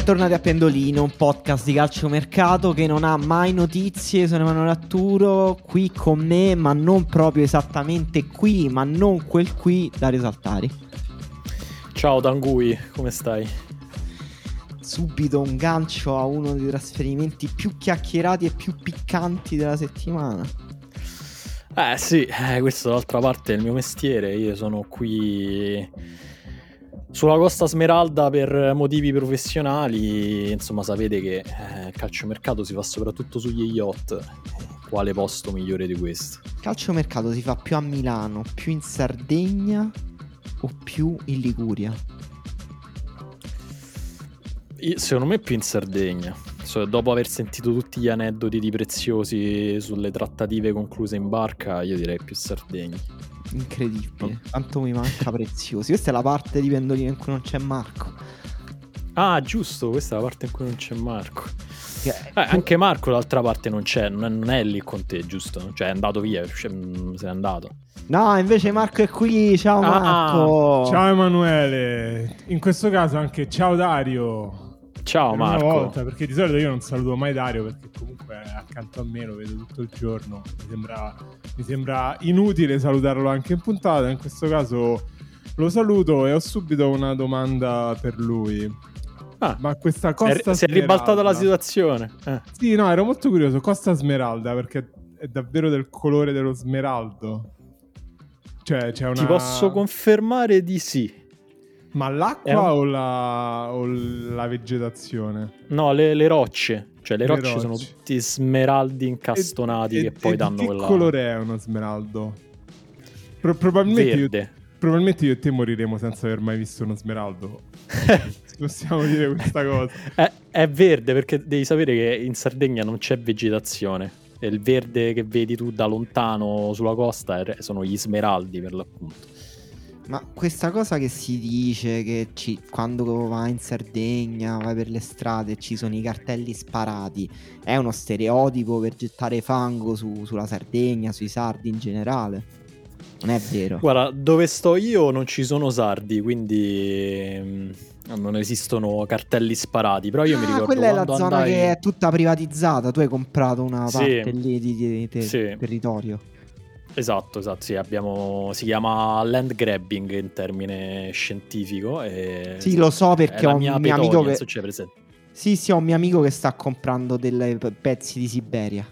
Bentornati a Pendolino, un podcast di calciomercato che non ha mai notizie. Sono Emanuele Atturo, qui con me, ma non proprio esattamente qui, ma non quel qui, Dario Saltari. Ciao Tangui, come stai? Subito un gancio a uno dei trasferimenti più chiacchierati e più piccanti della settimana. Eh sì, eh, questa d'altra parte è il mio mestiere, io sono qui sulla Costa Smeralda per motivi professionali, insomma sapete che eh, il calciomercato si fa soprattutto sugli yacht, quale posto migliore di questo? Il calciomercato si fa più a Milano, più in Sardegna o più in Liguria? Io, secondo me più in Sardegna, so, dopo aver sentito tutti gli aneddoti di preziosi sulle trattative concluse in barca, io direi più Sardegna. Incredibile, quanto mi manca preziosi. Questa è la parte di pendolino in cui non c'è Marco. Ah, giusto, questa è la parte in cui non c'è Marco. Eh, anche Marco d'altra parte non c'è, non è, non è lì con te, giusto? Cioè è andato via, cioè, mm, se n'è andato. No, invece Marco è qui. Ciao Ah, Marco. Ciao Emanuele, in questo caso anche ciao Dario. Ciao Per una Marco. volta, perché di solito io non saluto mai Dario perché comunque accanto a me lo vedo tutto il giorno. Mi sembra, mi sembra inutile salutarlo anche in puntata. In questo caso lo saluto e ho subito una domanda per lui. Ah, Ma questa Costa è, si è ribaltata la situazione. Eh. Sì, no, ero molto curioso. Costa Smeralda perché è davvero del colore dello smeraldo. Cioè, c'è una. Ti posso confermare di sì. Ma l'acqua un- o, la... o la vegetazione? No, le, le rocce. Cioè, le Le rocce, sono rocce. tutti smeraldi incastonati E- che e- poi e danno che quella. colore è uno smeraldo? Pro- probabilmente, io, Verde. probabilmente io e te moriremo senza aver mai visto uno smeraldo. Possiamo dire questa cosa. È, è verde perché devi sapere che in Sardegna non c'è vegetazione. E il verde che vedi tu da lontano sulla costa sono gli smeraldi per l'appunto. Ma questa cosa che si dice che ci- quando vai in Sardegna, vai per le strade, ci sono i cartelli sparati, è uno stereotipo per gettare fango su- sulla Sardegna, sui sardi in generale. Non è vero. Guarda, dove sto io non ci sono sardi, quindi mm, non esistono cartelli sparati. Però io mi Ah, ricordo quella è la zona andai... che è tutta privatizzata. Tu hai comprato una Sì. parte lì di, di- di- Sì. territorio. Esatto, esatto, sì, abbiamo... si chiama land grabbing in termine scientifico. E... Sì, lo so perché ho un mia mio amico che- so se c'è presente. Sì, sì, ho un mio amico che sta comprando dei pezzi di Siberia.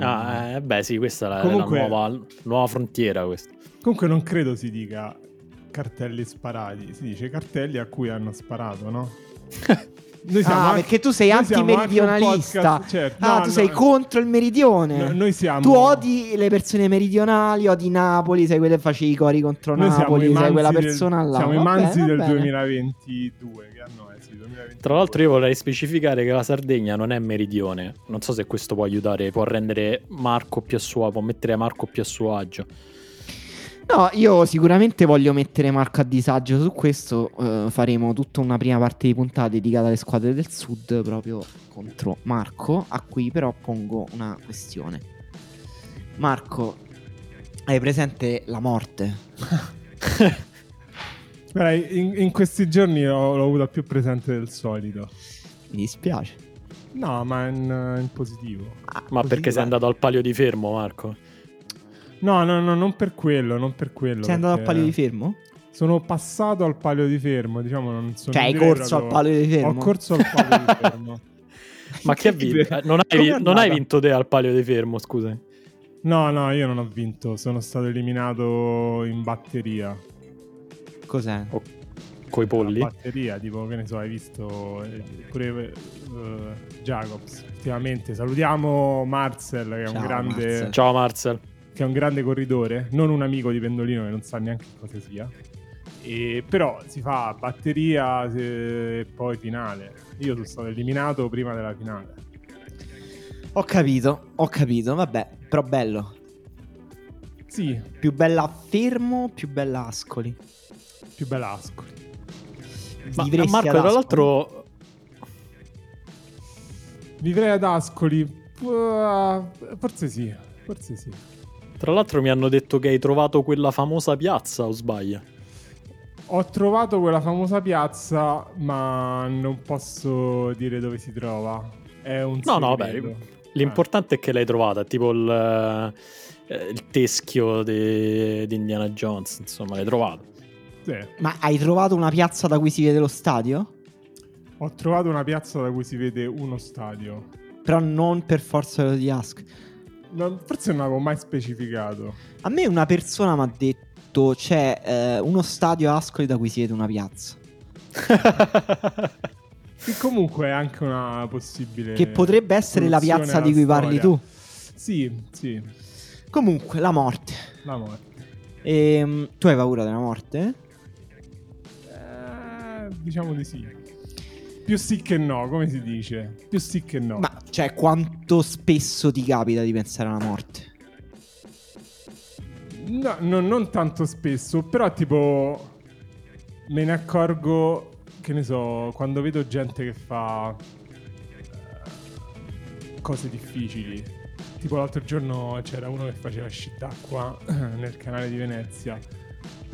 Ah, eh, beh, sì, questa è la, Comunque- la nuova, nuova frontiera. Questa. Comunque non credo si dica cartelli sparati, si dice cartelli a cui hanno sparato, no? Noi Ah, anche- perché tu sei siamo antimeridionalista. podcast- certo, ah, no, tu no, sei contro il meridione. no, noi siamo Tu odi le persone meridionali, odi Napoli, sei quello che facevi i cori contro noi siamo Napoli, i sei quella del- persona là. Siamo i Va manzi bene, del va bene. 2022 che hanno sì, 2022. Tra l'altro io vorrei specificare che la Sardegna non è meridione. Non so se questo può aiutare, può rendere Marco più a suo può mettere Marco più a suo agio. No, io sicuramente voglio mettere Marco a disagio su questo. eh, faremo tutta una prima parte di puntata dedicata alle squadre del sud proprio contro Marco, a cui però pongo una questione. Marco, hai presente la morte? Guarda, in, in questi giorni l'ho, l'ho avuta più presente del solito. Mi dispiace. No, ma in, in positivo. Ma Così, perché sei andato al palio di fermo, Marco? No, no, no, non per quello, non per quello. Sei andato al palio di fermo? Sono passato al palio di fermo, diciamo, non sono Cioè, hai corso al palio di fermo? Ho corso al palio di fermo. Ma chi ha vinto? Eh, Non hai, non hai vinto te al palio di fermo, scusa. No, no, io non ho vinto, sono stato eliminato in batteria. Cos'è? Coi polli? Batteria, tipo, che ne so, hai visto eh, pure eh, Jacobs. Ultimamente salutiamo Marcel, che è, Ciao, un grande, Marcel. Ciao Marcel. Che è un grande corridore, non un amico di Pendolino che non sa neanche cosa sia. E, però si fa batteria e poi finale. Io sono stato eliminato prima della finale. Ho capito, ho capito, vabbè, però bello. Sì, Più bella a fermo, più bella Ascoli. più bella Ascoli. Ma Vivresti Marco, tra l'altro, Vivrei ad Ascoli. uh, forse sì, forse sì. Tra l'altro mi hanno detto che hai trovato quella famosa piazza, o sbaglio? Ho trovato quella famosa piazza, ma non posso dire dove si trova. È un No, no, segreto. vabbè. L'importante è che l'hai trovata, tipo il, eh, il teschio di, di Indiana Jones, insomma, l'hai trovato. Sì. Ma hai trovato una piazza da cui si vede lo stadio? Ho trovato una piazza da cui si vede uno stadio. Però non per forza lo di Ask. Non- forse non avevo mai specificato. A me una persona mi ha detto c'è eh, uno stadio a Ascoli da cui si vede una piazza. Che comunque è anche una possibile. Che potrebbe essere la piazza di cui parli storia. tu. Sì, sì, Comunque, la morte. la morte. Ehm, tu hai paura della morte? Eh, diciamo di sì. Più sì che no, come si dice? Più sì che no. Ma cioè, quanto spesso ti capita di pensare alla morte? No, no, non tanto spesso, però tipo me ne accorgo, che ne so, quando vedo gente che fa eh, cose difficili. Tipo l'altro giorno c'era uno che faceva sci d'acqua nel canale di Venezia.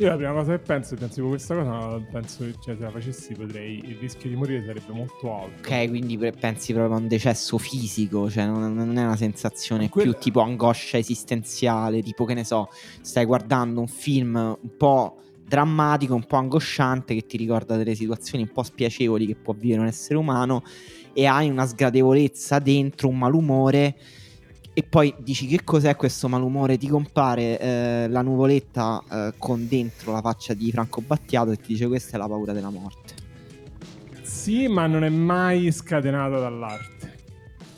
Io la prima cosa che penso, penso tipo questa cosa, penso che cioè, se la facessi potrei, il rischio di morire sarebbe molto alto. Ok, quindi pre- pensi proprio a un decesso fisico, cioè non, non è una sensazione Quella- più tipo angoscia esistenziale, tipo che ne so, stai guardando un film un po' drammatico, un po' angosciante che ti ricorda delle situazioni un po' spiacevoli che può vivere un essere umano e hai una sgradevolezza dentro, un malumore e poi dici che cos'è questo malumore, ti compare eh, la nuvoletta eh, con dentro la faccia di Franco Battiato e ti dice questa è la paura della morte. Sì, ma non è mai scatenato dall'arte.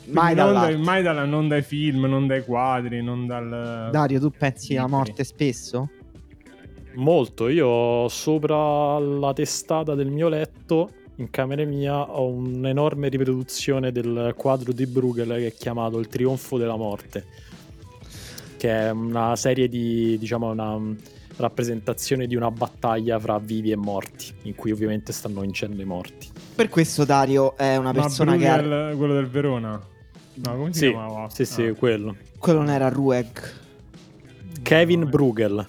Mai non, dall'arte. dai, mai dalla- non dai film, non dai quadri, non dal... Dario, tu pensi alla morte spesso? Molto, io sopra la testata del mio letto, in camera mia, ho un'enorme riproduzione del quadro di Bruegel che è chiamato Il trionfo della morte, che è una serie di, diciamo, una rappresentazione di una battaglia fra vivi e morti, in cui ovviamente stanno vincendo i morti. Per questo Dario è una Ma persona che ha... Bruegel, quello del Verona. No, come si Sì, chiamava? sì, sì, Ah. quello. Quello non era Rueg. Kevin No, Bruegel.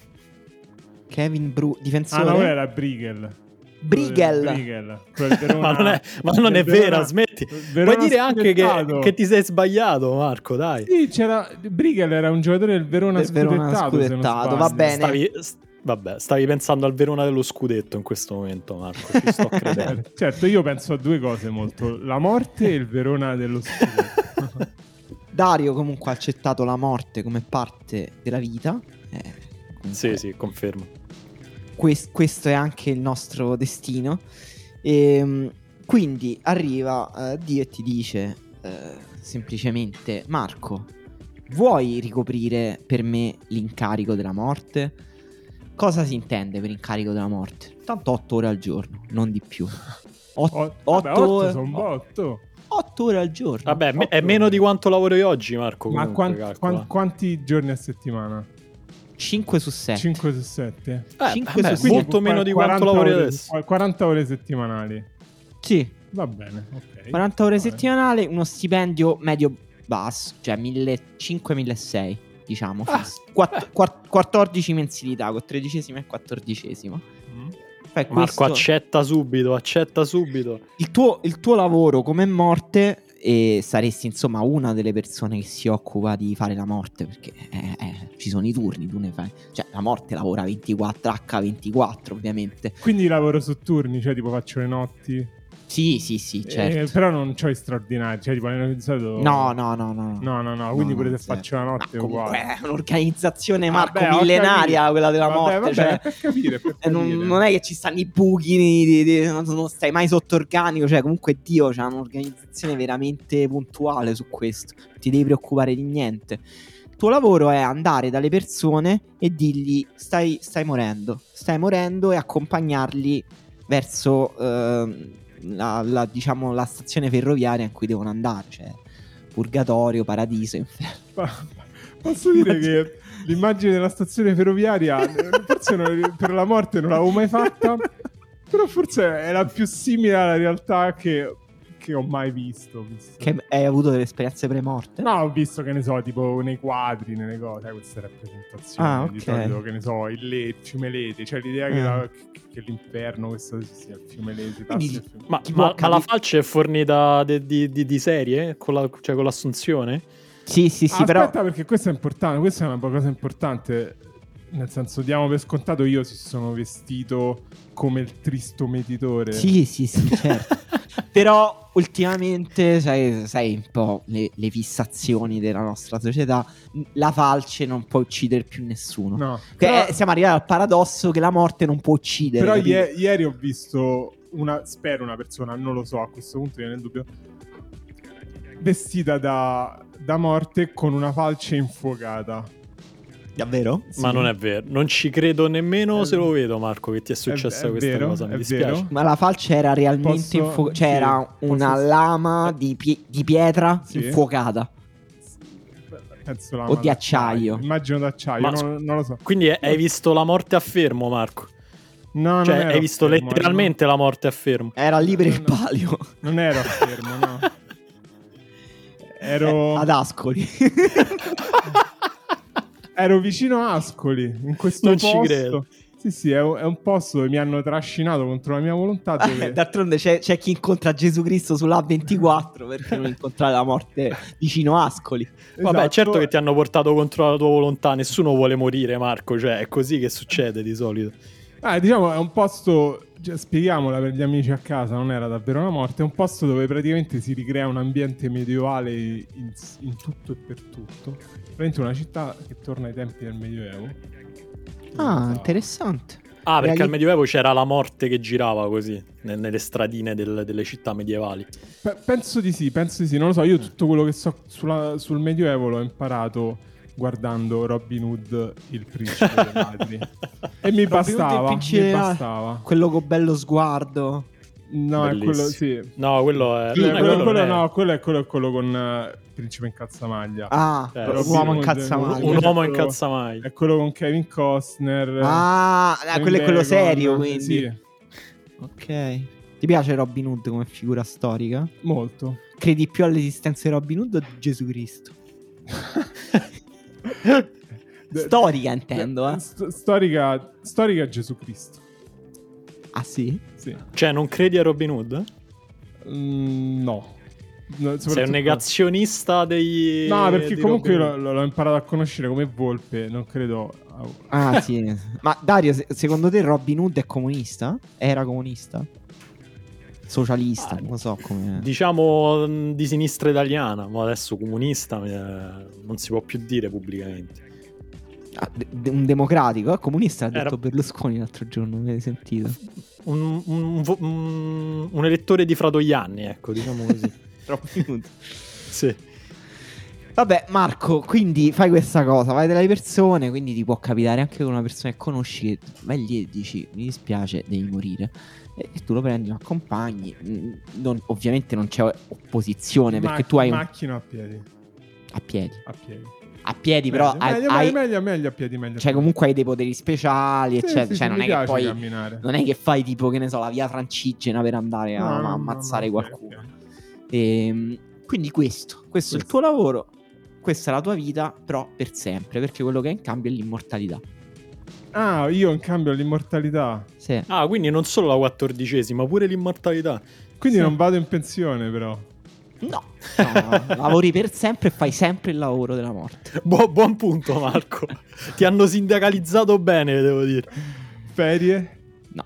Kevin Bru... Ah, Difensore? no, quello era Briegel. Brigel. Ma non è, ma non è vera, smetti. Verona Puoi dire anche che, che ti sei sbagliato, Marco, dai. Sì, c'era... Briegel era un giocatore del Verona Del Verona scudettato, va bene. Stavi, s- vabbè, stavi pensando al Verona dello scudetto in questo momento, Marco. Ci sto credendo. Eh, Certo, io penso a due cose molto. La morte e il Verona dello scudetto. Dario comunque ha accettato la morte come parte della vita. Eh, comunque, sì, sì, confermo. Quest- questo è anche il nostro destino. Ehm, quindi arriva eh, Dio e ti dice eh, semplicemente: Marco, vuoi ricoprire per me l'incarico della morte? Cosa si intende per incarico della morte? Tanto 8 ore al giorno, non di più. Ot- O- otto vabbè, otto ore- sono botto. 8 ore al giorno. Vabbè, me- è Otto. meno di quanto lavoro io oggi, Marco. Ma Comunque, quan- calcola. quan- quanti giorni a settimana? 5 su 7. 5 su 7? Eh, cinque vabbè, su molto meno di quanto lavori ore, adesso. 40 ore settimanali. Sì, Va bene, ok. 40 ore Vabbè. settimanali, uno stipendio medio basso, cioè 1500-1600, diciamo. Ah. Quatt- quatt- 14 mensilità, con tredicesima e quattordicesima. Mm. Fai Marco, questo- accetta subito, accetta subito. il, tuo, il tuo lavoro come morte e saresti insomma una delle persone che si occupa di fare la morte perché eh, eh, ci sono i turni, tu ne fai. Cioè la morte lavora 24 H24 ovviamente. Quindi lavoro su turni, cioè tipo faccio le notti. Sì, sì, sì, certo. Eh, però non c'ho i straordinari, cioè tipo di solito... No, no, no, no. No, no, no, quindi No, pure no, se faccio la notte è comunque uguale. è un'organizzazione Marco Vabbè, millenaria quella della Vabbè, morte. vabbè, cioè, per capire, per eh, non, capire. non è che ci stanno i buchi, di- di- di- non, non stai mai sotto organico. Cioè, comunque Dio c'ha un'organizzazione veramente puntuale su questo. Non ti devi preoccupare di niente. Il tuo lavoro è andare dalle persone e dirgli: stai, stai morendo, stai morendo e accompagnarli verso ehm, la, la- diciamo, la stazione ferroviaria in cui devono andare. Cioè, purgatorio, paradiso, inferno. Posso dire che l'immagine della stazione ferroviaria, forse non- per la morte non l'avevo mai fatta, però forse è la più simile alla realtà che, che ho mai visto. visto. Che hai avuto delle esperienze premorte? No, ho visto che ne so, tipo nei quadri, nelle cose, queste rappresentazioni Ah, di ok. solito, che ne so, il, le, il fiume Lete, cioè l'idea che, Ah. la- che- che l'inferno, questo sia il fiume Lete, Quindi- fiume- Ma, ma- ma la falce è fornita de- di, di- di serie? Con la- cioè con l'assunzione? Sì, sì, sì, Ah, però... Aspetta, perché questo è importante, questa è una cosa importante. Nel senso, diamo per scontato io si sono vestito come il tristo meditore. Sì, sì, sì, certo. Però ultimamente, sai, sai un po' le, le fissazioni della nostra società, la falce non può uccidere più nessuno. No. Che Però, è- siamo arrivati al paradosso che la morte non può uccidere. però ie- ieri ho visto una, spero una persona, non lo so, a questo punto viene il dubbio, vestita da, da morte con una falce infuocata. Davvero? Ma Sì. non è vero, non ci credo nemmeno È- se lo vedo, Marco, che ti è successa è questa vero, cosa. Mi è dispiace. vero. Ma la falce era realmente Posso- infuocata. Cioè, sì, era una posso- lama di, pie- di pietra Sì. infuocata. Penso O di acciaio. Immagino d'acciaio, Ma- non, non lo so. Quindi hai- hai visto la morte a fermo, Marco? No, cioè, hai visto fermo, letteralmente la morte a fermo. Era lì per il No, no. palio. Non ero fermo, no. Ero, Ad Ascoli. ero vicino a Ascoli, in questo Non ci posto. credo. Sì, sì, è un, è un posto dove mi hanno trascinato contro la mia volontà. Dove... D'altronde c'è, c'è chi incontra Gesù Cristo sull'A24 perché non incontrare la morte vicino Ascoli. Vabbè, Esatto. certo che ti hanno portato contro la tua volontà, nessuno vuole morire, Marco, cioè è così che succede di solito. Ah, diciamo, è un posto. Spieghiamola per gli amici a casa, non era davvero una morte. È un posto dove praticamente si ricrea un ambiente medievale in, in tutto e per tutto. Praticamente una città che torna ai tempi del Medioevo. Ah, interessante. Ah, perché Reali- al Medioevo c'era la morte che girava così, ne- nelle stradine del- delle città medievali. Pe- penso di sì, penso di sì. Non lo so, io tutto quello che so sulla- sul Medioevo l'ho imparato guardando Robin Hood, il principe dei ladri. E mi bastava, mi bastava. Quello con bello sguardo. No, è quello, sì. No, quello è... È- quello, quello quello è- no, quello è quello, quello con eh, Principe in calzamaglia. Ah, Eh, un uomo in Hood, calzamaglia. Un uomo in quello- calzamaglia. È quello con Kevin Costner. Ah, ah, quello è quello serio, quindi. Sì, Ok. Ti piace Robin Hood come figura storica? molto. Credi più all'esistenza di Robin Hood o di Gesù Cristo? Storica intendo, eh. St- storica, storica Gesù Cristo. Ah sì? Sì. Cioè, non credi a Robin Hood? Mm, no. No, Sei un negazionista dei... No, perché di comunque io l'ho, l'ho imparato a conoscere come volpe, non credo... Ah sì. Ma Dario, se- secondo te Robin Hood è comunista? Era comunista? Socialista, Ah, non lo so come... Diciamo mh, di sinistra italiana, ma adesso comunista eh, non si può più dire pubblicamente. Ah, de- de- un democratico, eh? comunista ha detto Era- Berlusconi l'altro giorno, mi hai sentito? Un, un- un- un elettore di Fratoianni, ecco, diciamo così. Robin Hood. sì. Vabbè, Marco, quindi fai questa cosa, vai dalle persone, quindi ti può capitare anche con una persona che conosci che vai lì e dici mi dispiace, devi morire. E, e tu lo prendi, lo accompagni. Mm, non- ovviamente non c'è opposizione perché Ma- tu hai. Macchina a piedi? a piedi. A piedi. A piedi, però meglio, hai, meglio, hai- meglio, meglio a piedi, meglio cioè comunque hai dei poteri speciali, Sì, eccetera. sì, cioè sì, non è che poi camminare. non è che fai tipo che ne so, la via francigena per andare a, No, a no, ammazzare no, qualcuno. ok. Ehm, quindi questo, questo è il tuo lavoro, questa è la tua vita, però per sempre, perché quello che hai in cambio è l'immortalità. Ah, io in cambio l'immortalità. Sì. Ah, quindi non solo la quattordicesima, pure l'immortalità. Quindi Sì. non vado in pensione, però. No, no, lavori per sempre e fai sempre il lavoro della morte. Bu- buon punto, Marco. Ti hanno sindacalizzato bene, devo dire. Ferie? No.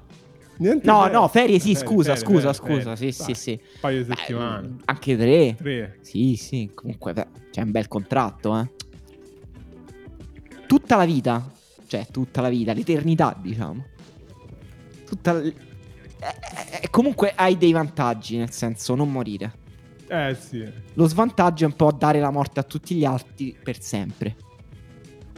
Niente No, ferie. no, ferie sì, Ferie, scusa, ferie, scusa, ferie, scusa, ferie. sì, sì, sì. Un paio di Beh, settimane. mm, anche tre. Tre. Sì, sì, comunque beh, c'è un bel contratto, eh. Tutta la vita, cioè tutta la vita, l'eternità, diciamo. Tutta l- eh, eh, comunque hai dei vantaggi, nel senso non morire. Eh sì. Lo svantaggio è un po' dare la morte a tutti gli altri per sempre.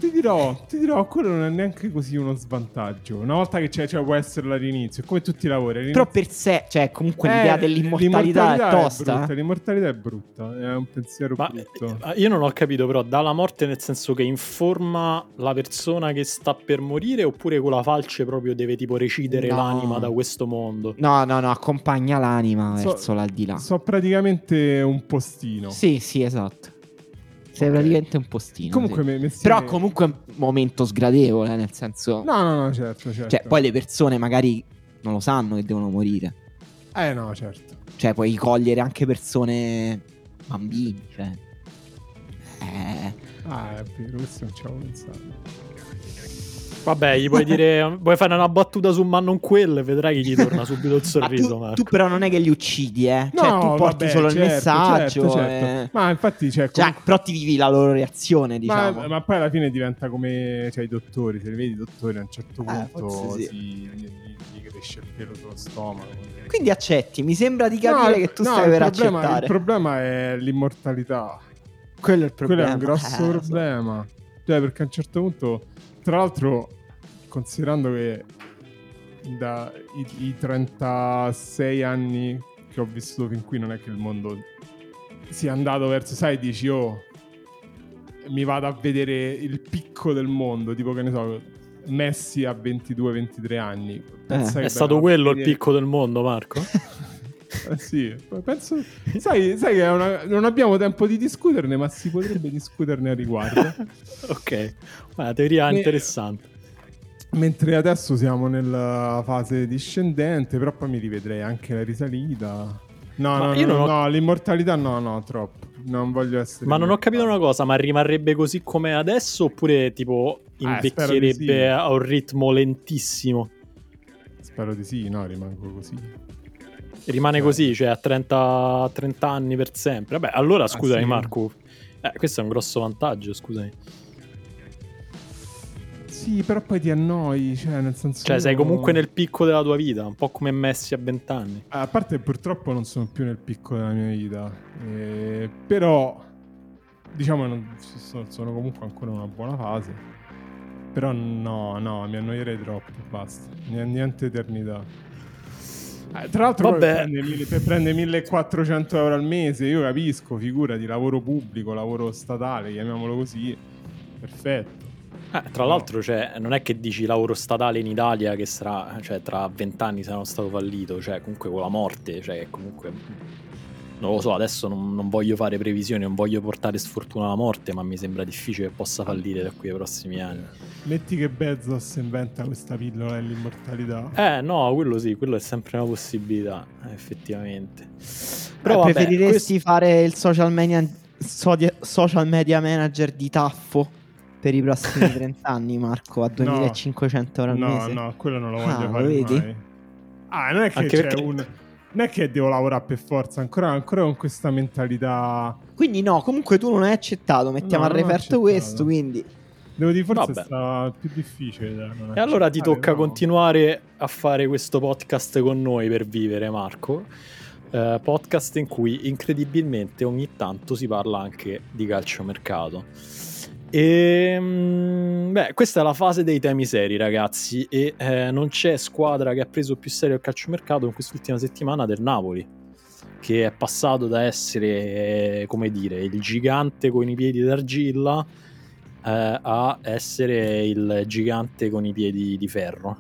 Ti dirò, ti dirò, quello non è neanche così uno svantaggio. Una volta che c'è, cioè, può esserlo all'inizio, è come tutti i lavori. all'inizio- Però per sé, cioè, comunque Eh, l'idea dell'immortalità è tosta. brutta, l'immortalità è brutta, è un pensiero Ma brutto. eh, io non ho capito però, dalla morte nel senso che informa la persona che sta per morire oppure con la falce proprio deve tipo recidere No. l'anima da questo mondo? No, no, no, accompagna l'anima So- verso l'aldilà. So praticamente un postino. Sì, sì, esatto. Sei Ok. praticamente un postino. Comunque, sì. me- Messier- Però comunque è un momento sgradevole, nel senso... No, no, no, certo, certo. Cioè, poi le persone magari non lo sanno che devono morire. Eh no, certo. Cioè, puoi cogliere anche persone bambini, cioè... Eh... Ah, è vero, questo non ci avevo pensato. Vabbè, gli puoi dire, vuoi fare una battuta su ma non quello e vedrai che gli torna subito il Ma sorriso, tu, tu però non è che li uccidi, eh. Cioè, No, tu porti vabbè, solo il certo, messaggio. certo, certo. eh. Ma infatti, cioè, Cioè, com- però ti vivi la loro reazione, diciamo. ma, ma poi alla fine diventa come cioè, i dottori. Se li vedi i dottori a un certo Eh, punto forse sì. si, gli, gli cresce il pelo sullo stomaco. Quindi accetti, mi sembra di capire No, che tu no, stai il per problema, accettare. Il problema è l'immortalità. Quello è il Quello problema. è un grosso Eh, lo so. problema. Cioè, perché a un certo punto, tra l'altro, considerando che da i, i 36 anni che ho vissuto fin qui, non è che il mondo sia andato verso, sai, dici, oh, mi vado a vedere il picco del mondo, tipo che ne so, Messi a 22-23 anni. Pensa che È stato quello il vedere- picco del mondo, Marco? eh sì, penso, sai, sai che una- non abbiamo tempo di discuterne, ma si potrebbe discuterne a riguardo. ok, una teoria Ne- interessante. Mentre adesso siamo nella fase discendente, però poi mi rivedrei anche la risalita. No, no, no, ho- no, l'immortalità no, no, troppo. Non voglio essere... Ma non ho capito una cosa, ma rimarrebbe così come adesso oppure tipo Eh, invecchierebbe sì. a un ritmo lentissimo? Spero di sì, no, rimango così. Rimane Eh. così, cioè a 30, 30 anni per sempre. Vabbè, allora scusami sì? Marco, eh, questo è un grosso vantaggio, scusami. Sì, però poi ti annoi, cioè nel senso... Cioè sei comunque nel picco della tua vita, un po' come Messi a 20 anni. A parte purtroppo non sono più nel picco della mia vita, eh, però diciamo non, sono, comunque ancora in una buona fase. Però no, no, mi annoierei troppo, basta. Niente eternità. Eh, tra l'altro prende, mille- prende 1400 euro al mese, io capisco, figurati, lavoro pubblico, lavoro statale, chiamiamolo così, perfetto. Eh, tra No. l'altro, cioè, non è che dici lavoro statale in Italia che sarà, cioè, tra vent'anni sarà stato fallito, cioè, comunque con la morte, cioè, comunque, non lo so, adesso non, non voglio fare previsioni, non voglio portare sfortuna alla morte, ma mi sembra difficile che possa fallire da qui ai prossimi anni. Metti che Bezos inventa questa pillola dell'immortalità. Eh, no, quello sì, quello è sempre una possibilità, effettivamente. Però, Eh, vabbè, preferiresti fare il social media, social media manager di Taffo per i prossimi 30 anni, Marco, a 2500 euro al No, mese? no, quello non lo Ah, voglio lo fare vedi? mai. Ah, non è che Anche c'è perché- un... Non è che devo lavorare per forza, ancora, ancora con questa mentalità... Quindi no, comunque tu non hai accettato, mettiamo No, a non ho referto questo, quindi... Devo dire, forse Vabbè. sta più difficile da non E allora ti tocca no? continuare a fare questo podcast con noi per vivere, Marco. Eh, podcast in cui incredibilmente ogni tanto si parla anche di calciomercato. E mm, beh, questa è la fase dei temi seri, ragazzi. E eh, non c'è squadra che ha preso più serio il calciomercato in quest'ultima settimana del Napoli, che è passato da essere, eh, come dire, il gigante con i piedi d'argilla eh, a essere il gigante con i piedi di ferro.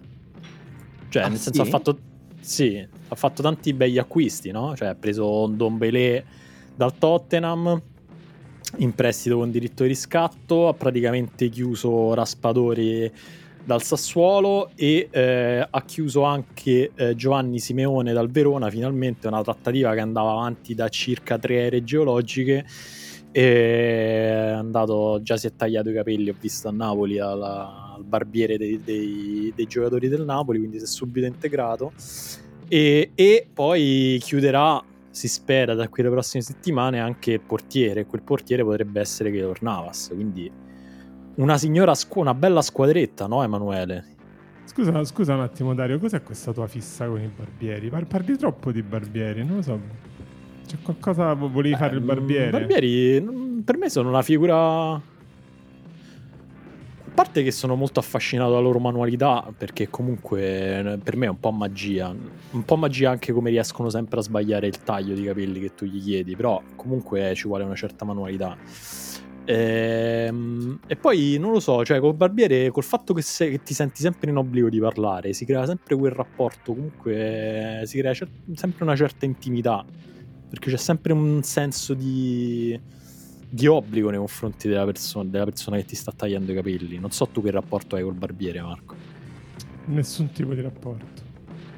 Cioè, Ah, nel senso, sì? ha fatto. Sì, ha fatto tanti bei acquisti, no? Cioè, ha preso Don Belé dal Tottenham in prestito con diritto di riscatto, ha praticamente chiuso Raspadori dal Sassuolo e eh, ha chiuso anche eh, Giovanni Simeone dal Verona, finalmente una trattativa che andava avanti da circa tre ere geologiche è andato, già si è tagliato i capelli, ho visto a Napoli alla- al barbiere dei, dei- dei giocatori del Napoli, quindi si è subito integrato. E, e poi chiuderà si spera da qui alle prossime settimane anche il portiere. Quel portiere potrebbe essere Keylor Navas. Quindi una signora squ- una bella squadretta, no, Emanuele? Scusa, scusa un attimo, Dario, cos'è questa tua fissa con i barbieri? Par- parli troppo di barbieri, non lo so. C'è qualcosa vo- volevi fare il Eh, barbiere? Barbieri mm, per me sono una figura parte che sono molto affascinato dalla loro manualità, perché comunque per me è un po' magia. Un po' magia anche come riescono sempre a sbagliare il taglio di capelli che tu gli chiedi, però comunque ci vuole una certa manualità. E, ehm, e poi non lo so, cioè col barbiere, col fatto che, sei, che, ti senti sempre in obbligo di parlare, si crea sempre quel rapporto, comunque si crea cer- sempre una certa intimità, perché c'è sempre un senso di, di obbligo nei confronti della, perso- della persona che ti sta tagliando i capelli. Non so tu che rapporto hai col barbiere, Marco. Nessun tipo di rapporto.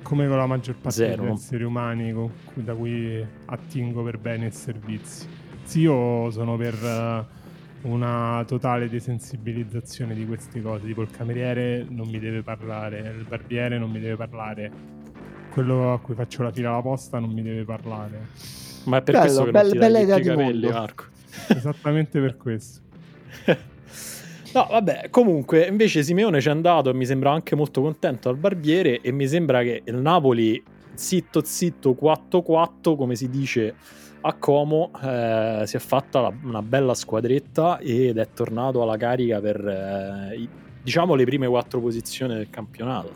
Come con la maggior parte Zero, degli esseri umani cui, da cui attingo per beni e servizi. Sì, io sono per... Uh, una totale desensibilizzazione di queste cose. Tipo il cameriere non mi deve parlare, il barbiere non mi deve parlare, quello a cui faccio la fila alla posta non mi deve parlare. Ma è per Bello, questo che bella, non ti bella idea di capelli. Marco. Esattamente per questo. No, vabbè, comunque invece Simeone ci è andato e mi sembra anche molto contento al barbiere e mi sembra che il Napoli zitto zitto 4-4, come si dice a Como eh, si è fatta la, una bella squadretta ed è tornato alla carica per eh, i, diciamo le prime quattro posizioni del campionato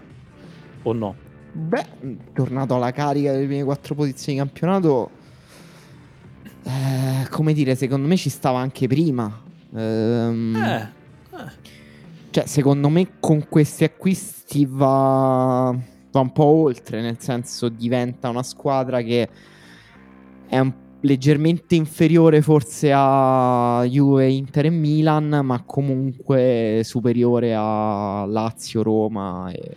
o no? Beh, tornato alla carica delle prime quattro posizioni di campionato eh, come dire, secondo me ci stava anche prima. Ehm, eh, eh. Cioè, secondo me con questi acquisti va, va un po' oltre, nel senso diventa una squadra che è un leggermente inferiore forse a Juve, Inter e Milan, ma comunque superiore a Lazio, Roma e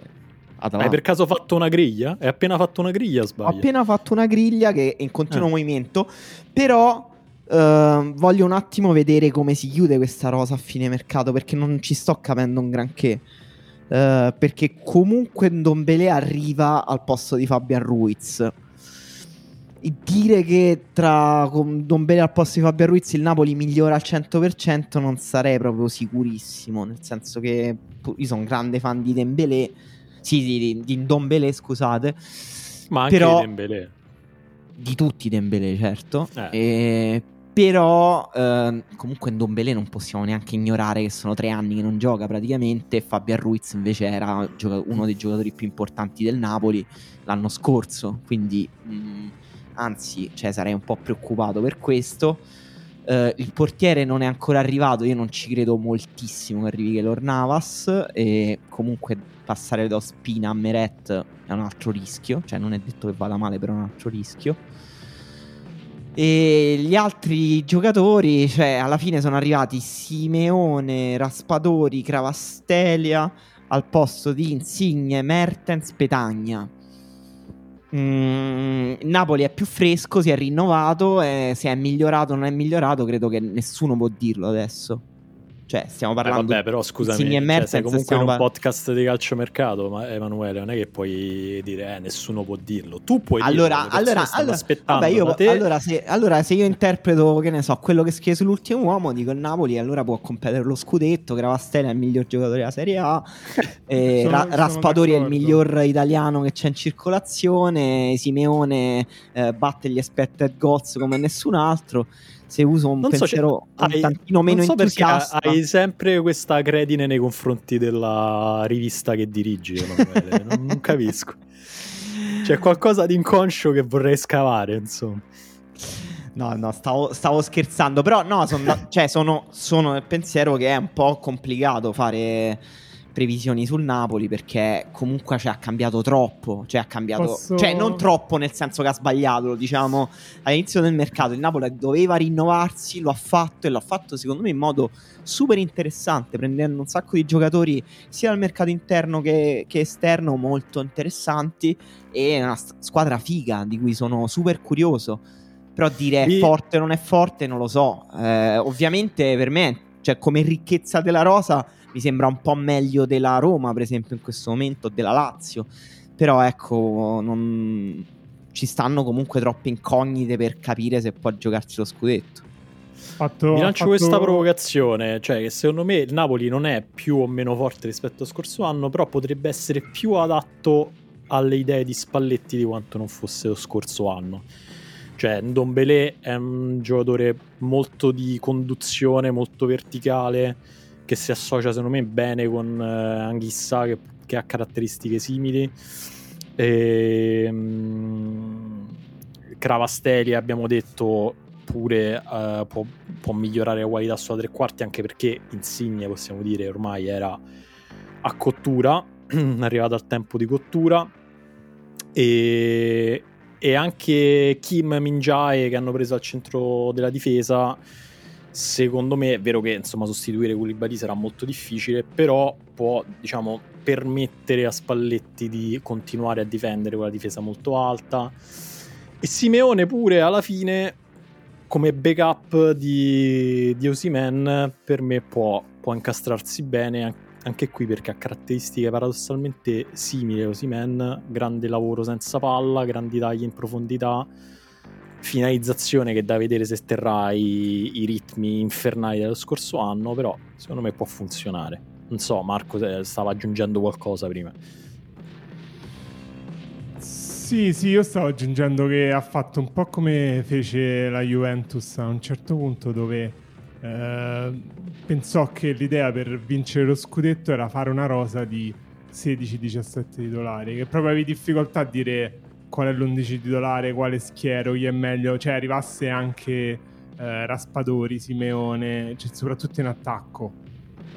Atalanta. Hai per caso fatto una griglia? Hai appena fatto una griglia, sbaglio? Ho appena fatto una griglia che è in continuo eh. movimento, però uh, voglio un attimo vedere come si chiude questa rosa a fine mercato perché non ci sto capendo un granché. Uh, perché comunque Ndombele arriva al posto di Fabian Ruiz dire che tra Don Bele al posto di Fabio Ruiz il Napoli migliora al 100% non sarei proprio sicurissimo, nel senso che io sono un grande fan di Dembélé, sì, sì di, di Dombele, scusate. Ma anche però, di Dembélé. Di tutti Dembélé, certo. Eh. E, però eh, comunque in Dombele non possiamo neanche ignorare che sono tre anni che non gioca praticamente. Fabio Ruiz invece era uno dei giocatori più importanti del Napoli l'anno scorso. Quindi mh, mm, anzi cioè, sarei un po' preoccupato per questo. Uh, il portiere non è ancora arrivato, io non ci credo moltissimo che arrivi Kelor Navas e comunque passare da Spina a Meret è un altro rischio, cioè non è detto che vada male, però è un altro rischio. E gli altri giocatori, cioè alla fine sono arrivati Simeone, Raspadori, Cravastelia al posto di Insigne, Mertens, Petagna. Mm, Napoli è più fresco, si è rinnovato, e se è migliorato o non è migliorato, credo che nessuno può dirlo adesso. Cioè, stiamo parlando. Eh vabbè, però scusami, cioè, Mertens, sei comunque in un par- podcast di calciomercato, ma Emanuele, non è che puoi dire, eh, nessuno può dirlo. Tu puoi allora, dirlo. Allora, allora, vabbè, io, allora, se, allora, se, io interpreto, che ne so, quello che scrive sull'ultimo uomo, dico il Napoli, allora può competere lo scudetto. Gravastella è il miglior giocatore della Serie A. eh, sono, Ra- Raspadori è il miglior italiano che c'è in circolazione. Simeone eh, batte gli expected goals come nessun altro se uso un non pensiero so, un hai, tantino meno so entusiasta. Hai sempre questa credine nei confronti della rivista che dirigi, Emanuele. non, non capisco. C'è qualcosa di inconscio che vorrei scavare, insomma. No, no, stavo, stavo scherzando, però no, son, cioè, sono, sono nel pensiero che è un po' complicato fare previsioni sul Napoli perché comunque cioè, ha cambiato troppo, cioè ha cambiato, Posso... cioè non troppo nel senso che ha sbagliato, lo diciamo all'inizio del mercato, il Napoli doveva rinnovarsi, lo ha fatto e l'ha fatto secondo me in modo super interessante, prendendo un sacco di giocatori sia dal mercato interno che, che esterno molto interessanti e una squadra figa di cui sono super curioso. Però dire è forte o non è forte non lo so. Eh, ovviamente per me, cioè come ricchezza della rosa mi sembra un po' meglio della Roma, per esempio, in questo momento, della Lazio. Però ecco, non... ci stanno comunque troppe incognite per capire se può giocarci lo scudetto. Fatto, Mi lancio fatto... questa provocazione, cioè che secondo me il Napoli non è più o meno forte rispetto al scorso anno, però potrebbe essere più adatto alle idee di Spalletti di quanto non fosse lo scorso anno. Cioè, Ndombele è un giocatore molto di conduzione, molto verticale, che si associa secondo me bene con uh, Anghissa che, che, ha caratteristiche simili. E, um, Cravastelli abbiamo detto pure uh, può, può, migliorare la qualità sulla tre quarti anche perché Insigne possiamo dire ormai era a cottura, arrivato al tempo di cottura e, e anche Kim Minjae che hanno preso al centro della difesa secondo me è vero che insomma sostituire Koulibaly sarà molto difficile però può diciamo permettere a Spalletti di continuare a difendere quella difesa molto alta. E Simeone pure alla fine come backup di, di Osimen per me può, può incastrarsi bene anche qui perché ha caratteristiche paradossalmente simili a Osimen, grande lavoro senza palla, grandi tagli in profondità, finalizzazione che da vedere se terrà i, i ritmi infernali dello scorso anno, però secondo me può funzionare. Non so, Marco stava aggiungendo qualcosa prima. Sì, sì, io stavo aggiungendo che ha fatto un po' come fece la Juventus a un certo punto dove eh, pensò che l'idea per vincere lo scudetto era fare una rosa di 16-17 titolari, che proprio avevi difficoltà a dire qual è l'11 titolare, quale schiero, chi è meglio, cioè arrivasse anche eh, Raspadori, Simeone, cioè, soprattutto in attacco.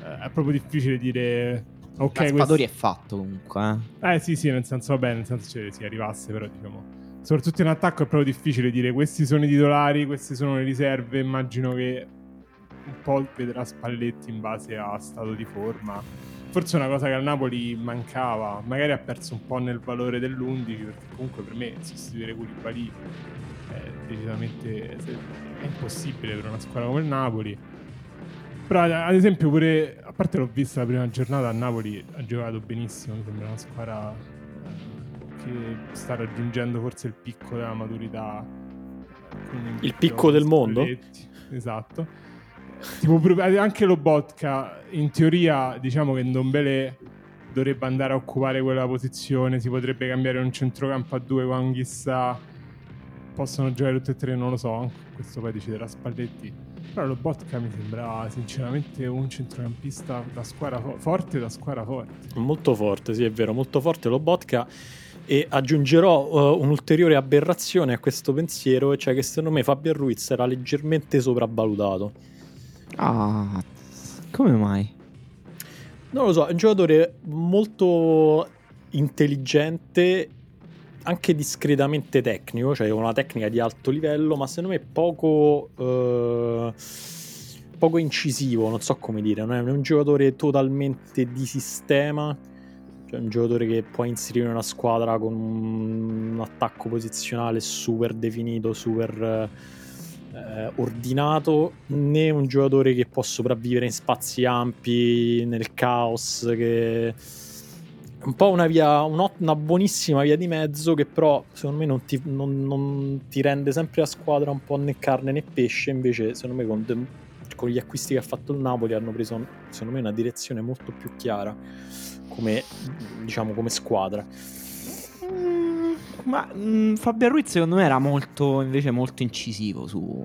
Eh, è proprio difficile dire Ok, Raspadori questo... è fatto comunque. Eh. eh sì, sì, nel senso, vabbè, nel senso cioè, si arrivasse, però diciamo. Soprattutto in attacco è proprio difficile dire questi sono i titolari, queste sono le riserve. Immagino che un po' vedrà Spalletti in base a stato di forma. Forse una cosa che al Napoli mancava, magari ha perso un po' nel valore dell'11, perché comunque per me sostituire Koulibaly è decisamente è impossibile per una squadra come il Napoli però ad esempio pure, a parte l'ho vista la prima giornata a Napoli, ha giocato benissimo, mi sembra una squadra eh, che sta raggiungendo forse il picco della maturità. Il picco del mondo? Esatto. Tipo, anche lo Botka, in teoria diciamo che Ndombele dovrebbe andare a occupare quella posizione, si potrebbe cambiare un centrocampo a due con chissà possono giocare tutte e tre, non lo so, questo poi deciderà Spalletti però lo Botka mi sembra sinceramente un centrocampista da squadra fo- forte, da squadra forte. Molto forte, sì, è vero, molto forte lo Botka. E aggiungerò uh, un'ulteriore aberrazione a questo pensiero, cioè che secondo me Fabio Ruiz era leggermente sopravvalutato. Ah, come mai? Non lo so, è un giocatore molto intelligente anche discretamente tecnico, cioè una tecnica di alto livello, ma secondo me poco, eh, poco incisivo, non so come dire, non è un giocatore totalmente di sistema, cioè un giocatore che può inserire in una squadra con un attacco posizionale super definito, super eh, ordinato, né un giocatore che può sopravvivere in spazi ampi, nel caos, che un po' una via, una buonissima via di mezzo che però secondo me non ti, non, non ti, rende sempre la squadra un po' né carne né pesce, invece secondo me con, con, gli acquisti che ha fatto il Napoli hanno preso secondo me una direzione molto più chiara come, diciamo, come squadra. Mm, ma mh, mm, Fabio Ruiz secondo me era molto invece molto incisivo su,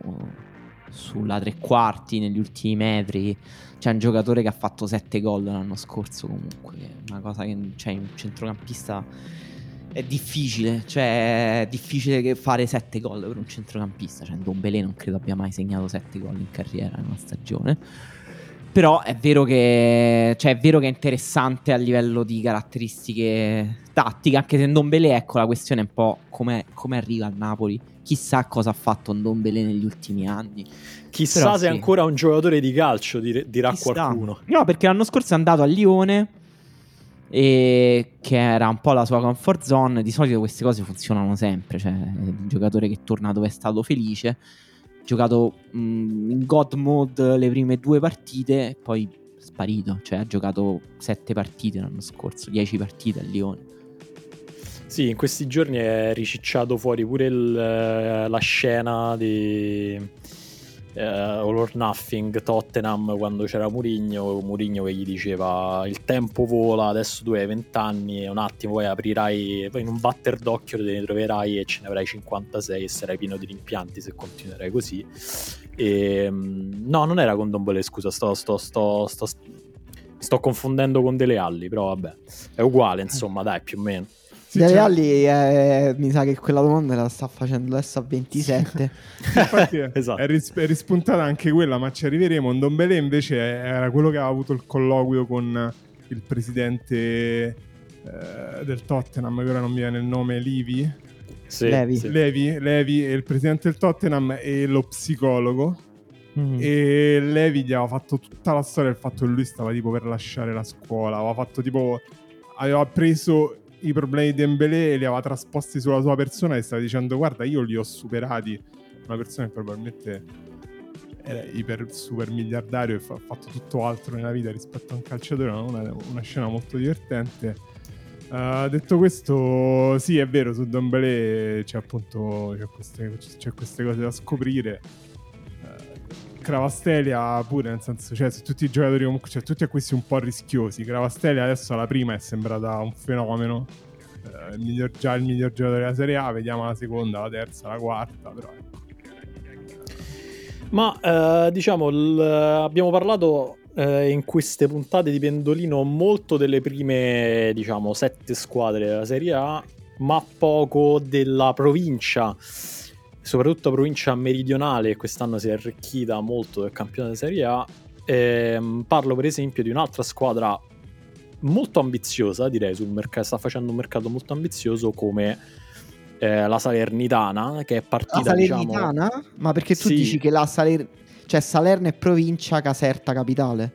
sulla tre quarti negli ultimi metri. C'è un giocatore che ha fatto 7 gol l'anno scorso comunque, una cosa che cioè, un centrocampista è difficile, cioè è difficile fare 7 gol per un centrocampista, cioè Dombele non credo abbia mai segnato 7 gol in carriera in una stagione. Però è vero, che, cioè, è vero che è interessante a livello di caratteristiche tattiche, anche se Ndombele, ecco, la questione è un po' come arriva al Napoli. Chissà cosa ha fatto Ndombele negli ultimi anni. Chissà Però se è ancora un giocatore di calcio, dirà Chissà. qualcuno. No, perché l'anno scorso è andato a Lione, e che era un po' la sua comfort zone. Di solito queste cose funzionano sempre. Cioè, il giocatore che torna dove è stato felice. Giocato mh, mm, in God mode le prime due partite, poi sparito. Cioè, ha giocato sette partite l'anno scorso, dieci partite a Lione. Sì, in questi giorni è ricicciato fuori pure il, la scena di eh, All or Nothing Tottenham quando c'era Murigno Murigno che gli diceva il tempo vola adesso tu hai 20 anni un attimo poi aprirai poi in un batter d'occhio te ne troverai e ce ne avrai 56 e sarai pieno di rimpianti se continuerai così. E, ehm, no non era con Dombele scusa sto, sto, sto, sto, sto confondendo con Dele Alli però vabbè è uguale insomma dai più o meno sì, cioè... Alli eh, mi sa che quella domanda la sta facendo adesso a 27. Infatti è, esatto. è, ris- è, rispuntata anche quella, ma ci arriveremo. Ndombele invece era quello che aveva avuto il colloquio con il presidente eh, del Tottenham, che ora non mi viene il nome, Livi. Sì, Levi. Sì. Levi, Levi, il presidente del Tottenham e lo psicologo. Mm. E Levi gli aveva fatto tutta la storia del fatto che lui stava tipo per lasciare la scuola. Aveva fatto tipo aveva preso i problemi di Dembélé li aveva trasposti sulla sua persona e stava dicendo guarda io li ho superati. Una persona che probabilmente era iper super miliardario e ha fatto tutto altro nella vita rispetto a un calciatore una, una scena molto divertente. Uh, detto questo sì è vero su Dembélé c'è appunto c'è queste, c'è queste cose da scoprire Cravastelia pure, nel senso, cioè, se tutti i giocatori comunque, cioè, tutti questi un po' rischiosi. Cravastelia adesso alla prima è sembrata un fenomeno. Eh, il miglior, già il miglior giocatore della Serie A, vediamo la seconda, la terza, la quarta, però ecco. Ma eh, diciamo, l- abbiamo parlato eh, in queste puntate di Pendolino molto delle prime, diciamo, sette squadre della Serie A, ma poco della provincia soprattutto provincia meridionale, quest'anno si è arricchita molto del campionato di Serie A. Ehm, parlo per esempio di un'altra squadra molto ambiziosa, direi, sul mercato, sta facendo un mercato molto ambizioso come eh, la Salernitana, che è partita, la Salernitana? Diciamo... Ma perché tu sì. dici che la Saler... cioè Salerno è provincia, Caserta capitale?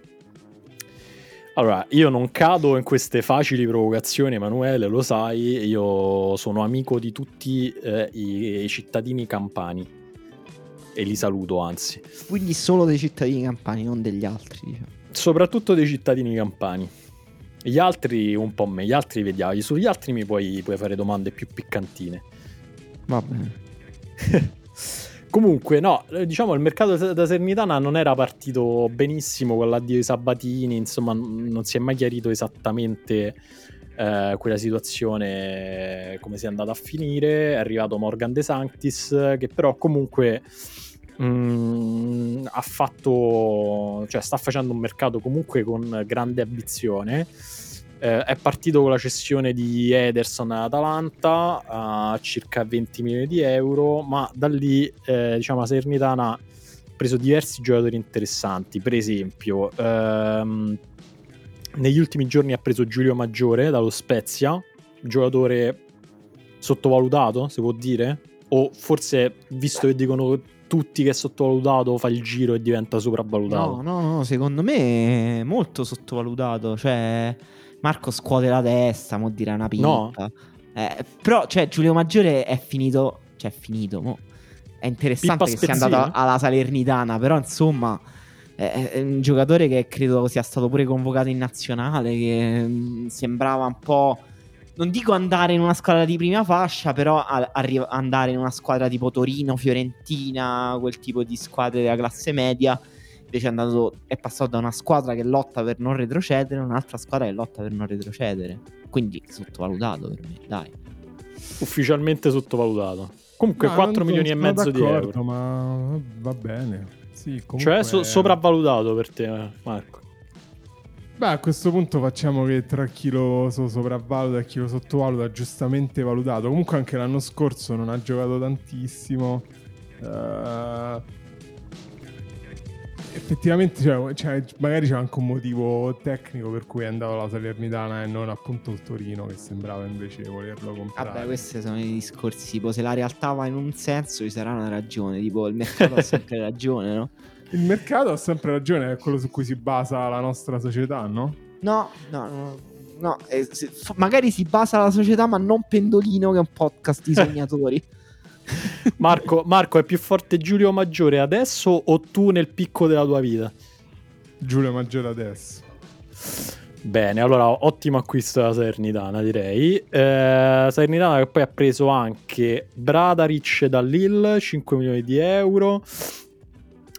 Allora, io non cado in queste facili provocazioni, Emanuele, lo sai, io sono amico di tutti eh, i, i, cittadini campani e li saluto, anzi. Quindi solo dei cittadini campani, non degli altri. Diciamo. Soprattutto dei cittadini campani. Gli altri un po' me, gli altri vediamo. Sugli altri mi puoi, puoi fare domande più piccantine. Va bene. Comunque, no, diciamo il mercato da Sernitana non era partito benissimo con l'addio di Sabatini, insomma, non si è mai chiarito esattamente eh, quella situazione come sia andata a finire. È arrivato Morgan De Sanctis, che però comunque mh, mm, ha fatto, cioè sta facendo un mercato comunque con grande ambizione eh, è partito con la cessione di Ederson all'Atalanta a circa 20 milioni di euro, ma da lì eh, diciamo la Salernitana ha preso diversi giocatori interessanti. Per esempio, ehm, negli ultimi giorni ha preso Giulio Maggiore dallo Spezia, giocatore sottovalutato, si può dire? O forse, visto che dicono tutti che è sottovalutato, fa il giro e diventa sopravvalutato? No, no, no, secondo me è molto sottovalutato. Cioè, Marco scuote la testa, mo dirà una pinta. No. Eh, però, cioè, Giulio Maggiore è finito, cioè, è finito, mo. È interessante Pippa che sia andato alla Salernitana, però, insomma, è, un giocatore che credo sia stato pure convocato in nazionale, che mm, sembrava un po'... Non dico andare in una squadra di prima fascia, però arri- andare in una squadra tipo Torino, Fiorentina, quel tipo di squadre della classe media invece è, andato, è passato da una squadra che lotta per non retrocedere a un'altra squadra che lotta per non retrocedere. Quindi sottovalutato per me, dai. Ufficialmente sottovalutato. Comunque no, 4 milioni e mezzo di euro. Ma va bene. Sì, cioè so- sopravvalutato per te, Marco. Beh, a questo punto facciamo che tra chi lo so sopravvaluta e chi lo sottovaluta giustamente valutato. Comunque anche l'anno scorso non ha giocato tantissimo. Uh, effettivamente cioè, cioè, magari c'è anche un motivo tecnico per cui è andato alla Salernitana e non appunto il Torino che sembrava invece volerlo comprare. Vabbè, questi sono i discorsi, tipo se la realtà va in un senso ci sarà una ragione, tipo il mercato ha sempre ragione, no? Il mercato ha sempre ragione, è quello su cui si basa la nostra società, no? No, no, no. no eh, se, magari si basa la società, ma non Pendolino che è un podcast di sognatori. Marco, Marco, è più forte Giulio Maggiore adesso o tu nel picco della tua vita? Giulio Maggiore adesso. Bene, allora ottimo acquisto della Salernitana direi. Eh, Salernitana che poi ha preso anche Bradaric da Lille, 5 milioni di euro.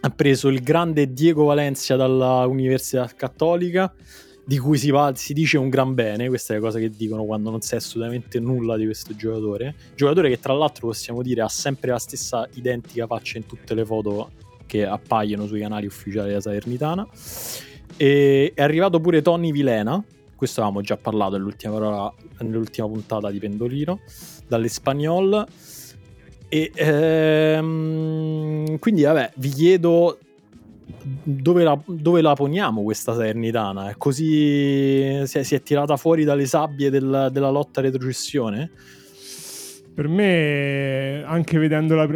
ha preso il grande Diego Valencia dalla Università Cattolica, di cui si, va, si dice un gran bene, questa è la cosa che dicono quando non sai assolutamente nulla di questo giocatore. Giocatore che tra l'altro possiamo dire ha sempre la stessa identica faccia in tutte le foto che appaiono sui canali ufficiali della Salernitana. E è arrivato pure Tony Vilena, questo avevamo già parlato nell'ultima, nell'ultima puntata di Pendolino, dall'Espagnol. E ehm, quindi, vabbè, vi chiedo dove la, dove la poniamo questa Salernitana? È così si è, si è, tirata fuori dalle sabbie del, della lotta retrocessione? Per me, anche vedendo la,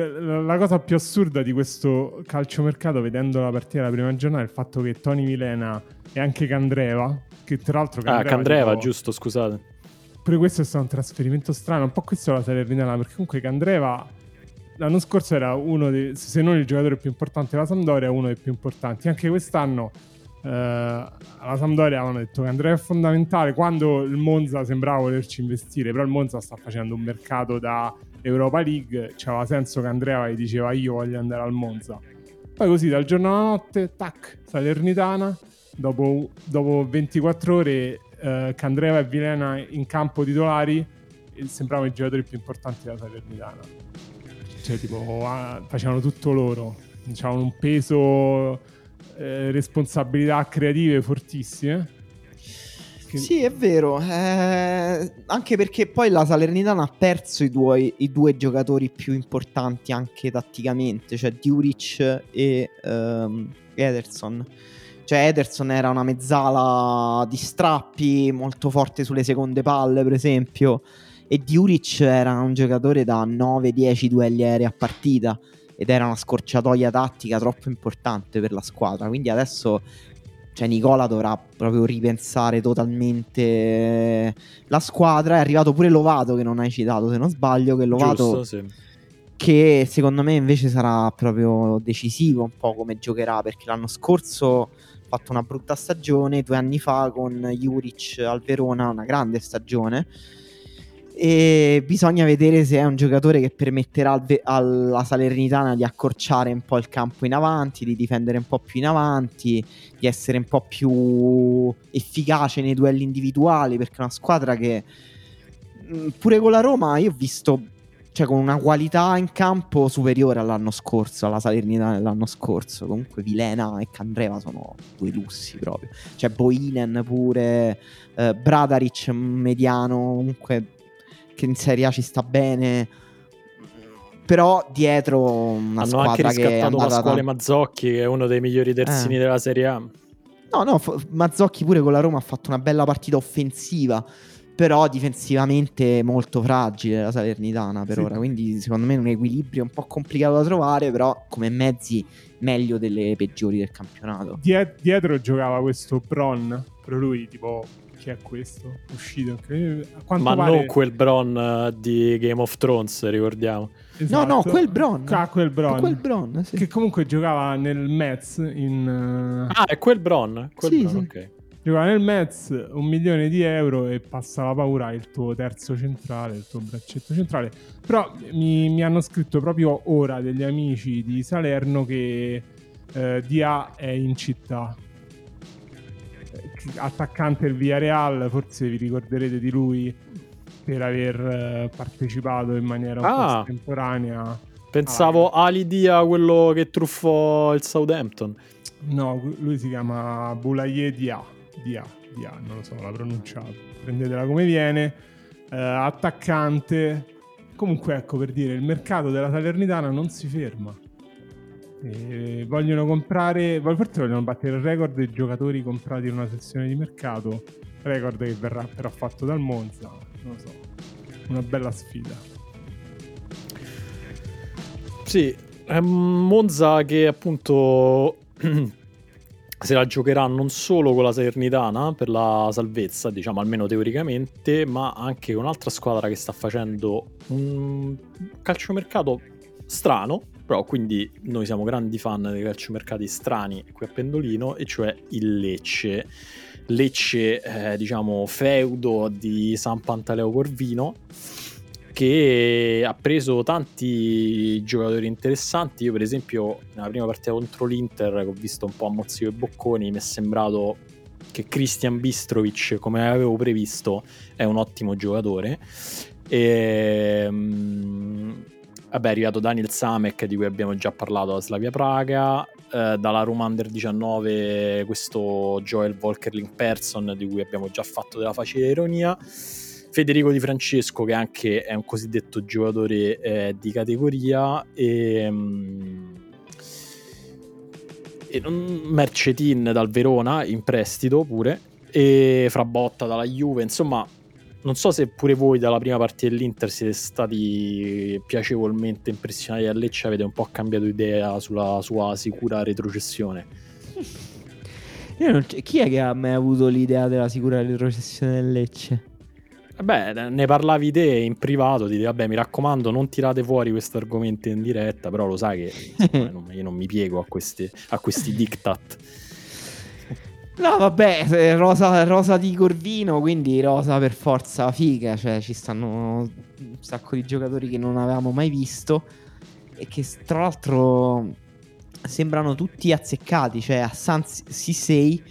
la, cosa più assurda di questo calciomercato, vedendo la partita della prima giornata, è il fatto che Tony Milena e anche Candreva, che tra l'altro... Candreva, ah, Candreva, tipo, giusto, scusate. Pure questo è stato un trasferimento strano, un po' questo è la Salernitana, perché comunque Candreva l'anno scorso era uno dei, se non il giocatore più importante della Sampdoria, uno dei più importanti. Anche quest'anno eh, alla Sampdoria avevano detto che Andrea è fondamentale quando il Monza sembrava volerci investire, però il Monza sta facendo un mercato da Europa League, c'aveva senso che Andrea gli diceva io voglio andare al Monza. Poi così dal giorno alla notte, tac, Salernitana, dopo, dopo 24 ore eh, Candreva e Vilena in campo titolari, sembravano i giocatori più importanti della Salernitana cioè tipo ah, facevano tutto loro, avevano un peso, eh, responsabilità creative fortissime. Che... Sì, è vero, eh, anche perché poi la Salernitana ha perso i due, i due, giocatori più importanti anche tatticamente, cioè Duric e um, Ederson. Cioè Ederson era una mezzala di strappi, molto forte sulle seconde palle per esempio e Djuric era un giocatore da 9-10 duelli aerei a partita ed era una scorciatoia tattica troppo importante per la squadra. Quindi adesso cioè, Nicola dovrà proprio ripensare totalmente la squadra. È arrivato pure Lovato, che non hai citato se non sbaglio. Che Lovato, Giusto, sì. che secondo me invece sarà proprio decisivo un po' come giocherà perché l'anno scorso ha fatto una brutta stagione. Due anni fa con Juric al Verona, una grande stagione e bisogna vedere se è un giocatore che permetterà al alla Salernitana di accorciare un po' il campo in avanti, di difendere un po' più in avanti, di essere un po' più efficace nei duelli individuali, perché è una squadra che mm, pure con la Roma io ho visto cioè con una qualità in campo superiore all'anno scorso, alla Salernitana dell'anno scorso. Comunque Vilena e Candreva sono due lussi proprio. C'è Boinen pure, eh, Bradaric mediano, comunque che in Serie A ci sta bene. Però dietro una Hanno squadra anche riscattato Pasquale da... Mazzocchi, che è uno dei migliori terzini eh. della Serie A. No, no, Mazzocchi pure con la Roma ha fatto una bella partita offensiva, però difensivamente molto fragile la Salernitana per sì. ora, quindi secondo me un equilibrio un po' complicato da trovare, però come mezzi meglio delle peggiori del campionato. Diet- dietro giocava questo Bron, però lui tipo chi è questo? Uscito. Ma pare... non quel Bron uh, di Game of Thrones, ricordiamo. Esatto. No, no, quel Bron. Ah, quel Bron. Quel Bron sì. Che comunque giocava nel Metz in... Uh... Ah, è quel Bron. Quel sì, Bron, sì. ok. Giocava nel Metz un milione di euro e passa la paura il tuo terzo centrale, il tuo braccetto centrale. Però mi, mi hanno scritto proprio ora degli amici di Salerno che eh, Dia è in città attaccante del Villarreal, forse vi ricorderete di lui per aver eh, partecipato in maniera un ah, po' estemporanea. Pensavo ah, Ali Dia, quello che truffò il Southampton. No, lui si chiama Boulaye Dia. Dia, Dia, non lo so, l'ha pronunciato. Prendetela come viene. Uh, attaccante. Comunque, ecco per dire, il mercato della Salernitana non si ferma. E vogliono comprare, forse vogliono battere il record dei giocatori comprati in una sessione di mercato, record che verrà però fatto dal Monza, non lo so, una bella sfida. Sì, è Monza che appunto se la giocherà non solo con la Salernitana per la salvezza, diciamo almeno teoricamente, ma anche con un'altra squadra che sta facendo un calciomercato strano, però quindi noi siamo grandi fan dei calciomercati strani qui a Pendolino, e cioè il Lecce. Lecce, eh, diciamo, feudo di San Pantaleo Corvino. che ha preso tanti giocatori interessanti. Io, per esempio, nella prima partita contro l'Inter, che ho visto un po' a Mozzico e Bocconi, mi è sembrato che Christian Bistrovic, come avevo previsto, è un ottimo giocatore. E, um, vabbè, è arrivato Daniel Samek, di cui abbiamo già parlato a Slavia Praga. Eh, dalla Roma Under 19, questo Joel Volkerling Person, di cui abbiamo già fatto della facile ironia. Federico Di Francesco, che anche è un cosiddetto giocatore eh, di categoria, e, um, e Mercetin dal Verona in prestito pure, e Frabotta dalla Juve, insomma. Non so se pure voi dalla prima partita dell'Inter siete stati piacevolmente impressionati da Lecce, avete un po' cambiato idea sulla sua sicura retrocessione. chi è che ha mai avuto l'idea della sicura retrocessione del Lecce? Beh, ne parlavi te in privato, ti vabbè mi raccomando non tirate fuori questo argomento in diretta, però lo sai che insomma, io non mi piego a questi, a questi diktat. No, vabbè, rosa, rosa, di Corvino, quindi rosa per forza figa, cioè ci stanno un sacco di giocatori che non avevamo mai visto e che tra l'altro sembrano tutti azzeccati, cioè Hassan Sisei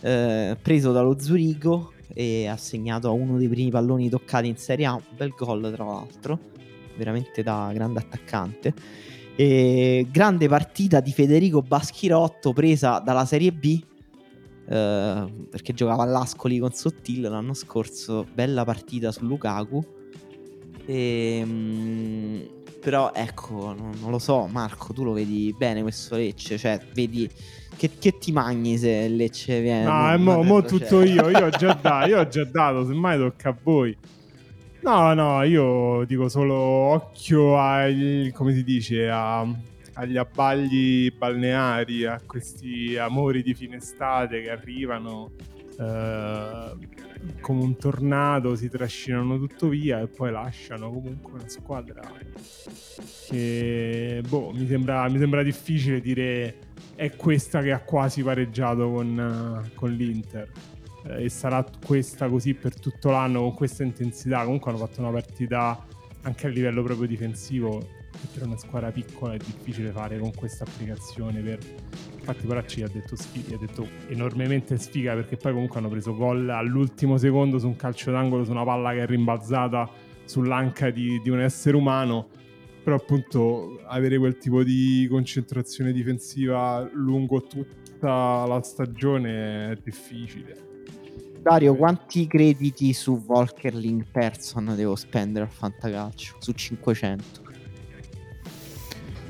eh, preso dallo Zurigo e ha segnato uno dei primi palloni toccati in Serie A, un bel gol tra l'altro, veramente da grande attaccante. E grande partita di Federico Baschirotto presa dalla Serie B eh, perché giocava all'Ascoli con Sottil l'anno scorso, bella partita su Lukaku. E, ehm, mh, però ecco, non, non, lo so, Marco, tu lo vedi bene questo Lecce, cioè vedi che, che ti mangi se Lecce viene. No, è mo, mo tutto io, io ho già dato, io ho già dato, semmai tocca a voi. No, no, io dico solo occhio ai, come si dice, a, agli abbagli balneari, a questi amori di fine estate che arrivano eh, come un tornado, si trascinano tutto via e poi lasciano comunque una squadra che boh, mi, sembra, mi sembra difficile dire è questa che ha quasi pareggiato con, con l'Inter eh, e sarà questa così per tutto l'anno con questa intensità. Comunque hanno fatto una partita anche a livello proprio difensivo per una squadra piccola è difficile fare con questa applicazione per... infatti Poracci ha detto sfiga, ha detto enormemente sfiga perché poi comunque hanno preso gol all'ultimo secondo su un calcio d'angolo su una palla che è rimbalzata sull'anca di, di un essere umano però appunto avere quel tipo di concentrazione difensiva lungo tutta la stagione è difficile Dario, quanti crediti su Volkerling Person devo spendere al fantacalcio? Su 500?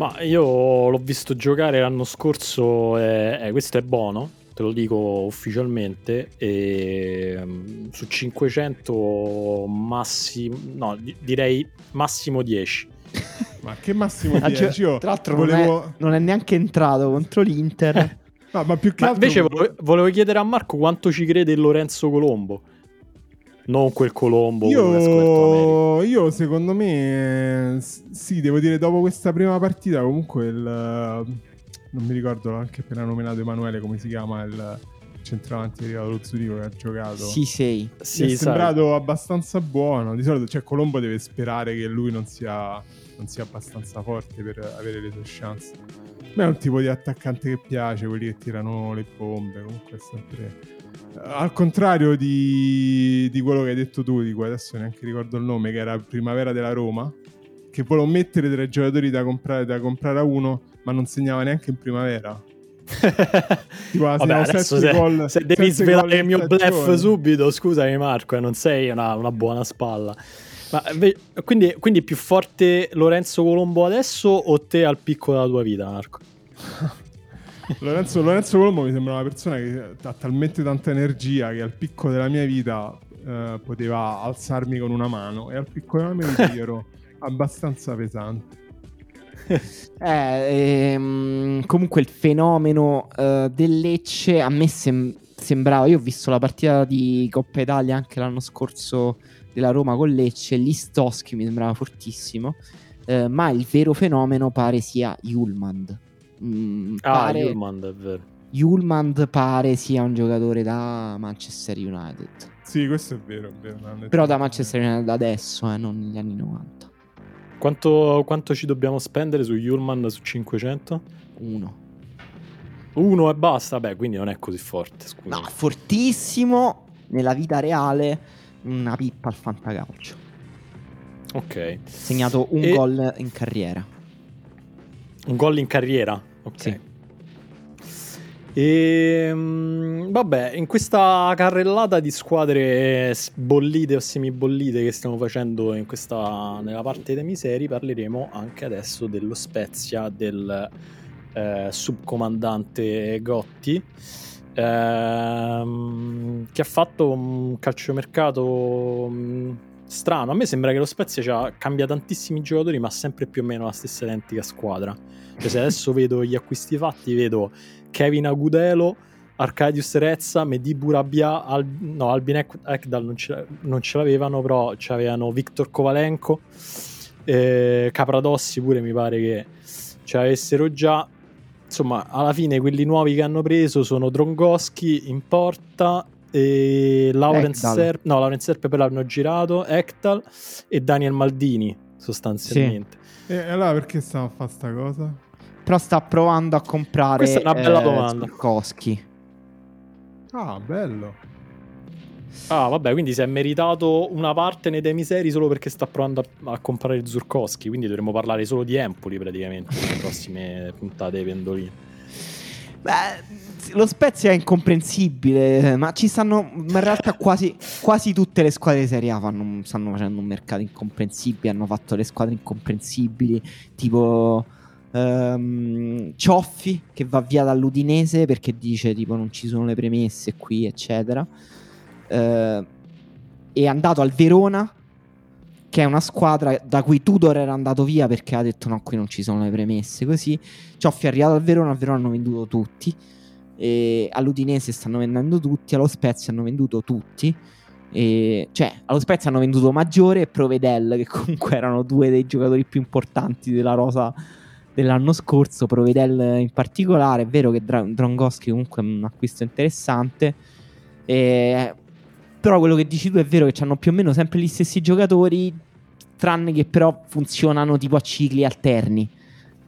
Ma io l'ho visto giocare l'anno scorso e eh, questo è buono, te lo dico ufficialmente, e, um, su 500 massimo, no, direi massimo 10. Ma che massimo 10? Io Tra l'altro volevo... non, è, non, è, neanche entrato contro l'Inter. no, ma più che ma altro... Invece volevo, volevo chiedere a Marco quanto ci crede Lorenzo Colombo non quel Colombo. Io, io secondo me, sì, devo dire, dopo questa prima partita, comunque il, non mi ricordo anche appena nominato Emanuele, come si chiama il centravanti arrivato allo Zurigo che ha giocato. Sì, sei. Sì, mi è sembrato abbastanza buono. Di solito, cioè, Colombo deve sperare che lui non sia, non sia abbastanza forte per avere le sue chance. A me è un tipo di attaccante che piace, quelli che tirano le bombe. Comunque è sempre al contrario di, di, quello che hai detto tu, di cui adesso neanche ricordo il nome, che era Primavera della Roma, che volevo mettere tre giocatori da comprare, da comprare a uno, ma non segnava neanche in primavera. tipo, Vabbè, adesso se, gol, se devi svelare il mio bluff subito, scusami Marco, eh, non sei una, una buona spalla. Ma, quindi, quindi è più forte Lorenzo Colombo adesso o te al picco della tua vita, Marco? Lorenzo, Lorenzo Colombo mi sembra una persona che ha talmente tanta energia che al picco della mia vita eh, poteva alzarmi con una mano e al picco della mia vita io ero abbastanza pesante. eh, ehm, comunque il fenomeno uh, del Lecce a me sem- sembrava, io ho visto la partita di Coppa Italia anche l'anno scorso della Roma con Lecce, Listoschi mi sembrava fortissimo, uh, ma il vero fenomeno pare sia Julmand Mm, ah, Julmand è vero. Julmand pare sia un giocatore da Manchester United. Sì, questo è vero. È vero. Però da Manchester United adesso, eh, non negli anni 90. Quanto, quanto ci dobbiamo spendere su Yulman su 500? Uno. Uno e basta, beh, quindi non è così forte, scusa. No, fortissimo nella vita reale, una pippa al fantacalcio. Ok. Segnato un E- gol in carriera. Un gol in carriera? Ok. Sì. E mm, vabbè, in questa carrellata di squadre bollite o semibollite che stiamo facendo questa, nella parte dei miseri, parleremo anche adesso dello Spezia del eh, subcomandante Gotti. ehm, che ha fatto un calciomercato mm, strano. A me sembra che lo Spezia cambia tantissimi giocatori, ma sempre più o meno la stessa identica squadra. Cioè, se adesso vedo gli acquisti fatti, vedo Kevin Agudelo, Arcadius Rezza, Mehdi Burabia, Al- no, Albin Ek- Ekdal non ce, non ce l'avevano, però c'avevano Viktor Kovalenko, eh, Capradossi pure mi pare che ce l'avessero già. Insomma, alla fine quelli nuovi che hanno preso sono Drongoschi in porta e Laurence Ekdal. Serp, no, Laurence Serp poi l'hanno girato, Ekdal e Daniel Maldini sostanzialmente. E allora perché stiamo a fare sta cosa? Però sta provando a comprare Questa è una bella eh, domanda. Zurkowski. Ah, bello. Ah, vabbè, quindi si è meritato una parte nei dei miseri solo perché sta provando a, a comprare Zurkowski. Quindi dovremmo parlare solo di Empoli praticamente nelle prossime puntate dei pendolini. Beh, lo Spezia è incomprensibile, ma ci stanno. Ma in realtà quasi, quasi tutte le squadre di Serie A fanno- stanno facendo un mercato incomprensibile. Hanno fatto le squadre incomprensibili, tipo ehm, Cioffi che va via dall'Udinese perché dice tipo non ci sono le premesse qui, eccetera. Eh, è andato al Verona. Che è una squadra da cui Tudor era andato via perché ha detto no, qui non ci sono le premesse. Così Cioffi è arrivato al Verona, al Verona hanno venduto tutti. All'Udinese stanno vendendo tutti, allo Spezia hanno venduto tutti. E, cioè, allo Spezia hanno venduto Maggiore e Provedel, che comunque erano due dei giocatori più importanti della rosa dell'anno scorso. Provedel in particolare. È vero che Dra- Drongoschi comunque è un acquisto interessante. E- però quello che dici tu è vero che hanno più o meno sempre gli stessi giocatori, tranne che però funzionano tipo a cicli alterni.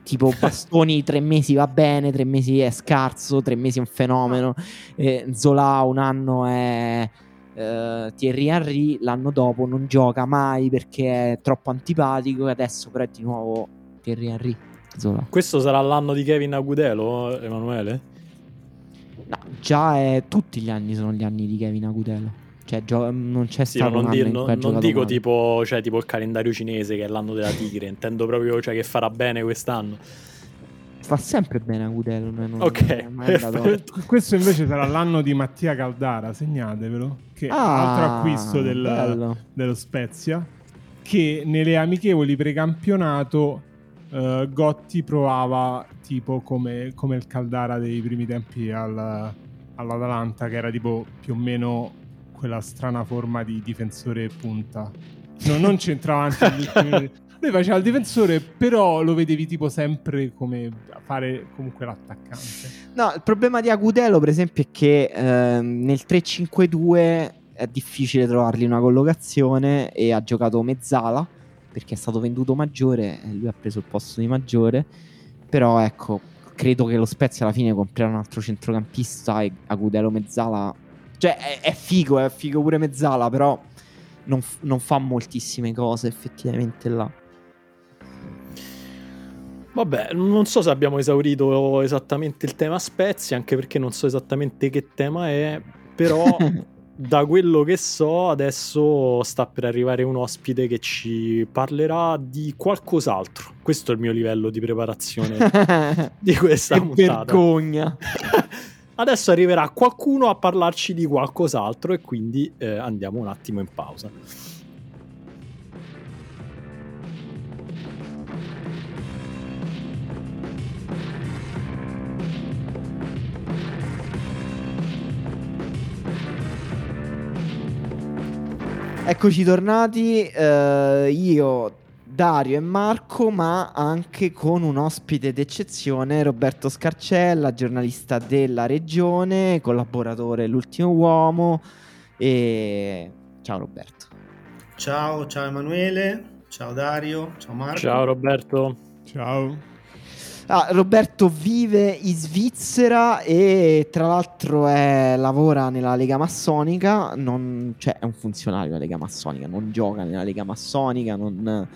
Tipo bastoni tre mesi va bene, tre mesi è scarso, tre mesi è un fenomeno. Eh, Zola un anno è eh, Thierry Henry, l'anno dopo non gioca mai perché è troppo antipatico e adesso però è di nuovo Thierry Henry. Zola. Questo sarà l'anno di Kevin Agudelo, Emanuele? No, già è, tutti gli anni sono gli anni di Kevin Agudelo. Cioè gio- non c'è Sì, stato non, un di- anno in non- non dico tipo, cioè, tipo il calendario cinese che è l'anno della tigre, intendo proprio cioè, che farà bene quest'anno. Sta sempre bene Agudelo. non- non- Ok, non. Questo invece sarà l'anno di Mattia Caldara, segnatevelo. Che è Ah, altro acquisto del- dello Spezia. Che nelle amichevoli precampionato eh, Gotti provava tipo come, come il Caldara dei primi tempi al- all'Atalanta, che era tipo più o meno quella strana forma di difensore punta. No, non negli ultimi minuti. Lui faceva il difensore, però lo vedevi tipo sempre come fare comunque l'attaccante. No, il problema di Agudelo, per esempio, è che ehm, nel 3-5-2 è difficile trovargli una collocazione e ha giocato mezzala perché è stato venduto maggiore e lui ha preso il posto di maggiore. Però ecco, credo che lo Spezia alla fine comprerà un altro centrocampista e Agudelo mezzala. Cioè, è, è figo, è figo pure mezzala, però non, non fa moltissime cose effettivamente là. Vabbè, non so se abbiamo esaurito esattamente il tema Spezia, anche perché non so esattamente che tema è, però da quello che so adesso sta per arrivare un ospite che ci parlerà di qualcos'altro. Questo è il mio livello di preparazione di questa che puntata. vergogna. Adesso arriverà qualcuno a parlarci di qualcos'altro e quindi eh, andiamo un attimo in pausa. Eccoci tornati, eh, io, Dario e Marco, ma anche con un ospite d'eccezione, Roberto Scarcella, giornalista della regione, collaboratore L'Ultimo Uomo E ciao Roberto. Ciao, ciao Emanuele, ciao Dario, ciao Marco. Ciao Roberto. Ciao. Ah, Roberto vive in Svizzera e tra l'altro è- lavora nella Lega Massonica, non, cioè è un funzionario della Lega Massonica, non gioca nella Lega Massonica, non-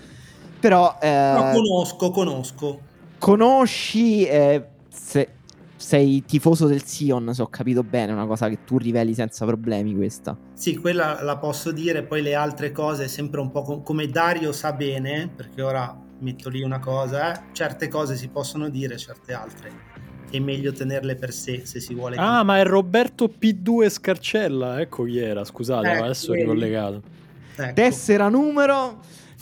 però eh, No, conosco, conosco. conosci, eh, se- sei tifoso del Sion, se ho capito bene, è una cosa che tu riveli senza problemi questa. Sì, quella la posso dire, poi le altre cose sempre un po' com- come Dario sa bene, perché ora metto lì una cosa, eh, certe cose si possono dire, certe altre è meglio tenerle per sé se si vuole. Ah, ma è Roberto P2 Scarcella. Ecco chi era, scusate, Ecco, adesso è ricollegato. Ecco. Tessera numero.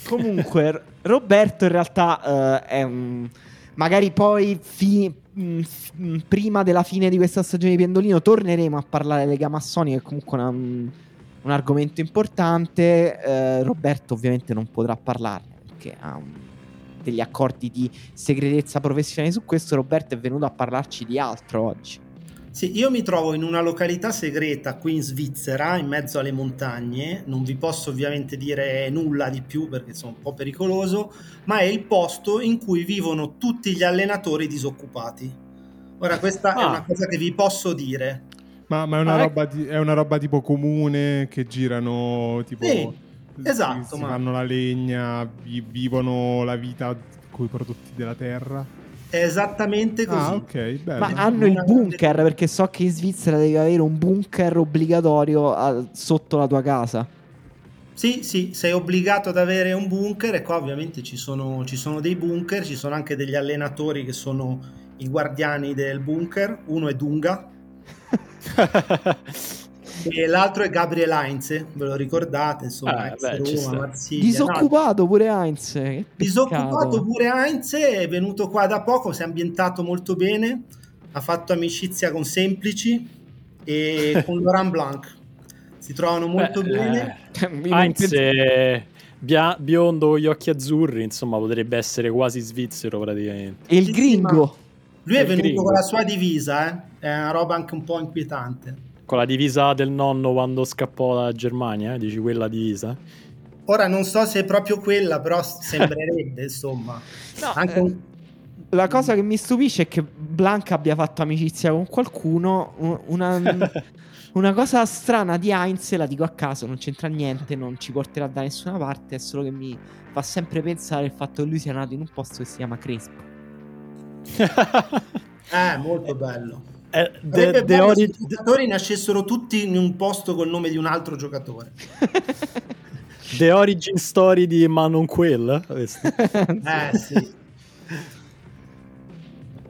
Comunque, Roberto in realtà eh, è un. Magari poi fi- f- mh, prima della fine di questa stagione di Pendolino torneremo a parlare delle Lega Massonica, che è comunque una- un, un argomento importante. Eh, Roberto ovviamente non potrà parlarne perché ha un- degli accordi di segretezza professionale su questo. Roberto è venuto a parlarci di altro oggi. Sì, io mi trovo in una località segreta qui in Svizzera, in mezzo alle montagne. Non vi posso ovviamente dire nulla di più perché sono un po' pericoloso, ma è il posto in cui vivono tutti gli allenatori disoccupati. Ora, questa è Ah. una cosa che vi posso dire. Ma, ma è, una Ah, roba di- è una roba tipo comune che girano tipo... Sì, esatto, Si ma- fanno la legna, vi- vivono la vita con i prodotti della terra. È esattamente così. Ah, ok, bello. Ma hanno il bunker perché so che in Svizzera devi avere un bunker obbligatorio a- sotto la tua casa. Sì, sì, sei obbligato ad avere un bunker e qua ovviamente ci sono, ci sono dei bunker, ci sono anche degli allenatori che sono i guardiani del bunker. Uno è Dunga e l'altro è Gabriel Heinz, ve lo ricordate, insomma, Eh, ex beh, Roma. Marsiglia. No, Disoccupato pure Heinz. disoccupato pure Heinz, è venuto qua da poco, si è ambientato molto bene, ha fatto amicizia con Semplici e con Laurent Blanc. Si trovano molto Beh, bene. Io non Heinz è bia- biondo con gli occhi azzurri, insomma, potrebbe essere quasi svizzero praticamente. E il gringo. Lui è È venuto gringo. con la sua divisa, eh? è una roba anche un po' inquietante. Con la divisa del nonno quando scappò dalla Germania, eh? dici quella divisa? Ora non so se è proprio quella, però sembrerebbe, insomma. No, Anche eh, un- La cosa che mi stupisce è che Blanca abbia fatto amicizia con qualcuno. un- Una, una cosa strana di Heinz, la dico a caso, non c'entra niente, non ci porterà da nessuna parte. È solo che mi fa sempre pensare il fatto che lui sia nato in un posto che si chiama Crespo. Eh, molto bello. Eh, the, the ori- i giocatori nascessero tutti in un posto col nome di un altro giocatore. the origin story di Ma non quel? Questo. Eh, sì.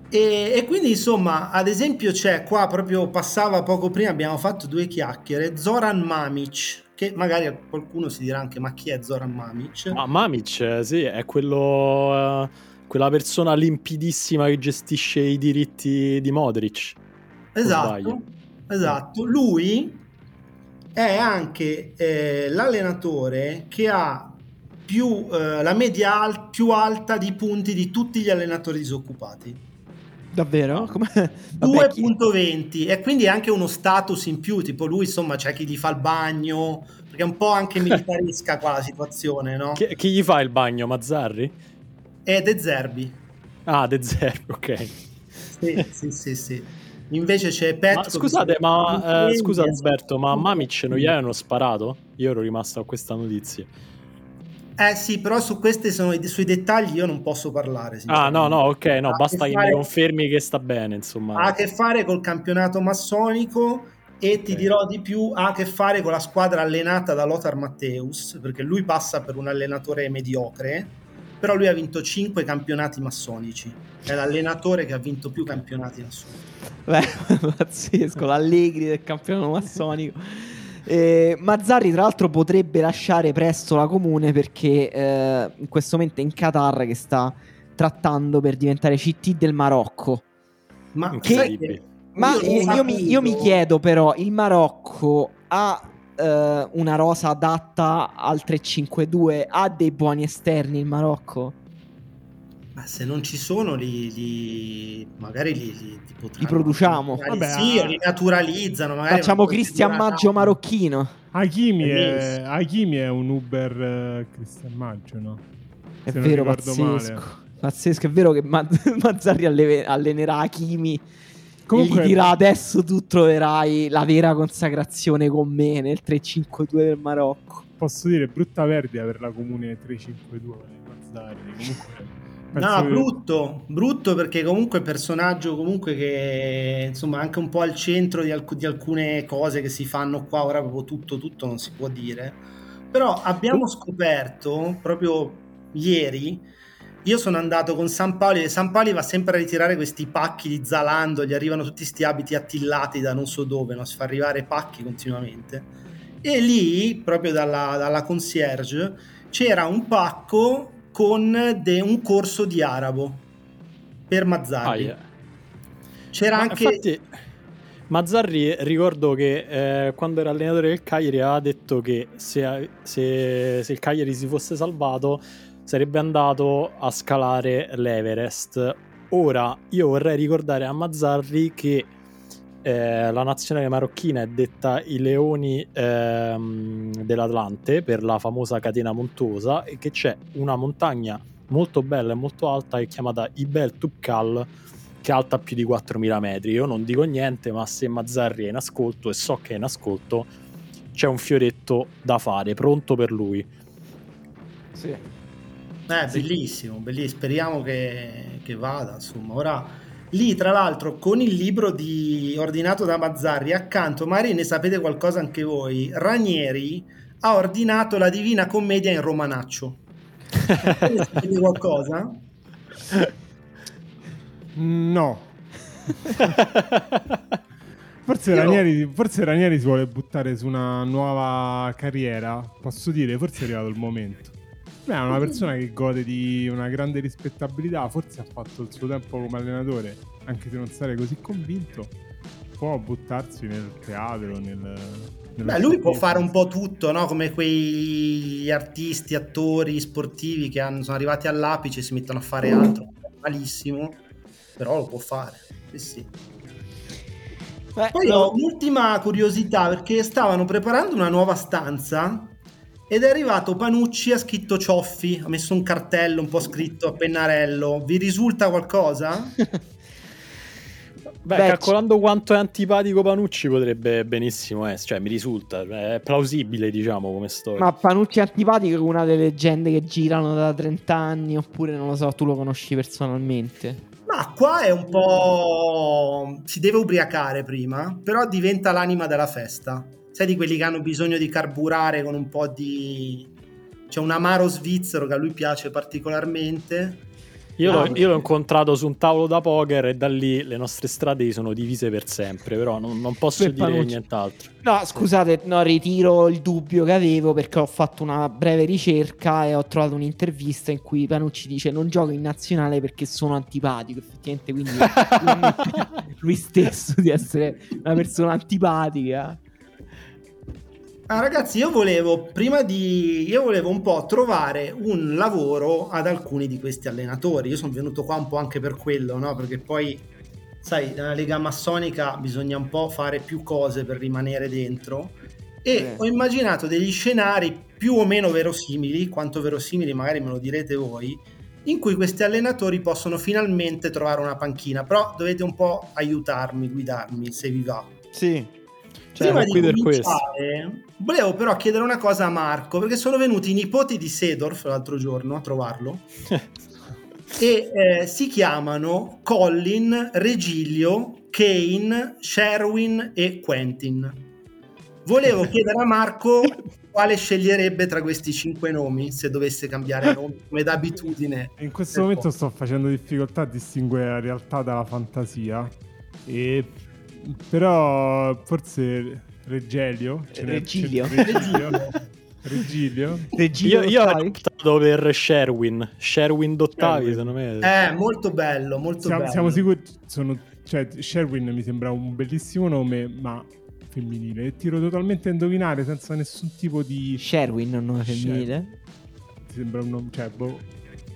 E, e quindi insomma, ad esempio c'è qua proprio passava poco prima, abbiamo fatto due chiacchiere, Zoran Mamic, che magari qualcuno si dirà anche ma chi è Zoran Mamic? Ma Mamic, eh, sì, è quello... eh, quella persona limpidissima che gestisce i diritti di Modric. Esatto, esatto. Lui è anche eh, l'allenatore che ha più, eh, la media al- più alta di punti di tutti gli allenatori disoccupati. Davvero? Come... Vabbè, chi- 2.20 e quindi è anche uno status in più, tipo lui insomma c'è chi gli fa il bagno, perché è un po' anche militaresca qua la situazione, no? Chi, chi gli fa il bagno? Mazzarri? E De Zerbi. Ah, De Zerbi, ok. Sì, sì, sì, sì. Invece c'è Petro. Ma scusate, ma eh, scusa Alberto ma Mamic non gli avevano sparato? Io ero rimasto a questa notizia. Eh sì, però su questi sono i- sui dettagli io non posso parlare. Ah, no, no, ok, no, Ha basta che fare- mi confermi che sta bene, insomma. Ha a che fare col campionato massonico e ti Ok. dirò di più, ha a che fare con la squadra allenata da Lothar Matthäus, perché lui passa per un allenatore mediocre, però lui ha vinto 5 campionati massonici. È l'allenatore che ha vinto più campionati in assoluto. Beh, pazzesco, l'Allegri del campionato massonico. Eh, Mazzarri, tra l'altro, potrebbe lasciare presto la comune perché eh, in questo momento è in Qatar che sta trattando per diventare CT del Marocco. Ma Che- Ma io io, io mi, io mi chiedo, però, il Marocco ha eh, una rosa adatta al 3-5-2? Ha dei buoni esterni il Marocco? Ma se non ci sono, li, li- magari li, li, li Li produciamo. Vabbè, sì, ah. li naturalizzano. Magari Facciamo Cristian Maggio marocchino. Hakimi è. Hakimi è un Uber eh, Cristian Maggio, no? È Se vero, pazzesco. male. Pazzesco, è vero che Ma- Mazzarri allenerà Hakimi Comunque- e gli dirà adesso tu troverai la vera consacrazione con me nel 3-5-2 del Marocco. Posso dire brutta perdita per la comune 352 Mazzarri. Comunque, No, che- brutto, brutto perché comunque è un personaggio comunque che insomma anche un po' al centro di, alc- di alcune cose che si fanno qua, ora proprio tutto, tutto non si può dire. Però abbiamo scoperto proprio ieri, io sono andato con San Paoli e San Paoli va sempre a ritirare questi pacchi di Zalando, gli arrivano tutti questi abiti attillati da non so dove, no? si fa arrivare pacchi continuamente. E lì, proprio dalla, dalla concierge, c'era un pacco con de- un corso di arabo per Mazzarri. Aia. C'era Ma anche... Infatti, Mazzarri ricordo che eh, quando era allenatore del Cagliari aveva detto che se, se- se il Cagliari si fosse salvato sarebbe andato a scalare l'Everest. Ora io vorrei ricordare a Mazzarri che eh, la nazionale marocchina è detta i leoni ehm, dell'Atlante per la famosa catena montuosa e che c'è una montagna molto bella e molto alta che è chiamata Ibel Tubkal che è alta più di 4000 metri. Io non dico niente, ma se Mazzarri è in ascolto e so che è in ascolto, c'è un fioretto da fare, pronto per lui. Sì. Eh, bellissimo, bellissimo. Speriamo che, che vada, insomma. Ora, lì, tra l'altro, con il libro di, ordinato da Mazzarri, accanto, magari ne sapete qualcosa anche voi, Ranieri ha ordinato la Divina Commedia in romanaccio. Ne sapete qualcosa? No. Forse Io- Ranieri, forse Ranieri si vuole buttare su una nuova carriera. Posso dire, forse è arrivato il momento. Beh, è una persona che gode di una grande rispettabilità. Forse ha fatto il suo tempo come allenatore, anche se non sarei così convinto. Può buttarsi nel teatro, nel. Beh, lui può fare un po' tutto, no? Come quegli artisti, attori, sportivi che hanno- sono arrivati all'apice e si mettono a fare altro. Malissimo, però lo può fare. Sì, sì. Beh, Poi no, ho un'ultima curiosità perché stavano preparando una nuova stanza ed è arrivato Panucci ha scritto Cioffi, ha messo un cartello un po' scritto a pennarello. Vi risulta qualcosa? Beh, Beh, calcolando quanto è antipatico Panucci potrebbe benissimo essere, cioè mi risulta, è plausibile diciamo come storia. Ma Panucci antipatico è una delle leggende che girano da 30 anni, oppure non lo so, tu lo conosci personalmente. Ma qua è un po'... si deve ubriacare prima, però diventa l'anima della festa. Sai di quelli che hanno bisogno di carburare con un po' di... C'è un amaro svizzero che a lui piace particolarmente. Io, No, l'ho, io l'ho incontrato su un tavolo da poker e da lì le nostre strade si sono divise per sempre, però non, non posso dire Panucci. nient'altro. No, scusate, no, ritiro il dubbio che avevo perché ho fatto una breve ricerca e ho trovato un'intervista in cui Panucci dice non gioco in nazionale perché sono antipatico, effettivamente, quindi lui stesso di essere una persona antipatica. Ah, ragazzi, io volevo prima di. Io volevo un po' trovare un lavoro ad alcuni di questi allenatori. Io sono venuto qua un po' anche per quello, no? Perché poi, sai, nella Lega Massonica bisogna un po' fare più cose per rimanere dentro. E Eh. ho immaginato degli scenari più o meno verosimili, quanto verosimili magari me lo direte voi, in cui questi allenatori possono finalmente trovare una panchina. Però dovete un po' aiutarmi, guidarmi, se vi va. Sì. Cioè, Prima di cominciare, volevo però chiedere una cosa a Marco, perché sono venuti i nipoti di Sedorf l'altro giorno a trovarlo e eh, si chiamano Colin, Regilio, Kane, Sherwin e Quentin. Volevo chiedere a Marco quale sceglierebbe tra questi cinque nomi se dovesse cambiare nome, come d'abitudine. In questo momento forza. sto facendo difficoltà a distinguere la realtà dalla fantasia. E però forse Regelio. Regilio. Regilio. Regilio. Regilio Io, ho optato per Sherwin, Sherwin d'Ottavi, secondo me. Eh, molto bello, molto Siamo, bello. siamo sicuri. Sono, cioè, Sherwin mi sembra un bellissimo nome, ma femminile. E tiro totalmente a indovinare senza nessun tipo di. Sherwin, un nome femminile. Ti sembra un nome. Cioè, boh.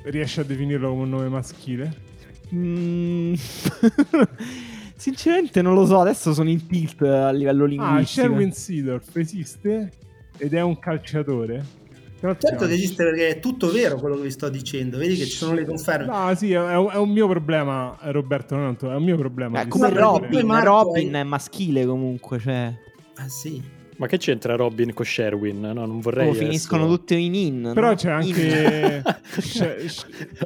riesci a definirlo come un nome maschile? Mm. Sinceramente non lo so, adesso sono in tilt a livello Ah, linguistico. Sherwin Seedorf esiste ed è un calciatore. Certo che esiste perché è tutto vero quello che vi sto dicendo, vedi che ci sono le conferme. No, sì, è un, è un mio problema, eh, Roberto. Non è un è mio problema. Eh, di come Robin, Robin è- è maschile comunque, cioè... Ah sì. Ma che c'entra Robin con Sherwin? No, non vorrei. Oh, finiscono adesso- tutte in in. Però no? c'è anche. c'è-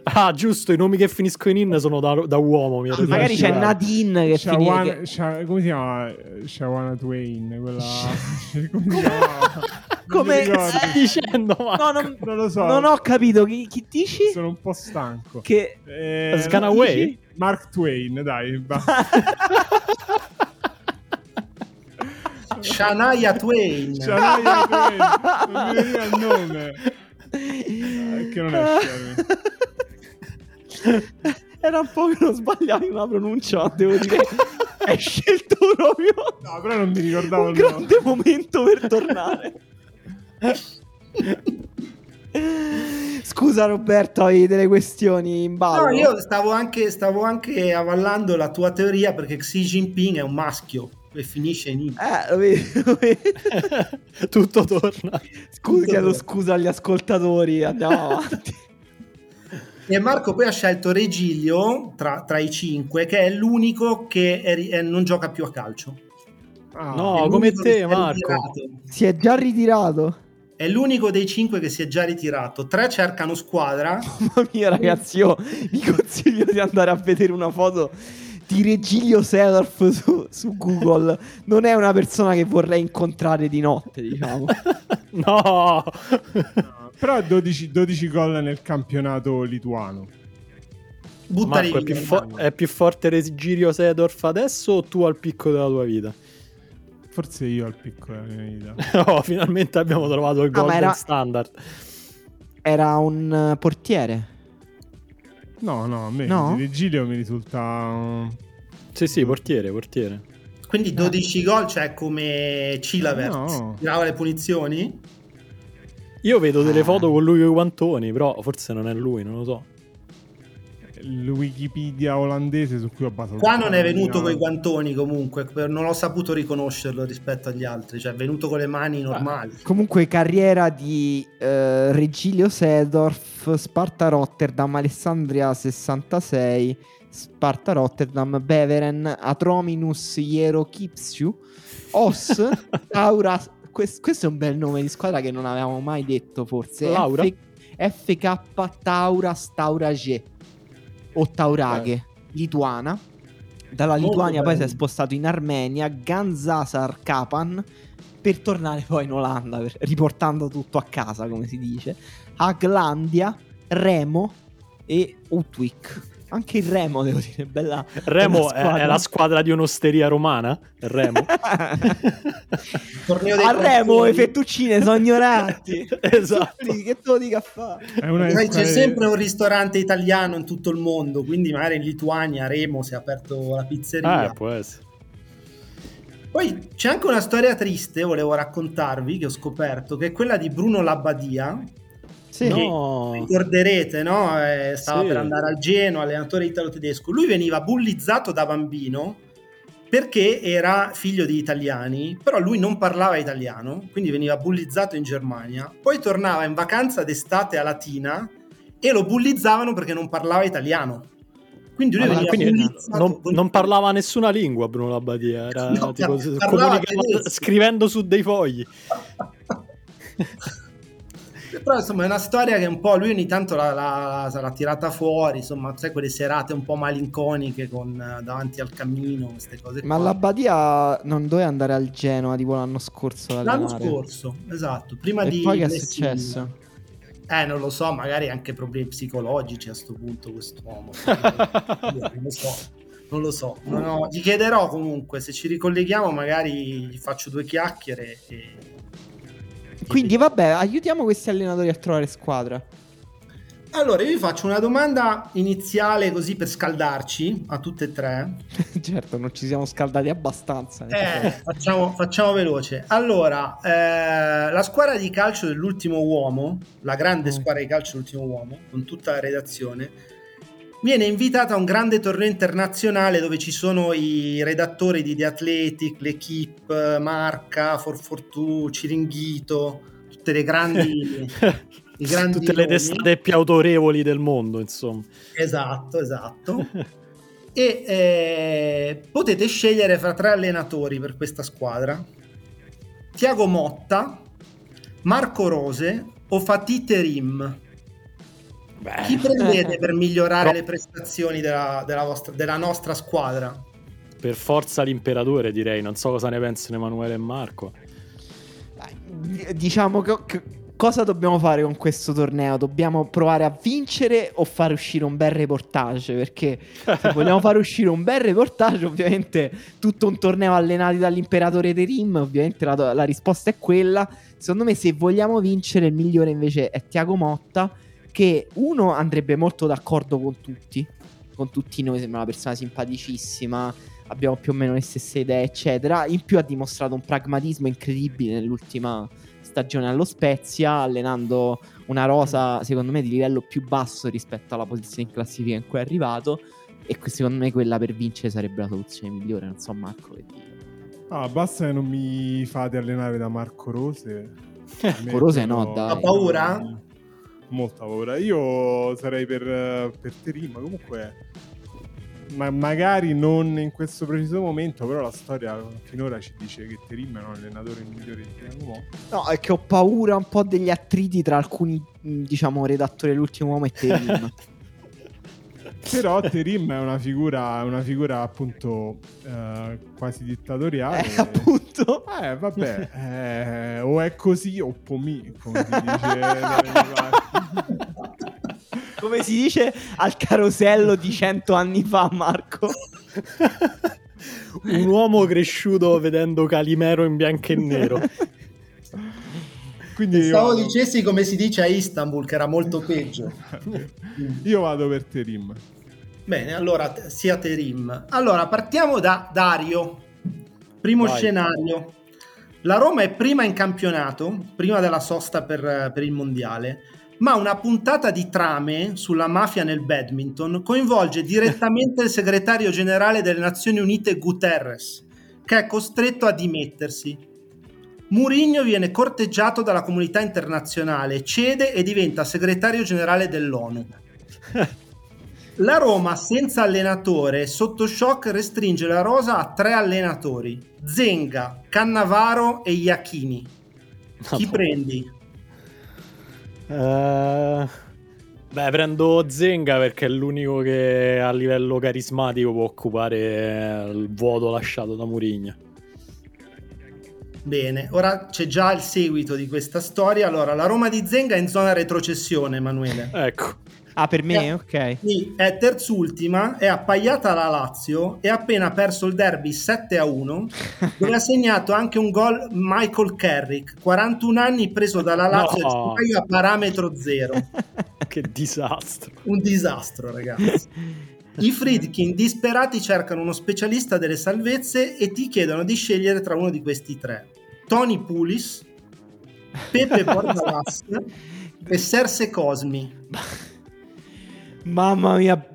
Ah, giusto, i nomi che finiscono in in sono da, da uomo. Mi ero Magari c'è dimenticato. Nadine che finisce... Shawana, Sha- come si chiama? Shawana Twain, quella come si chiama? Non Come-. Stai dicendo. No, non, Non lo so. non ho capito chi, chi dici? Sono un po' stanco. Che... Eh, It's gonna away? Mark Twain, dai. Shania Twain. Shania Twain. Non mi veniva il nome. Eh, Che non è Sherwin. Era un po' che non sbagliavi una pronuncia, devo dire hai scelto proprio No, però non mi ricordavo un il nome. grande momento per tornare. Scusa Roberto, hai delle questioni in ballo? No, io stavo anche, stavo anche avallando la tua teoria perché Xi Jinping è un maschio e finisce in I. Eh, lo vedi, lo vedi. Tutto torna. Scusa, chiedo scusa agli ascoltatori, andiamo avanti. E Marco poi ha scelto Regilio tra, tra i cinque, che è l'unico che è ri- eh, non gioca più a calcio. Ah, No. È come te, è Marco. ritirato. Si è già ritirato. È l'unico dei cinque che si è già ritirato. Tre cercano squadra. Mamma mia, ragazzi, io vi consiglio di andare a vedere una foto di Regilio Sedorf su, su Google. Non è una persona che vorrei incontrare di notte, diciamo. No. no. Però 12, 12 gol nel campionato lituano. Buttali Marco, è più, fo- è più forte Regirio Sedorf adesso o tu al picco della tua vita? Forse io al piccolo della mia vita. Oh, finalmente abbiamo trovato il Ah, ma golden era- standard. Era un portiere. No, no, a me No? Virgilio mi risulta... um, Sì, sì, portiere, portiere. Quindi 12 gol, cioè come Cilavert. No. Tirava le punizioni. Io vedo delle foto con lui con i guantoni, però forse non è lui, non lo so. Il Wikipedia olandese su cui ho basato. Qua non è venuto con i guantoni comunque, non ho saputo riconoscerlo rispetto agli altri, cioè è venuto con le mani normali. Comunque, carriera di eh, Regilio Sedorf, Sparta Rotterdam, Alessandria 66, Sparta Rotterdam, Beveren, Atrominus Hierokipsiu, Os, Taura. quest- questo è un bel nome di squadra che non avevamo mai detto, forse. Laura? F- FK Tauras Taurage o Tauraghe, lituana. Dalla Lituania poi si è spostato in Armenia, Ganzasar Kapan, per tornare poi in Olanda, per- riportando tutto a casa, come si dice. Aglandia, Remo e Utwick. Anche il Remo, devo dire, bella. Remo bella è, la squadra di un'osteria romana? Remo? Torneo dei a Remo le fettuccine sono ignoranti. esatto. Che te lo dica a fare? Sai, c'è sempre un ristorante italiano in tutto il mondo, quindi magari in Lituania, a Remo, si è aperto la pizzeria. Eh, può essere. Poi c'è anche una storia triste, volevo raccontarvi, che ho scoperto, che è quella di Bruno Labbadia. Sì. No. Ricorderete, no? Eh, stava Sì. per andare al Genoa, allenatore italo-tedesco. Lui veniva bullizzato da bambino perché era figlio di italiani, però lui non parlava italiano, quindi veniva bullizzato in Germania. Poi tornava in vacanza d'estate a Latina e lo bullizzavano perché non parlava italiano. Quindi lui Ah, veniva quindi non, non parlava nessuna lingua Bruno Labbadia, era No, tipo, scrivendo su dei fogli. Però insomma è una storia che un po' lui ogni tanto l'ha, l'ha- l'ha tirata fuori, insomma, sai quelle serate un po' malinconiche con, eh, davanti al cammino, queste cose Ma la Badia non doveva andare al Genoa tipo l'anno scorso. L'anno allenare. scorso, esatto, prima E di poi che è Messina. successo? Eh, non lo so, magari anche problemi psicologici a sto punto quest'uomo. Non lo so. Non lo so, Non ho- gli chiederò comunque se ci ricolleghiamo, magari gli faccio due chiacchiere. E... Quindi vabbè, aiutiamo questi allenatori a trovare squadra. Allora, io vi faccio una domanda iniziale così per scaldarci a tutte e tre. certo, non ci siamo scaldati abbastanza. Eh, facciamo, facciamo veloce. Allora, eh, la squadra di calcio dell'ultimo uomo, la grande Mm. squadra di calcio dell'ultimo uomo, con tutta la redazione, viene invitata a un grande torneo internazionale dove ci sono i redattori di The Athletic, l'Equipe, Marca, Forfortù, Ciringhito, tutte le grandi... grandi Tutte le testate più autorevoli del mondo, insomma. Esatto, esatto. e eh, potete scegliere fra tre allenatori per questa squadra. Tiago Motta, Marco Rose o Fatih Terim. Beh, Chi prendete per migliorare No. le prestazioni della, della vostra- della nostra squadra? per forza l'imperatore, direi. Non so cosa ne pensano Emanuele e Marco. Dai, Diciamo che, che- cosa dobbiamo fare con questo torneo? Dobbiamo provare a vincere o fare uscire un bel reportage? Perché se vogliamo fare uscire un bel reportage, ovviamente tutto un torneo allenati dall'imperatore Terim, ovviamente la, la risposta è quella. Secondo me se vogliamo vincere il migliore invece è Tiago Motta, che uno andrebbe molto d'accordo con tutti, con tutti noi, sembra una persona simpaticissima, abbiamo più o meno le stesse idee, eccetera. In più ha dimostrato un pragmatismo incredibile nell'ultima stagione allo Spezia, allenando una rosa, secondo me, di livello più basso rispetto alla posizione in classifica in cui è arrivato. E secondo me quella per vincere sarebbe la soluzione migliore. Non so, Marco, che dire. Ah, basta che non mi fate allenare da Marco Rose. Marco Rose no, dai. Ha paura? Molta paura. Io sarei per, per Terim, comunque ma magari non in questo preciso momento, però la storia finora ci dice che Terim è un allenatore migliore di Motta. No, è che ho paura un po' degli attriti tra alcuni, diciamo, redattori dell'ultimo uomo e Terim. Però Terim è una figura, una figura appunto eh, quasi dittatoriale. eh, appunto. Eh, vabbè, eh, o è così o pomì, come si dice. Come si dice al carosello di cento anni fa, Marco. Un uomo cresciuto vedendo Calimero in bianco e nero. Quindi io Pensavo vado, dicessi come si dice a Istanbul, che era molto peggio. io vado per Terim. Bene, allora t- sia Terim. Allora, partiamo da Dario. Primo Vai. scenario. La Roma è prima in campionato, prima della sosta per, per il mondiale, ma una puntata di trame sulla mafia nel badminton coinvolge direttamente il segretario generale delle Nazioni Unite Guterres, che è costretto a dimettersi. Mourinho viene corteggiato dalla comunità internazionale, cede e diventa segretario generale dell'ONU. La Roma senza allenatore sotto shock restringe la rosa a tre allenatori: Zenga, Cannavaro e Iachini. Chi Madonna. prendi? Eh, beh, prendo Zenga perché è l'unico che a livello carismatico può occupare il vuoto lasciato da Mourinho. Bene, ora c'è già il seguito di questa storia. Allora, la Roma di Zenga è in zona retrocessione, Emanuele. Ecco. Ah, per me? Eh. Ok. Sì, è terzultima, è appaiata la Lazio e ha appena perso il derby 7 a 1, dove ha segnato anche un gol Michael Carrick, 41 anni preso dalla Lazio No. a parametro zero. Che disastro. Un disastro, ragazzi. I Friedkin disperati cercano uno specialista delle salvezze e ti chiedono di scegliere tra uno di questi tre: Tony Pulis, Pepe Bordalas e Serse Cosmi. Mamma mia,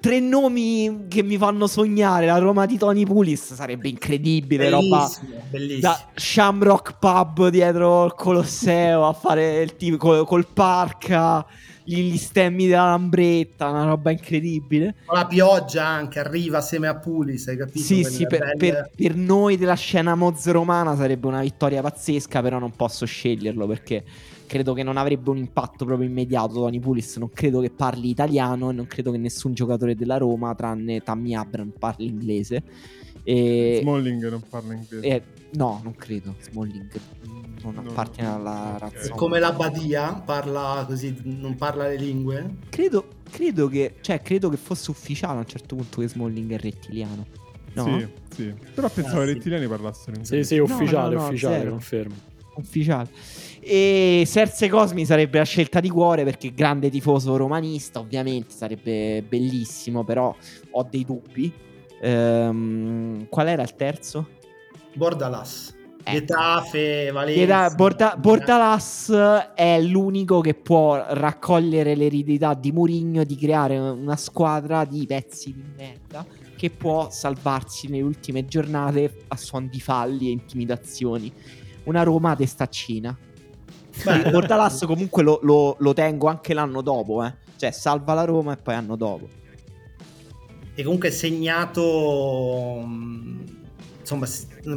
tre nomi che mi fanno sognare. La Roma di Tony Pulis sarebbe incredibile. Roba Bellissimo, bellissimo. da Shamrock Pub dietro il Colosseo a fare il tipo col, col parca, gli, gli stemmi della lambretta. Una roba incredibile. La pioggia anche arriva assieme a Pulis, hai capito? Sì, sì, per, per- per noi della scena Moz romana sarebbe una vittoria pazzesca, però non posso sceglierlo perché credo che non avrebbe un impatto proprio immediato. Tony Pulis non credo che parli italiano e non credo che nessun giocatore della Roma, tranne Tammy Abram, parli inglese. E, Smalling non parla inglese. e- no, non credo. Smalling non No. appartiene alla Ok. razza. Come la Badia, parla così, non parla le lingue. Credo, credo che, cioè, credo che fosse ufficiale a un certo punto che Smalling è rettiliano. No? Sì, sì. Però pensavo Ah, i sì. rettiliani parlassero inglese. Sì, sì, No, ufficiale, no, no, ufficiale, confermo. ufficiale. E Serse Cosmi sarebbe la scelta di cuore perché grande tifoso romanista, ovviamente sarebbe bellissimo, però ho dei dubbi. Ehm, qual era il terzo? Bordalas. Ecco. Getafe, Valencia. Geta- Borda- Bordalas è l'unico che può raccogliere l'eredità di Mourinho di creare una squadra di pezzi di merda che può salvarsi nelle ultime giornate a suon di falli e intimidazioni. Una Roma a testaccina. Beh, Bordalas comunque lo, lo- lo tengo anche l'anno dopo, eh. Cioè salva la Roma e poi anno dopo. e comunque è segnato mh, insomma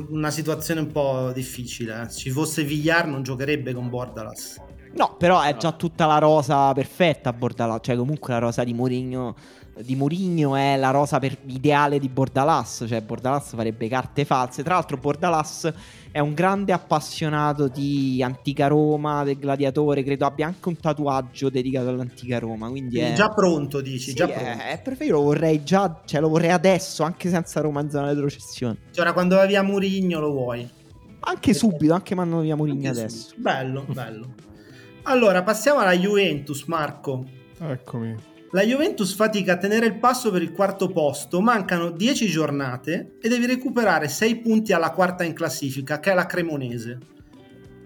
una situazione un po' difficile eh. se ci fosse Villar non giocherebbe con Bordalas No, però è già tutta la rosa perfetta Bordalas, cioè comunque la rosa di Mourinho di Mourinho è la rosa per- ideale di Bordalas, cioè Bordalas farebbe carte false. Tra l'altro Bordalas è un grande appassionato di antica Roma, del gladiatore, credo abbia anche un tatuaggio dedicato all'antica Roma, quindi è già pronto dici Sì, già è, pronto è perfetto, io lo vorrei già, cioè lo vorrei adesso, anche senza Roma in zona di retrocessione. Cioè, ora quando va via Murigno lo vuoi Anche subito, anche mandando via Mourinho adesso. su. bello bello allora passiamo alla Juventus Marco Eccomi. La Juventus fatica a tenere il passo per il quarto posto, mancano 10 giornate e devi recuperare 6 punti alla quarta in classifica, che è la Cremonese.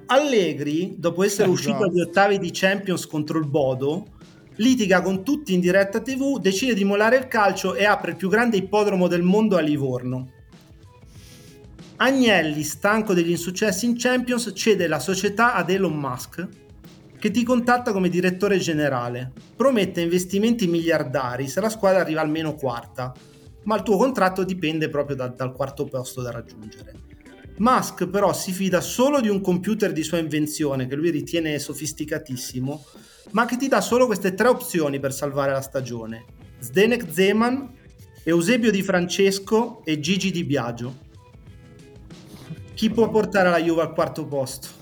Allegri, dopo essere Eh, uscito agli ottavi di Champions contro il Bodo, litiga con tutti in diretta TV, decide di mollare il calcio e apre il più grande ippodromo del mondo a Livorno. Agnelli, stanco degli insuccessi in Champions, cede la società ad Elon Musk, che ti contatta come direttore generale. Promette investimenti miliardari se la squadra arriva almeno quarta, ma il tuo contratto dipende proprio da- dal quarto posto da raggiungere. Musk però si fida solo di un computer di sua invenzione che lui ritiene sofisticatissimo, ma che ti dà solo queste tre opzioni per salvare la stagione. Zdenek Zeman, Eusebio Di Francesco e Gigi Di Biagio. Chi può portare la Juve al quarto posto?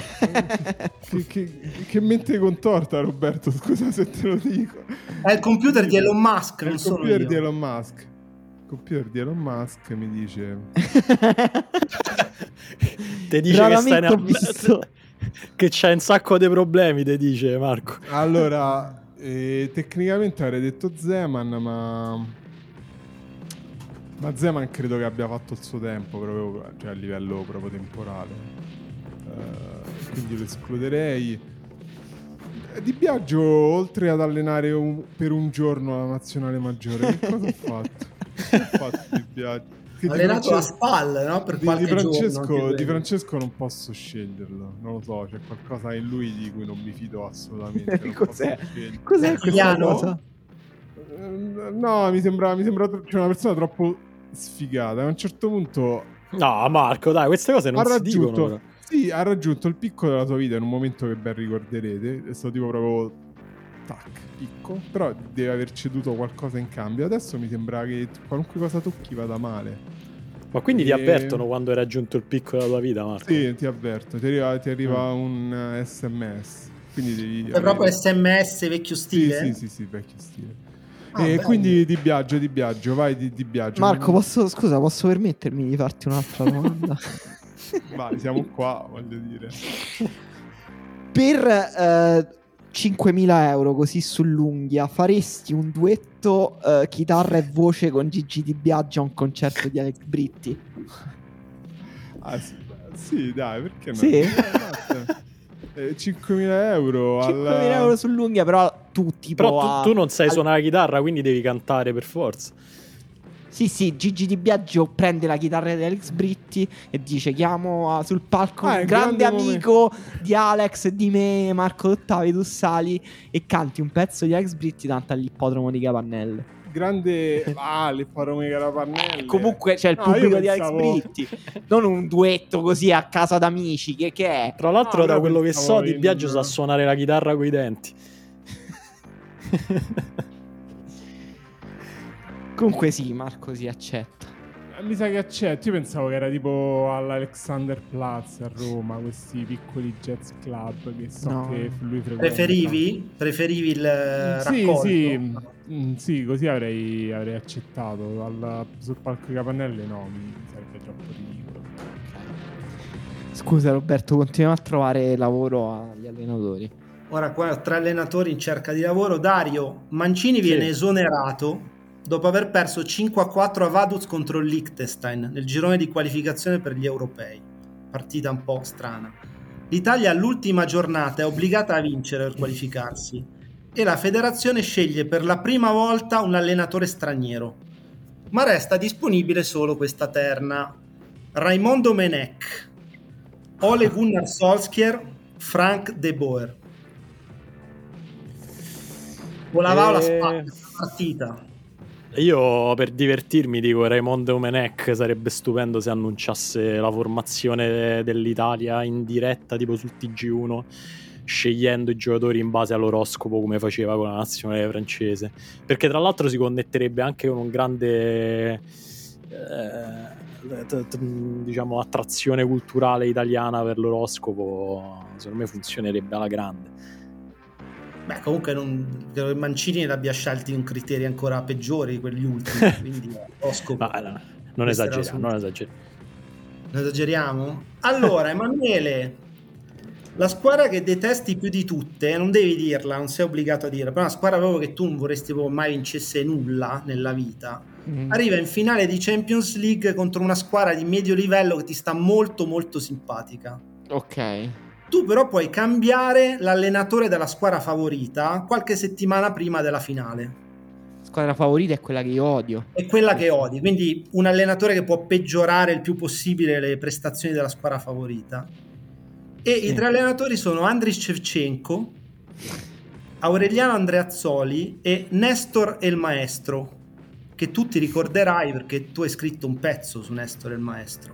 Che, che- che mente contorta, Roberto. Scusa se te lo dico. È il computer di Elon Musk, È non il sono computer io. di Elon Musk. Il computer di Elon Musk mi dice: Te dice che stai visto. che c'è un sacco di problemi, te dice Marco. Allora, eh, tecnicamente avrei detto Zeman, ma. Ma Zeman credo che abbia fatto il suo tempo proprio cioè, a livello proprio temporale. Eh, quindi lo escluderei. Eh, Di Biagio, oltre ad allenare un- per un giorno la nazionale maggiore, che cosa ha fatto? Che ha fatto Di Biagio? Che allenato la Francesco- spalla, no? Per di, qualche di Francesco, giorno. di. Francesco non posso sceglierlo, non lo so, c'è qualcosa in lui di cui non mi fido assolutamente. Cos'è? Cos'è questa cosa? Eh, No, mi sembra, mi sembra tro- c'è una persona troppo sfigata. A un certo punto No, Marco, dai, queste cose non ha si dicono. però. Sì, ha raggiunto il picco della sua vita in un momento che ben ricorderete. È stato tipo proprio tac, picco. Però deve aver ceduto qualcosa in cambio. Adesso mi sembra che qualunque cosa tocchi vada male. Ma quindi ti E- avvertono quando hai raggiunto il picco della tua vita, Marco? Sì, ti avverto, ti arriva, ti arriva Mm. un eh, sms. Quindi devi È proprio SMS vecchio Sì, stile? sì, sì, sì, vecchio stile. Ah, e bello. quindi di Biagio, di Biagio, vai di, di Biagio. Marco, posso, scusa, posso permettermi di farti un'altra domanda? Vai, siamo qua, voglio dire. per eh, 5.000 euro così sull'unghia faresti un duetto eh, chitarra e voce con Gigi Di Biagio a un concerto di Alex Britti? Ah, sì, sì, dai, perché no? Sì? Eh, basta. Eh, 5.000 euro 5.000 al... euro sull'unghia però tu tipo Però a- tu, tu non sai al- suonare la chitarra, quindi devi cantare per forza. Sì, sì, Gigi Di Biagio prende la chitarra di Alex Britti e dice chiamo ah, sul palco Ah, un grande grande amico di Alex e di me, Marco Dottavi, tu sali e canti un pezzo di Alex Britti davanti all'ippodromo di Capannelle. Grande... Ah, le parome carapannelle. Comunque c'è il No, io pubblico di Alex Britti, non un duetto così a casa d'amici, che, che è? Tra l'altro, No, da quello che so, Di Biagio sa suonare la chitarra coi denti. Comunque sì, Marco si accetta. Mi sa che accetto. Io pensavo che era tipo all'Alexander Platz a Roma, questi piccoli jazz club che so No. che lui frequenta. Preferivi? Preferivi il eh, Sì, raccolto? sì, mm, sì, così avrei, avrei accettato. Al- sul palco di Capannelle no, mi sarebbe troppo ridicolo. Scusa Roberto, continuiamo a trovare lavoro agli allenatori. Ora qua tre allenatori in cerca di lavoro. Dario Mancini Sì. viene esonerato dopo aver perso 5 a 4 a Vaduz contro il Liechtenstein nel girone di qualificazione per gli europei. Partita un po' strana. L'Italia all'ultima giornata è obbligata a vincere per qualificarsi e la federazione sceglie per la prima volta un allenatore straniero. Ma resta disponibile solo questa terna. Raimondo Menech, Ole Gunnar Solskjaer, Frank De Boer. Volavao la Eh. spalla partita. Io per divertirmi dico Raimondo Menech sarebbe stupendo se annunciasse la formazione dell'Italia in diretta tipo sul TG1 scegliendo i giocatori in base all'oroscopo come faceva con la nazionale francese. Perché tra l'altro si connetterebbe anche con un grande eh, diciamo attrazione culturale italiana per l'oroscopo. Secondo me funzionerebbe alla grande Beh, comunque non, credo che Mancini l'abbia scelti in criteri ancora peggiori di quegli ultimi, quindi eh, Osco. No, non Questa era esageriamo non esageriamo Non esageriamo? Allora, Emanuele, la squadra che detesti più di tutte, non devi dirla, non sei obbligato a dirla, però è una squadra proprio che tu non vorresti proprio mai vincesse nulla nella vita. Mm. Arriva in finale di Champions League contro una squadra di medio livello che ti sta molto molto simpatica. Ok. Tu però puoi cambiare l'allenatore della squadra favorita qualche settimana prima della finale. Squadra favorita è quella che io odio. È quella che odi, quindi un allenatore che può peggiorare il più possibile le prestazioni della squadra favorita. E Sì. i tre allenatori sono Andriy Shevchenko, Aureliano Andreazzoli e Nestor El Maestro, che tu ti ricorderai perché tu hai scritto un pezzo su Nestor El Maestro.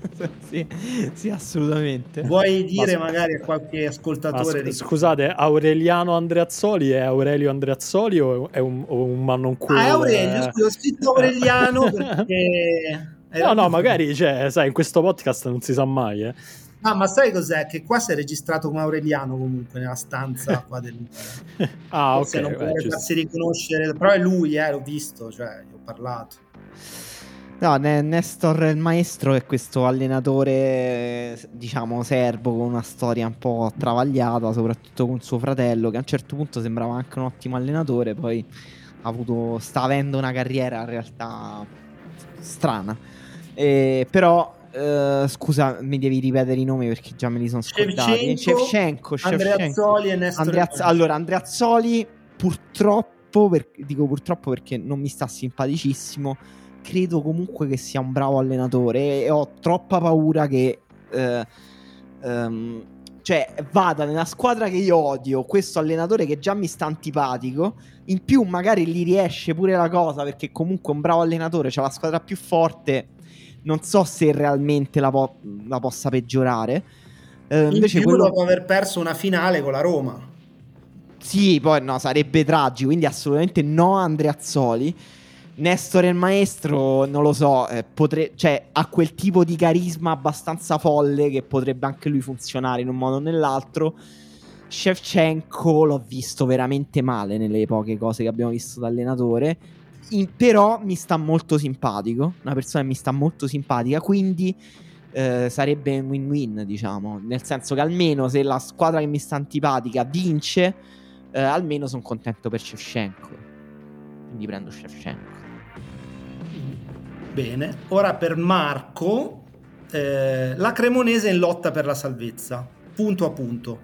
sì, sì, assolutamente. Vuoi dire Ma- magari a qualche Ah, ascoltatore sc- di- scusate, Aureliano Andreazzoli è Aurelio Andreazzoli o è un, o un man non Ah, è Aurelio, Eh, scusa, ho scritto Aureliano perché... No, no, magari, cioè, sai, in questo podcast non si sa mai, eh. Ah, ma sai cos'è? Che qua si è registrato come Aureliano comunque nella stanza qua del... Ah, ok, Forse non giusto. farsi riconoscere, però è lui, eh, l'ho visto, cioè, gli ho parlato. No, Ne- Nestor il maestro è questo allenatore, diciamo, serbo con una storia un po' travagliata, soprattutto con suo fratello, che a un certo punto sembrava anche un ottimo allenatore, poi ha avuto, sta avendo una carriera in realtà strana. Eh, però, eh, scusa, mi devi ripetere i nomi perché già me li sono scordati. Shevchenko, Shevchenko. Andreazzoli e Nestor Maestro. allora, Andreazzoli purtroppo, per- dico purtroppo perché non mi sta simpaticissimo, credo comunque che sia un bravo allenatore e ho troppa paura che... eh, ehm, cioè, vada nella squadra che io odio, questo allenatore che già mi sta antipatico, in più magari gli riesce pure la cosa perché comunque è un bravo allenatore, c'ha la squadra più forte, non so se realmente la, po- la possa peggiorare. Eh, In invece quello... dopo aver perso una finale con la Roma. Sì, poi no, sarebbe tragico, quindi assolutamente no a Andreazzoli. Nestor il maestro, non lo so, eh, potre- cioè, ha quel tipo di carisma abbastanza folle che potrebbe anche lui funzionare in un modo o nell'altro. Shevchenko l'ho visto veramente male nelle poche cose che abbiamo visto da allenatore. In- però mi sta molto simpatico, una persona che mi sta molto simpatica, quindi eh, sarebbe un win-win, diciamo, nel senso che almeno se la squadra che mi sta antipatica vince, eh, almeno sono contento per Shevchenko. Quindi prendo Shevchenko. Bene, ora per Marco, eh, la Cremonese è in lotta per la salvezza, punto a punto.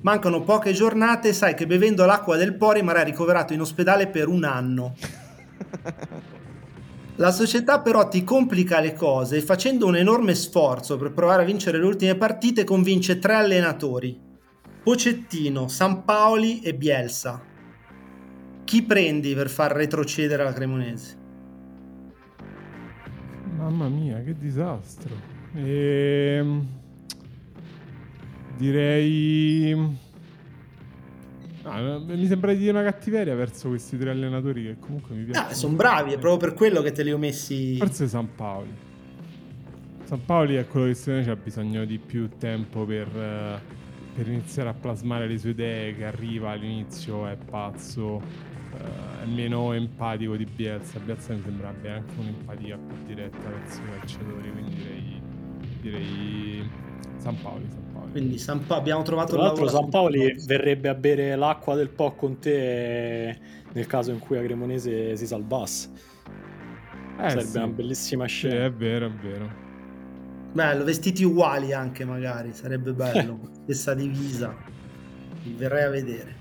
Mancano poche giornate, sai che bevendo l'acqua del Po rimarrà ricoverato in ospedale per un anno. La società però ti complica le cose e facendo un enorme sforzo per provare a vincere le ultime partite convince tre allenatori, Pocettino, Sampaoli e Bielsa. Chi prendi per far retrocedere la Cremonese? Mamma mia, che disastro. Ehm, Direi... Ah, mi sembra di dire una cattiveria verso questi tre allenatori che comunque mi piacciono. Ah, sono bravi, è proprio per quello che te li ho messi. Forse San Paoli. San Paoli è quello che secondo me c'ha bisogno di più tempo per, eh, per iniziare a plasmare le sue idee, che arriva all'inizio, è pazzo, è meno empatico di Bielsa. Bielsa mi sembrerebbe anche un'empatia più diretta verso i calciatori, quindi direi, direi San Paoli, San Paoli. Quindi San Pa- abbiamo trovato Tra l'altro San Paoli verrebbe a bere l'acqua del po' con te nel caso in cui a Cremonese si salvasse. Eh, Sarebbe sì. una bellissima Sì, scena. è vero, è vero. Bello, vestiti uguali anche magari, sarebbe bello. Stessa divisa. Vi verrei a vedere.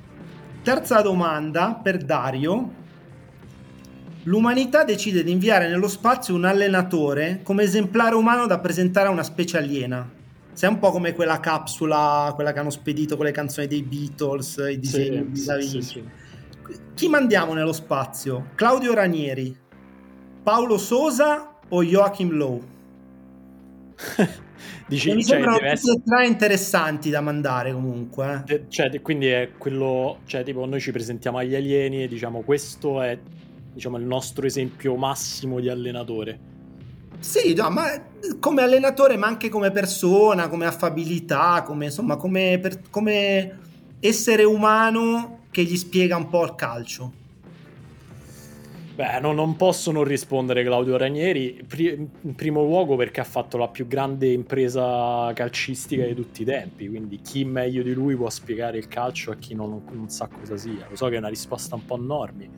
Terza domanda per Dario. L'umanità decide di inviare nello spazio un allenatore come esemplare umano da presentare a una specie aliena. Sei un po' come quella capsula, quella che hanno spedito con le canzoni dei Beatles, i disegni di Sì, Da sì, Vinci. sì. Chi mandiamo nello spazio? Claudio Ranieri, Paolo Sosa o Joachim Lowe? Dici, mi cioè, sembrano deve essere- tre interessanti da mandare comunque. eh. de- cioè, de- quindi è quello, cioè, tipo, noi ci presentiamo agli alieni e diciamo questo è diciamo, il nostro esempio massimo di allenatore. Sì, no, ma come allenatore, ma anche come persona, come affabilità, come insomma, come, per- come essere umano che gli spiega un po' il calcio. Beh, no- non posso non rispondere Claudio Ranieri, pri- in primo luogo perché ha fatto la più grande impresa calcistica di tutti i tempi, quindi chi meglio di lui può spiegare il calcio a chi non, non sa cosa sia. Lo so che è una risposta un po' normi,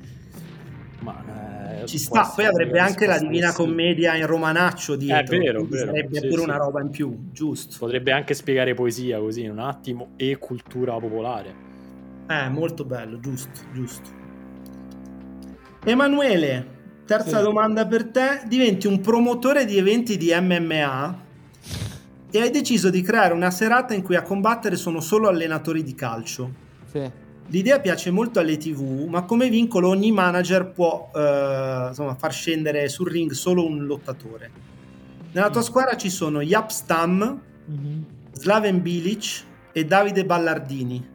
ma... eh, Ci sta, poi avrebbe anche la Divina. Commedia in romanaccio dietro. vero, quindi vero, Sarebbe sì, pure sì. una roba in più, giusto. Potrebbe anche spiegare poesia così in un attimo e cultura popolare. Eh, molto bello, giusto, giusto. Emanuele, terza Sì. domanda per te. Diventi un promotore di eventi di MMA e hai deciso di creare una serata in cui a combattere sono solo allenatori di calcio. Sì. L'idea piace molto alle TV, ma come vincolo ogni manager può eh, insomma, far scendere sul ring solo un lottatore. Nella tua squadra ci sono Jap Stam, Mhm. Slaven Bilic e Davide Ballardini.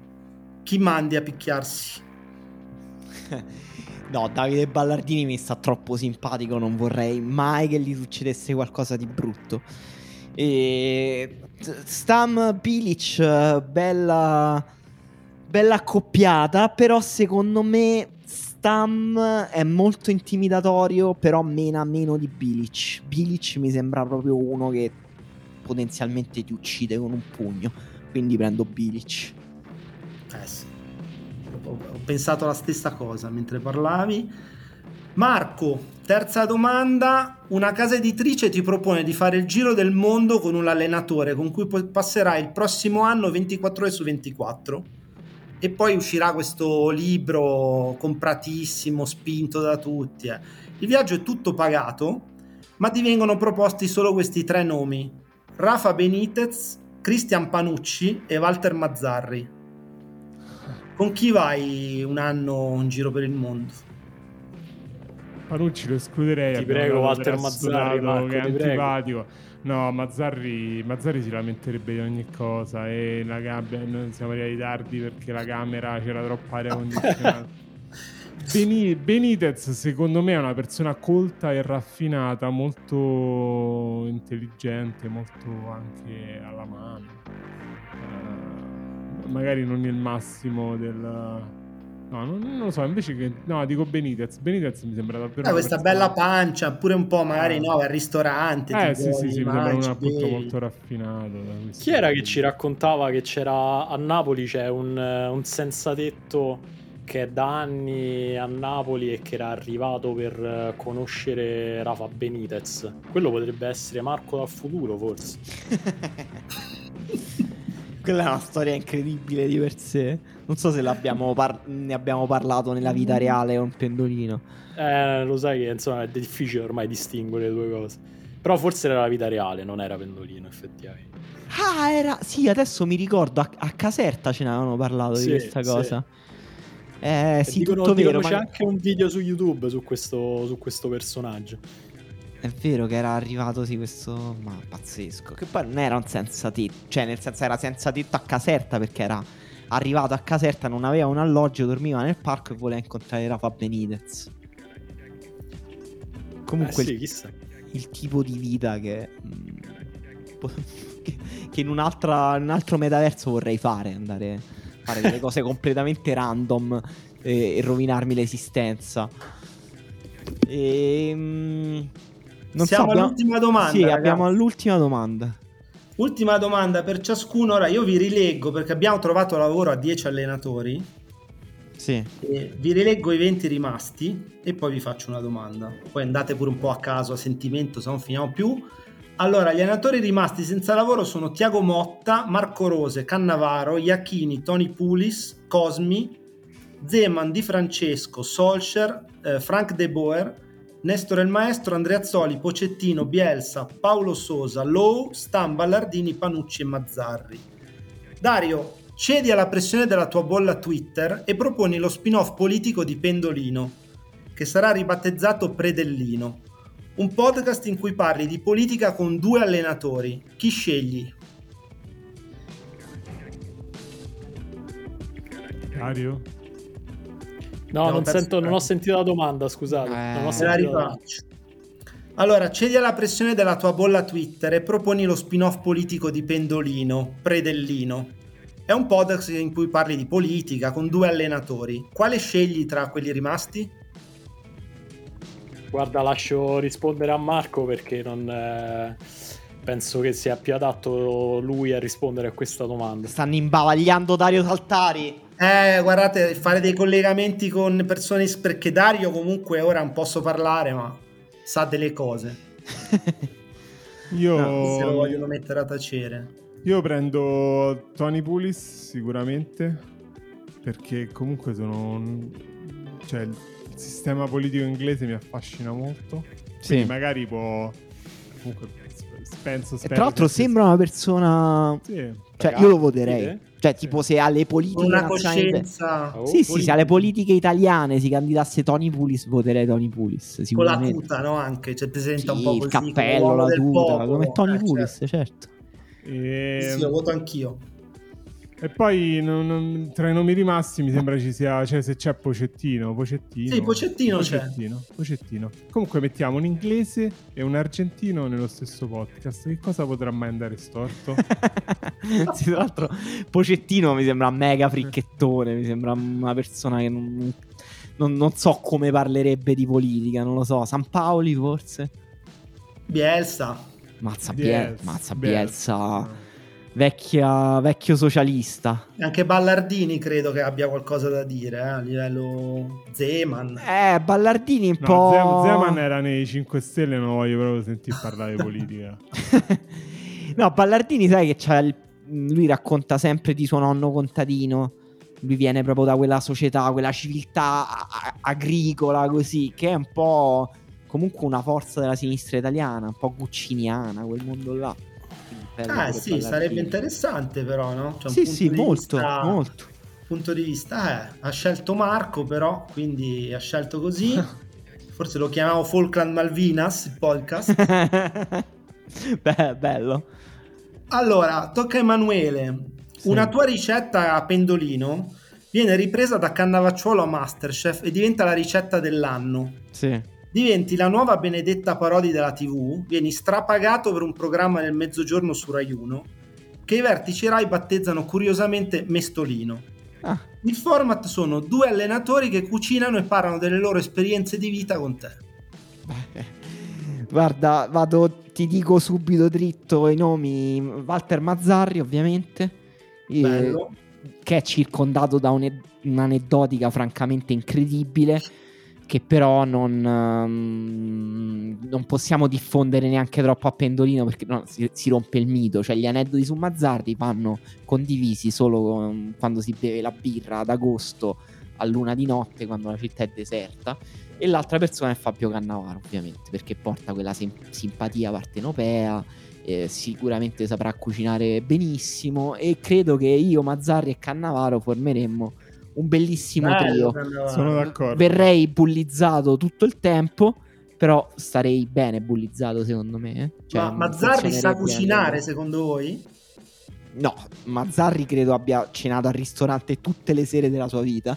Chi mandi a picchiarsi? No, Davide Ballardini mi sta troppo simpatico, non vorrei mai che gli succedesse qualcosa di brutto. E Stam Bilic, bella bella accoppiata, però secondo me Stam è molto intimidatorio, però mena meno di Bilic. Bilic mi sembra proprio uno che potenzialmente ti uccide con un pugno, quindi prendo Bilic. Eh sì. Ho, pensato la stessa cosa mentre parlavi. Marco, terza domanda. Una casa editrice ti propone di fare il giro del mondo con un allenatore con cui passerai il prossimo anno 24 ore su 24. E poi uscirà questo libro compratissimo, spinto da tutti. eh. Il viaggio è tutto pagato, ma ti vengono proposti solo questi tre nomi: Rafa Benitez, Cristian Panucci e Walter Mazzarri. Con chi vai un anno in giro per il mondo? Panucci lo escluderei. Ti prego, Walter Mazzarri, Marco, che è ti prego. antipatico. No, Mazzarri, Mazzarri si lamenterebbe di ogni cosa e la gabbia, noi siamo arrivati tardi perché la camera c'era troppa aria condizionata. Beni- Benitez secondo me è una persona colta e raffinata, molto intelligente, molto anche alla mano. Eh, magari non il massimo del... No, non, non lo so, invece che... No, dico Benitez. Benitez mi sembra davvero... Eh, questa persona- bella pancia, pure un po' magari Ah. no, al ristorante. Eh sì, sì, sì, mi sembra un appunto molto raffinato. Chi era che ci raccontava che c'era a Napoli c'è un, eh, un senza tetto che è da anni a Napoli e che era arrivato per eh, conoscere Rafa Benitez? Quello potrebbe essere Marco dal futuro, forse. Quella è una storia incredibile di per sé. Non so se par- ne abbiamo parlato nella vita reale o in pendolino. Eh, lo sai che insomma è difficile ormai distinguere le due cose. Però forse era la vita reale, non era Pendolino, effettivamente. Ah, era. Sì, adesso mi ricordo. A, a Caserta ce ne avevano parlato Sì, di questa sì. cosa. Eh, sì, dicono- tutto dicono vero. C'è Ma anche un video su YouTube su questo, su questo personaggio. È vero che era arrivato, sì, questo. Ma pazzesco. Che poi non era un senza tetto. Cioè, nel senso, era senza tetto a Caserta perché era arrivato a Caserta, non aveva un alloggio, dormiva nel parco e voleva incontrare Rafa Benitez. Comunque, eh sì, il- il tipo di vita che, mm, po- che- che in, un'altra, in un altro metaverso vorrei fare, andare a fare delle cose completamente random e, e rovinarmi l'esistenza. E, mm, non Siamo so, abbiamo- all'ultima domanda. Sì, ragazzi. abbiamo all'ultima domanda. Ultima domanda per ciascuno. Ora io vi rileggo perché abbiamo trovato lavoro a 10 allenatori. Sì. Vi rileggo i 20 rimasti e poi vi faccio una domanda. Poi andate pure un po' a caso, a sentimento, se non finiamo più. Allora, gli allenatori rimasti senza lavoro sono Tiago Motta, Marco Rose, Cannavaro, Iachini, Tony Pulis, Cosmi, Zeman, Di Francesco, Solskjaer, eh, Frank De Boer, Nestor El Maestro, Andreazzoli, Pocettino, Bielsa, Paolo Sosa, Low, Stan, Ballardini, Panucci e Mazzarri. Dario, cedi alla pressione della tua bolla Twitter e proponi lo spin-off politico di Pendolino, che sarà ribattezzato Predellino. Un podcast in cui parli di politica con due allenatori. Chi scegli? Dario? No, No, non, sento- non ho sentito la domanda, scusate. Eh, la- rifaccio. Allora, cedi alla pressione della tua bolla Twitter e proponi lo spin-off politico di Pendolino, Predellino. È un podcast in cui parli di politica con due allenatori. Quale scegli tra quelli rimasti? Guarda, lascio rispondere a Marco perché non eh, penso che sia più adatto lui a rispondere a questa domanda. Stanno imbavagliando Dario Saltari. Eh, guardate, fare dei collegamenti con persone perché Dario comunque ora non posso parlare, ma sa delle cose. Io, Se lo vogliono mettere a tacere. io prendo Tony Pulis sicuramente perché comunque sono un- cioè il sistema politico inglese mi affascina molto. Sì. Quindi magari può comunque s- penso E tra l'altro sembra una persona... Sì. Cioè, Ragazzi, io lo voterei. Cioè, tipo, se alle politiche una nazionali... coscienza Oh, Sì, sì, se alle politiche italiane si candidasse Tony Pulis, voterei Tony Pulis. con la tuta, no? Anche, cioè presenta un Sì, po' il così, come cappello, la tuta, popolo. come Tony Eh, Pulis, certo. certo. E, Sì, sì, lo voto anch'io. E poi non- non- tra i nomi rimasti mi sembra ci sia, cioè se c'è Pocettino, Pocettino. Sì, Pocettino c'è. Pocettino, Pocettino. Comunque mettiamo un inglese e un argentino nello stesso podcast. Che cosa potrà mai andare storto? Sì, tra l'altro, Pocettino mi sembra mega fricchettone. Mi sembra una persona che non, non- non so come parlerebbe di politica. Non lo so. San Paoli, forse. Bielsa. Mazza, Bielsa, Biel- Mazza Bielsa. Bielsa. Vecchia, vecchio socialista. Anche Ballardini credo che abbia qualcosa da dire eh, a livello Zeman. Eh, Ballardini un No, po'. Zem- Zeman era nei 5 Stelle, non voglio proprio sentire parlare di politica. no, Ballardini, sai che c'ha il- lui racconta sempre di suo nonno contadino. Lui viene proprio da quella società, quella civiltà agricola, così, che è un po' comunque una forza della sinistra italiana, un po' gucciniana, quel mondo là. Ah, sì, sarebbe interessante però, no? Cioè, un Sì, punto sì, di molto, vista- molto. punto di vista, eh, ha scelto Marco però, quindi ha scelto così. Forse lo chiamavo Falkland Malvinas, il podcast. Beh, bello. Allora, tocca a Emanuele. Sì. Una tua ricetta a pendolino viene ripresa da Cannavacciuolo a Masterchef e diventa la ricetta dell'anno. Sì. Diventi la nuova benedetta parodi della TV, vieni strapagato per un programma nel mezzogiorno su Rai 1, che i vertici Rai battezzano curiosamente Mestolino. Ah, Il format sono due allenatori che cucinano e parlano delle loro esperienze di vita con te. guarda, vado, ti dico subito dritto i nomi. Walter Mazzarri, ovviamente. Eh, Bello. che è circondato da un'aneddotica francamente incredibile che però non, ehm, non possiamo diffondere neanche troppo a pendolino perché no, si, si rompe il mito, cioè gli aneddoti su Mazzarri vanno condivisi solo ehm, quando si beve la birra ad agosto a luna di notte quando la città è deserta. E l'altra persona è Fabio Cannavaro ovviamente perché porta quella sim- simpatia partenopea eh, sicuramente saprà cucinare benissimo. E credo che io, Mazzarri e Cannavaro formeremmo un bellissimo Bello, trio. Sono d'accordo. Verrei bullizzato tutto il tempo, però starei bene bullizzato secondo me. eh. Cioè, Ma Mazzarri sa cucinare secondo voi? No, Mazzarri credo abbia cenato al ristorante tutte le sere della sua vita.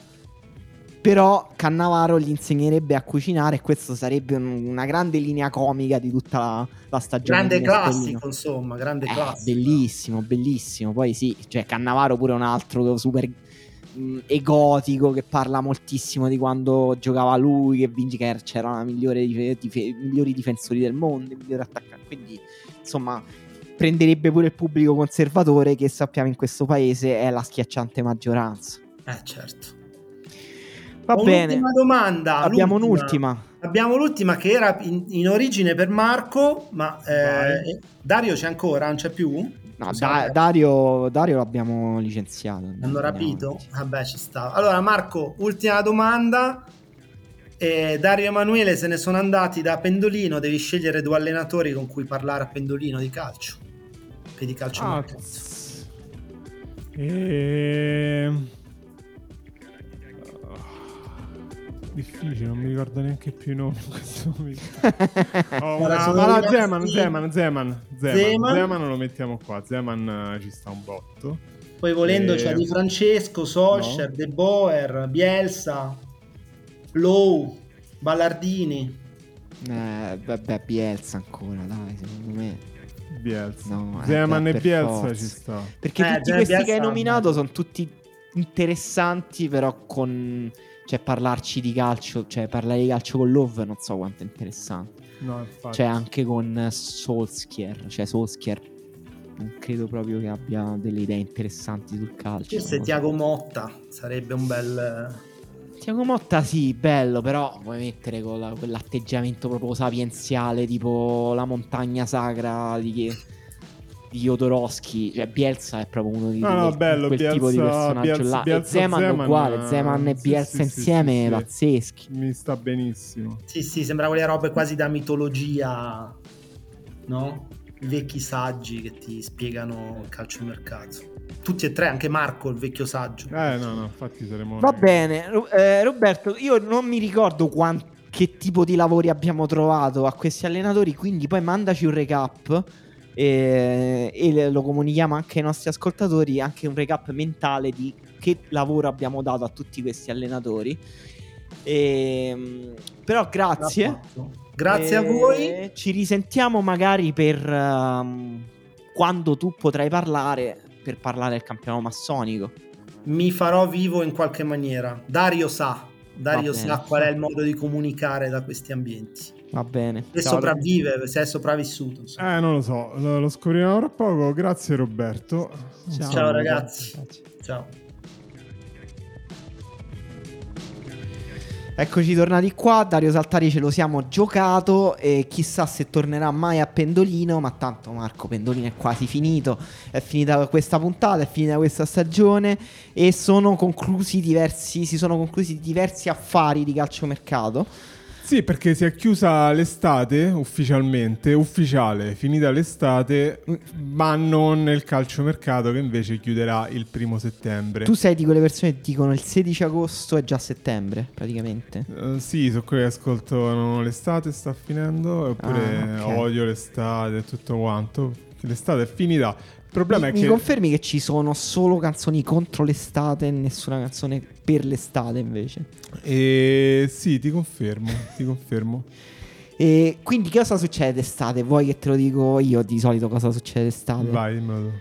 Però Cannavaro gli insegnerebbe a cucinare e questo sarebbe un- una grande linea comica di tutta la, la stagione. Grande classico, insomma, grande Eh, classico. bellissimo, bellissimo. Poi sì, cioè Cannavaro pure è un altro super mh, egotico che parla moltissimo di quando giocava lui, che vince che c'era la migliore dife- i migliori difensori del mondo, il migliore attaccante. Quindi, insomma, prenderebbe pure il pubblico conservatore che sappiamo in questo paese è la schiacciante maggioranza. Eh, certo. Va Ho bene. Un'ultima domanda. Abbiamo l'ultima. un'ultima. Abbiamo l'ultima che era in, in origine per Marco, ma eh. Dario c'è ancora, non c'è più? No, Da- Dario, Dario l'abbiamo licenziato. Hanno Andiamo rapito? Vabbè, ci sta. Allora, Marco, ultima domanda. Eh, Dario e Emanuele se ne sono andati da Pendolino. Devi scegliere due allenatori con cui parlare a Pendolino di calcio. Che di calcio Ah, mercato. Ehm... Difficile, non mi ricordo neanche più i nomi in questo momento. Oh, ma no, rimasti- Zeman, Zeman, Zeman, Zeman, Zeman. Lo mettiamo qua. Zeman eh, ci sta un botto. Poi volendo Eh, c'è Di Francesco, Solskjaer, no. De Boer, Bielsa, Low, Ballardini. Eh, vabbè, Bielsa ancora, dai, secondo me. Bielsa. No, eh, Zeman e Bielsa forza. ci sta. Perché Eh, tutti questi che Bielsa- hai nominato sono tutti interessanti, però con... Cioè, parlarci di calcio, cioè, parlare di calcio con Love non so quanto è interessante. No, infatti. Cioè, anche con Solskjaer, cioè Solskjaer non credo proprio che abbia delle idee interessanti sul calcio. Forse so. Tiago Motta sarebbe un bel... Tiago Motta sì, bello, però vuoi mettere con la- quell'atteggiamento proprio sapienziale, tipo la montagna sacra di, di Jodorowsky. Cioè, Bielsa è proprio uno di No, no, quel, bello, quel tipo di Bielsa- personaggio Bielsa- là. Bielsa, e Zeman, Zeman, uguale, Zeman e sì, Bielsa sì, insieme, sì, sì. pazzeschi. Mi sta benissimo. Sì, sì, sembra quelle robe quasi da mitologia, no? I vecchi saggi che ti spiegano il calciomercato. Tutti e tre, anche Marco, il vecchio saggio. Eh, no, no, infatti saremo... Va bene, eh, Roberto, io non mi ricordo quan- che tipo di lavori abbiamo trovato a questi allenatori, quindi poi mandaci un recap e le- lo comunichiamo anche ai nostri ascoltatori, anche un recap mentale di che lavoro abbiamo dato a tutti questi allenatori. Ehm, però grazie. Grazie a E voi. Ci risentiamo magari per ehm, quando tu potrai parlare per parlare del campionato massonico. Mi farò vivo in qualche maniera. Dario sa. Dario sa qual è il modo di comunicare da questi ambienti. Va bene. E Ciao, sopravvive, se è sopravvissuto. insomma. Eh, non lo so, lo, lo scopriremo tra poco. Grazie Roberto. Ciao. Ciao saluto. ragazzi. Ciao. Eccoci tornati qua, Dario Saltari ce lo siamo giocato e chissà se tornerà mai a Pendolino, ma tanto Marco Pendolino è quasi finito, è finita questa puntata, è finita questa stagione e sono conclusi diversi, si sono conclusi diversi affari di calciomercato. Sì, perché si è chiusa l'estate ufficialmente, ufficiale, finita l'estate, ma non nel calciomercato che invece chiuderà il primo settembre. Tu sei di quelle persone che dicono il 16 agosto è già settembre, praticamente. Eh, sì, sono quelli che ascoltano l'estate sta finendo, oppure Ah, ok. odio l'estate e tutto quanto. L'estate è finita. Il problema mi, è mi che... confermi che ci sono solo canzoni contro l'estate e nessuna canzone per l'estate invece? Eh, sì, ti confermo, ti confermo. E quindi cosa succede d'estate? Vuoi che te lo dico io di solito cosa succede d'estate? Vai, dimmelo.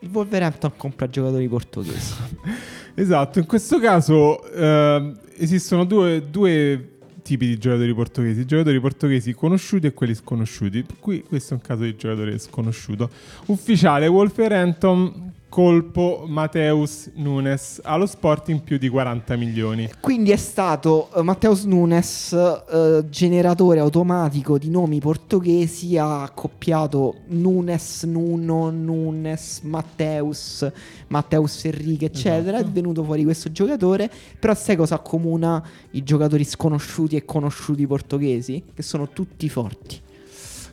Il Wolverhampton compra giocatori portoghesi. Esatto, in questo caso ehm, esistono due, due tipi di giocatori portoghesi, giocatori portoghesi conosciuti e quelli sconosciuti. Qui questo è un caso di giocatore sconosciuto. Ufficiale Wolverhampton colpo Mateus Nunes allo Sporting più di 40 milioni. Quindi è stato eh, Matteus Nunes, eh, generatore automatico di nomi portoghesi, ha accoppiato Nunes, Nuno, Nunes, Matteus, Matteus Enrique, eccetera. Esatto. È venuto fuori questo giocatore. Però sai cosa accomuna i giocatori sconosciuti e conosciuti portoghesi? Che sono tutti forti.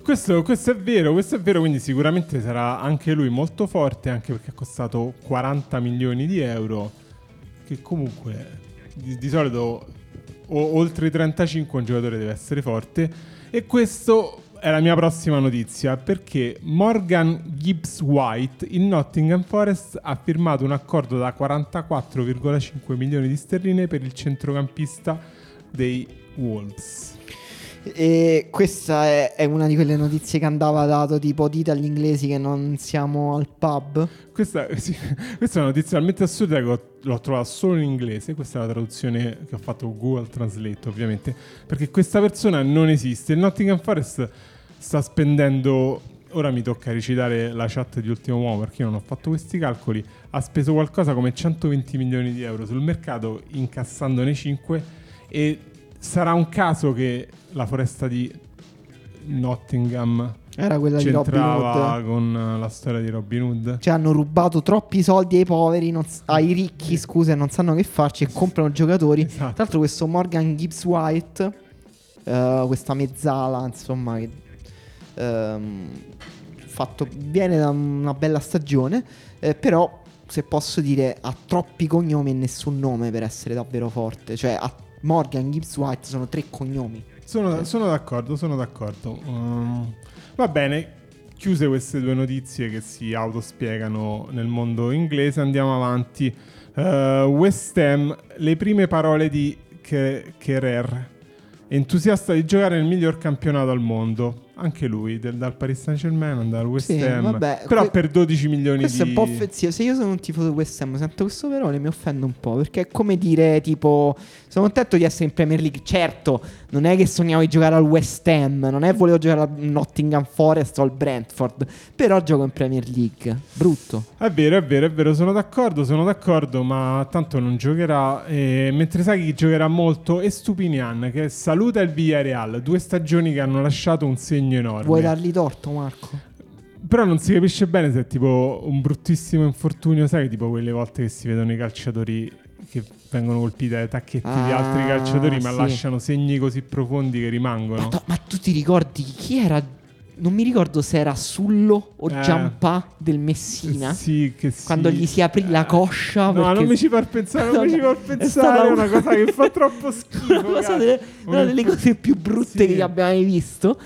Questo, questo è vero, questo è vero, quindi sicuramente sarà anche lui molto forte, anche perché ha costato 40 milioni di euro, che comunque di, di solito o- oltre i 35 un giocatore deve essere forte. E questo è la mia prossima notizia, perché Morgan Gibbs White, il Nottingham Forest, ha firmato un accordo da 44,5 milioni di sterline per il centrocampista dei Wolves. E questa è, è una di quelle notizie che andava dato tipo dite agli inglesi che non siamo al pub. Questa, sì, questa è una notizia talmente assurda che ho- l'ho trovata solo in inglese. Questa è la traduzione che ho fatto con Google Translate, ovviamente. Perché questa persona non esiste. Il Nottingham Forest sta spendendo ora mi tocca recitare la chat di Ultimo Uomo perché io non ho fatto questi calcoli, ha speso qualcosa come 120 milioni di euro sul mercato incassandone 5 e sarà un caso che la foresta di Nottingham Era quella di Robin Hood. con la storia di Robin Hood. Cioè hanno rubato troppi soldi ai poveri, s- ai ricchi, scusa, e non sanno che farci e comprano giocatori. Tra Esatto. l'altro questo Morgan Gibbs White, eh, questa mezzala, insomma, che ehm, fatto viene da una bella stagione, eh, però se posso dire ha troppi cognomi e nessun nome per essere davvero forte. Cioè a Morgan Gibbs White sono tre cognomi. Sono, sono d'accordo, sono d'accordo. Um, va bene, chiuse queste due notizie che si autospiegano nel mondo inglese, andiamo avanti. Uh, West Ham, le prime parole di Ke- Kerer, entusiasta di giocare nel miglior campionato al mondo. Anche lui, del- dal Paris Saint Germain, dal West Sì, Ham. vabbè, Però que- per 12 milioni Questo di... è un po' offensivo. Se io sono un tifoso di West Ham, sento questo parole mi offendo un po'. Perché è come dire, tipo, sono contento di essere in Premier League. Certo, non è che sognavo di giocare al West Ham, non è volevo giocare al Nottingham Forest o al Brentford. Però gioco in Premier League. Brutto. È vero, è vero, è vero, sono d'accordo, sono d'accordo, ma tanto non giocherà. eh, mentre sai chi giocherà molto è Stupinian, che saluta il Villarreal, due stagioni che hanno lasciato un segno enorme. Vuoi dargli torto, Marco? Però non si capisce bene se è tipo un bruttissimo infortunio, sai, tipo quelle volte che si vedono i calciatori che vengono colpiti dai tacchetti di Ah, altri calciatori, ma sì. lasciano segni così profondi che rimangono. Ma, to- ma tu ti ricordi chi era? Non mi ricordo se era Sullo o Eh. Giampà del Messina. Sì, che sì. Quando gli si aprì la coscia. No, perché- non mi ci far pensare, non mi ci far È pensare, stata è una cosa che fa troppo schifo. una delle, una delle cose più brutte Sì. che abbia mai visto.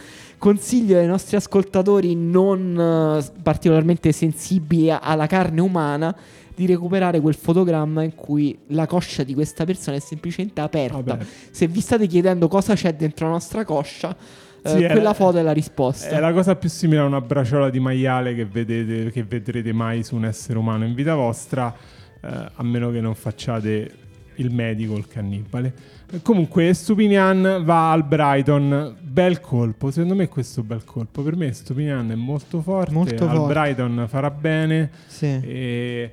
Consiglio ai nostri ascoltatori non eh, particolarmente sensibili alla carne umana di recuperare quel fotogramma in cui la coscia di questa persona è semplicemente aperta. Vabbè. Se vi state chiedendo cosa c'è dentro la nostra coscia, eh, Sì, è- quella foto è la risposta. È la cosa più simile a una braciola di maiale che, vedete, che vedrete mai su un essere umano in vita vostra, eh, a meno che non facciate il medico, il cannibale. Eh, Comunque, Stupinian va al Brighton, bel colpo. Secondo me questo è un bel colpo. Per me Stupinian è molto forte. Molto forte. Brighton farà bene. Sì. E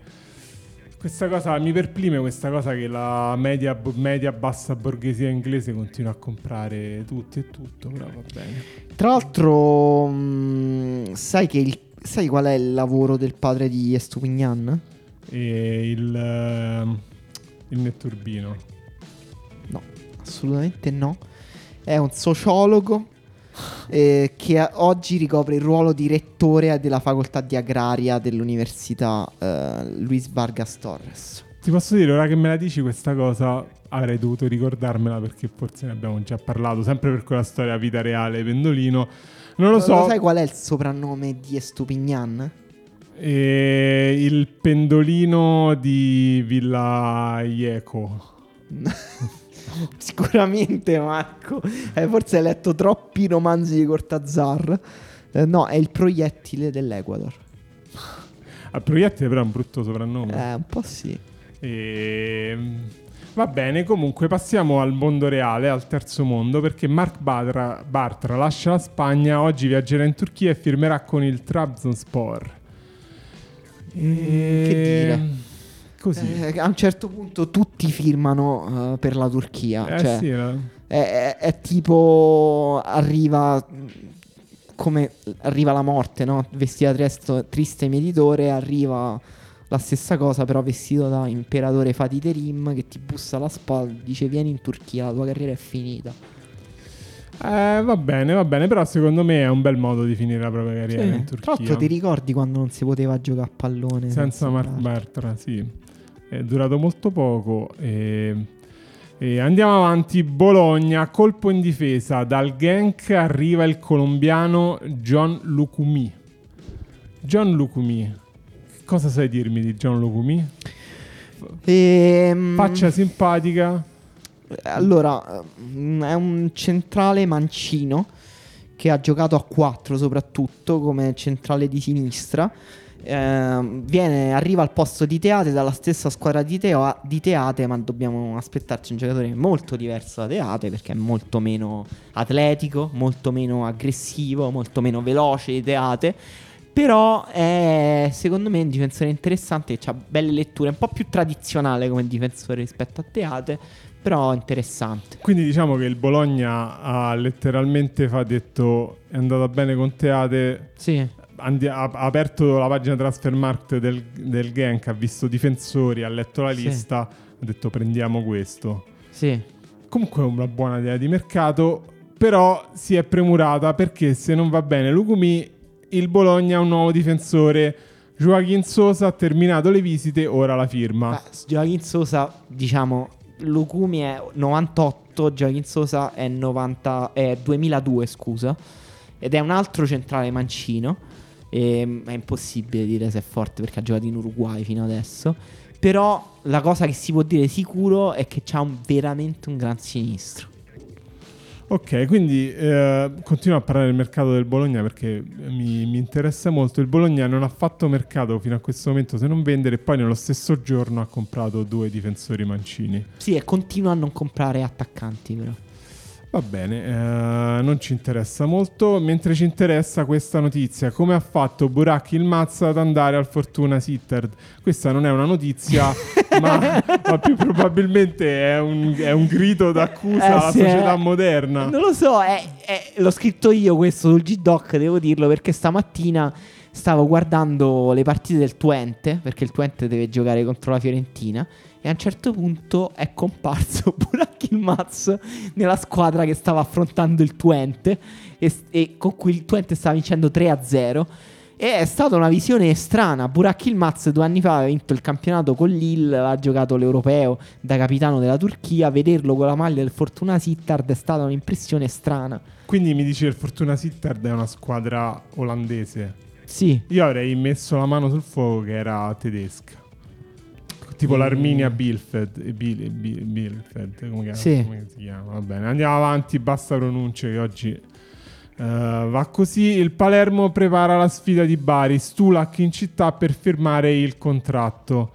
questa cosa mi perplime questa cosa che la media, media bassa borghesia inglese continua a comprare tutti e tutto, però va bene. Tra l'altro, mh, sai, che il- sai qual è il lavoro del padre di Estupignan? E il, ehm, il netturbino. No, assolutamente no. È un sociologo eh, che oggi ricopre il ruolo di rettore della facoltà di agraria dell'università eh, Luis Vargas Torres. Ti posso dire, ora che me la dici questa cosa, avrei dovuto ricordarmela perché forse ne abbiamo già parlato, sempre per quella storia vita reale, pendolino. Non lo so. sai qual è il soprannome di Estupignan? E il pendolino di Villa Ieco. Sicuramente Marco. Eh, forse hai letto troppi romanzi di Cortazar. Eh, no, è il proiettile dell'Equador. A proiettile però è un brutto soprannome. Eh, un po' sì. E... Va bene, comunque passiamo al mondo reale, al terzo mondo, perché Mark Bartra, Bartra lascia la Spagna, oggi viaggerà in Turchia e firmerà con il Trabzonspor. E... Che dire? Eh, a un certo punto tutti firmano eh, per la Turchia. Eh, cioè, sì, eh. è, è- è tipo arriva come arriva la morte, no? Vestita tresto- triste mietitore, arriva la stessa cosa, però vestito da imperatore Fatih Terim che ti bussa alla spalla, dice vieni in Turchia, la tua carriera è finita. Eh, va bene, va bene, però secondo me è un bel modo di finire la propria carriera in Tra l'altro Turchia. ti ricordi quando non si poteva giocare a pallone? Senza Mark Bartra? Bartra, sì. È durato molto poco. E, e andiamo avanti. Bologna, colpo in difesa. Dal Genk arriva il colombiano John Lucumi. John Lucumi. Cosa sai dirmi di John Lucumi? Ehm, Faccia simpatica. Allora, mm, è un centrale mancino che ha giocato a 4 soprattutto come centrale di sinistra ehm, viene, arriva al posto di Teate dalla stessa squadra di, Teo- di Teate, ma dobbiamo aspettarci un giocatore molto diverso da Teate perché è molto meno atletico, molto meno aggressivo, molto meno veloce di Teate. Però è secondo me un difensore interessante ha belle letture, un po' più tradizionale come difensore rispetto a Teate, però interessante. Quindi diciamo che il Bologna ha letteralmente fa detto è andata bene con Teate, Sì, andi- ha, ha aperto la pagina Transfermarkt del, del Genk, ha visto difensori, ha letto la Sì. lista, ha detto prendiamo questo. sì. Comunque è una buona idea di mercato, però si è premurata perché se non va bene Lucumi, il Bologna ha un nuovo difensore. Joaquin Sosa ha terminato le visite, ora la firma. Ma Joaquin Sosa, diciamo, Lucumi è 98, Joaquin Sosa è, 90, è 2002, scusa. Ed è un altro centrale mancino. E, è impossibile dire se è forte perché ha giocato in Uruguay fino adesso. Però la cosa che si può dire sicuro è che c'ha un- veramente un gran sinistro. Ok, quindi eh, continuo a parlare del mercato del Bologna perché mi, mi interessa molto. Il Bologna non ha fatto mercato fino a questo momento se non vendere, e poi nello stesso giorno ha comprato due difensori mancini. Sì, e continua a non comprare attaccanti, però. Va bene, eh, non ci interessa molto, mentre ci interessa questa notizia, come ha fatto Burak il Mazza ad andare al Fortuna Sittard. Questa non è una notizia, ma, ma più probabilmente è un, è un grido d'accusa Eh, alla sì, società eh. moderna. Non lo so, è- è- l'ho scritto io questo sul G-Doc, devo dirlo, perché stamattina stavo guardando le partite del Twente, perché il Twente deve giocare contro la Fiorentina, e a un certo punto è comparso Burak Yilmaz nella squadra che stava affrontando il Twente, e, e con cui il Twente stava vincendo 3-0. E è stata una visione strana. Burak Yilmaz due anni fa aveva vinto il campionato con Lille, ha giocato l'europeo da capitano della Turchia. Vederlo con la maglia del Fortuna Sittard è stata un'impressione strana. Quindi mi dici che il Fortuna Sittard è una squadra olandese. Sì, Io avrei messo la mano sul fuoco che era tedesca. Tipo Mm. l'Arminia Bielefeld, eh, Bil- Bil- Bielefeld, come, Sì. come si chiama? Va bene, andiamo avanti, basta pronunce che oggi eh, va così. Il Palermo prepara la sfida di Bari, Stulac in città per firmare il contratto.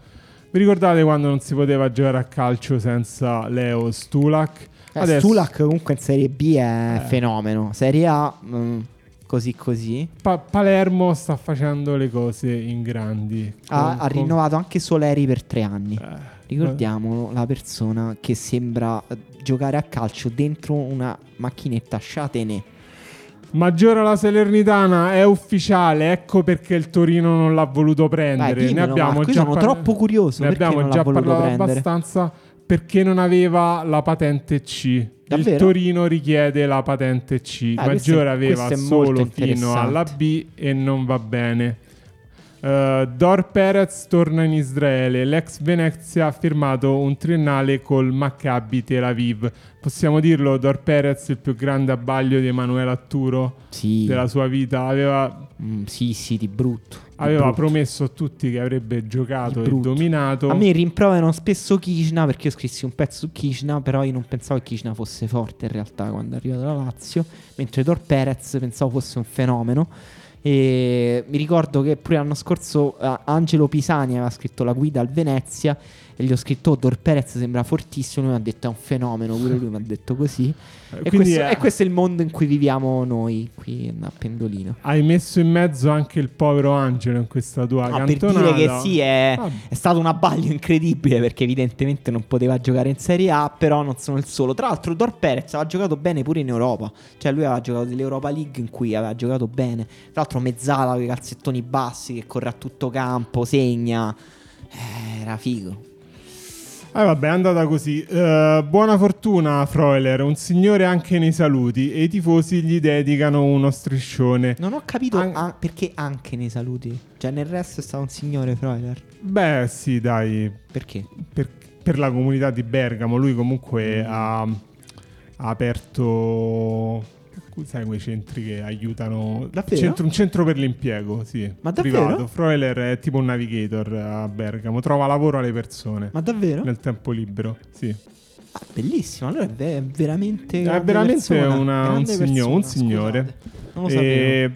Vi ricordate quando non si poteva giocare a calcio senza Leo Stulac? Eh, Stulac comunque in Serie B è Eh. fenomeno. Serie A, mm, così così. Pa- Palermo sta facendo le cose in grandi. Ha, Con- ha con- rinnovato anche Soleri per tre anni. Eh, Ricordiamolo, la persona che sembra eh, giocare a calcio dentro una macchinetta Châtenay. Maggiore alla Salernitana è ufficiale, ecco perché il Torino non l'ha voluto prendere. Dai, ne dimmelo, abbiamo Marco, già sono par- troppo curioso. Ne abbiamo già parlato prendere? abbastanza perché non aveva la patente C. Il Davvero? Torino richiede la patente C. Ah, questo Maggiore aveva questo solo fino alla B e non va bene. Eh, Dor Perez torna in Israele. L'ex Venezia ha firmato un triennale col Maccabi Tel Aviv. Possiamo dirlo, Dor Perez, il più grande abbaglio di Emanuele Atturo Sì, della sua vita, aveva, Mm, sì, sì, di brutto. di aveva brutto. promesso a tutti che avrebbe giocato e dominato. A me rimproverano spesso Kishna perché io scrissi un pezzo su Kishna, però io non pensavo che Kishna fosse forte in realtà quando è arrivato alla Lazio, mentre Tor Perez pensavo fosse un fenomeno. E mi ricordo che pure l'anno scorso eh, Angelo Pisani aveva scritto la guida al Venezia e gli ho scritto oh, Tor Perez sembra fortissimo, lui mi ha detto è un fenomeno, pure lui mi ha detto così. E questo, eh, e questo è il mondo in cui viviamo noi qui a Pendolino. hai messo in mezzo anche il povero Angelo in questa tua Ah, per cantonata. dire che sì, è, Ah, è stato un abbaglio incredibile perché evidentemente non poteva giocare in Serie A, però non sono il solo. Tra l'altro Dor Perez aveva giocato bene pure in Europa, cioè lui aveva giocato dell'Europa League in cui aveva giocato bene. Tra l'altro mezzala con i calzettoni bassi che corre a tutto campo, segna. Eh, era figo. Eh, vabbè, è andata così. Eh, buona fortuna, Freuler, un signore anche nei saluti. E i tifosi gli dedicano uno striscione. Non ho capito An- an- perché anche nei saluti. Cioè nel resto è stato un signore Freuler. Beh, sì, dai, Perché? per, per la comunità di Bergamo. Lui comunque Mm. ha, ha aperto. Sai quei centri che aiutano. Centro- un centro per l'impiego, sì. Ma davvero? Privato. Freuler è tipo un navigator a Bergamo. Trova lavoro alle persone. Ma davvero? Nel tempo libero, sì. Ah, bellissimo, allora è ve- veramente È veramente persona, una- un grande signo- un persona, signore. scusate. Non lo sapevo. E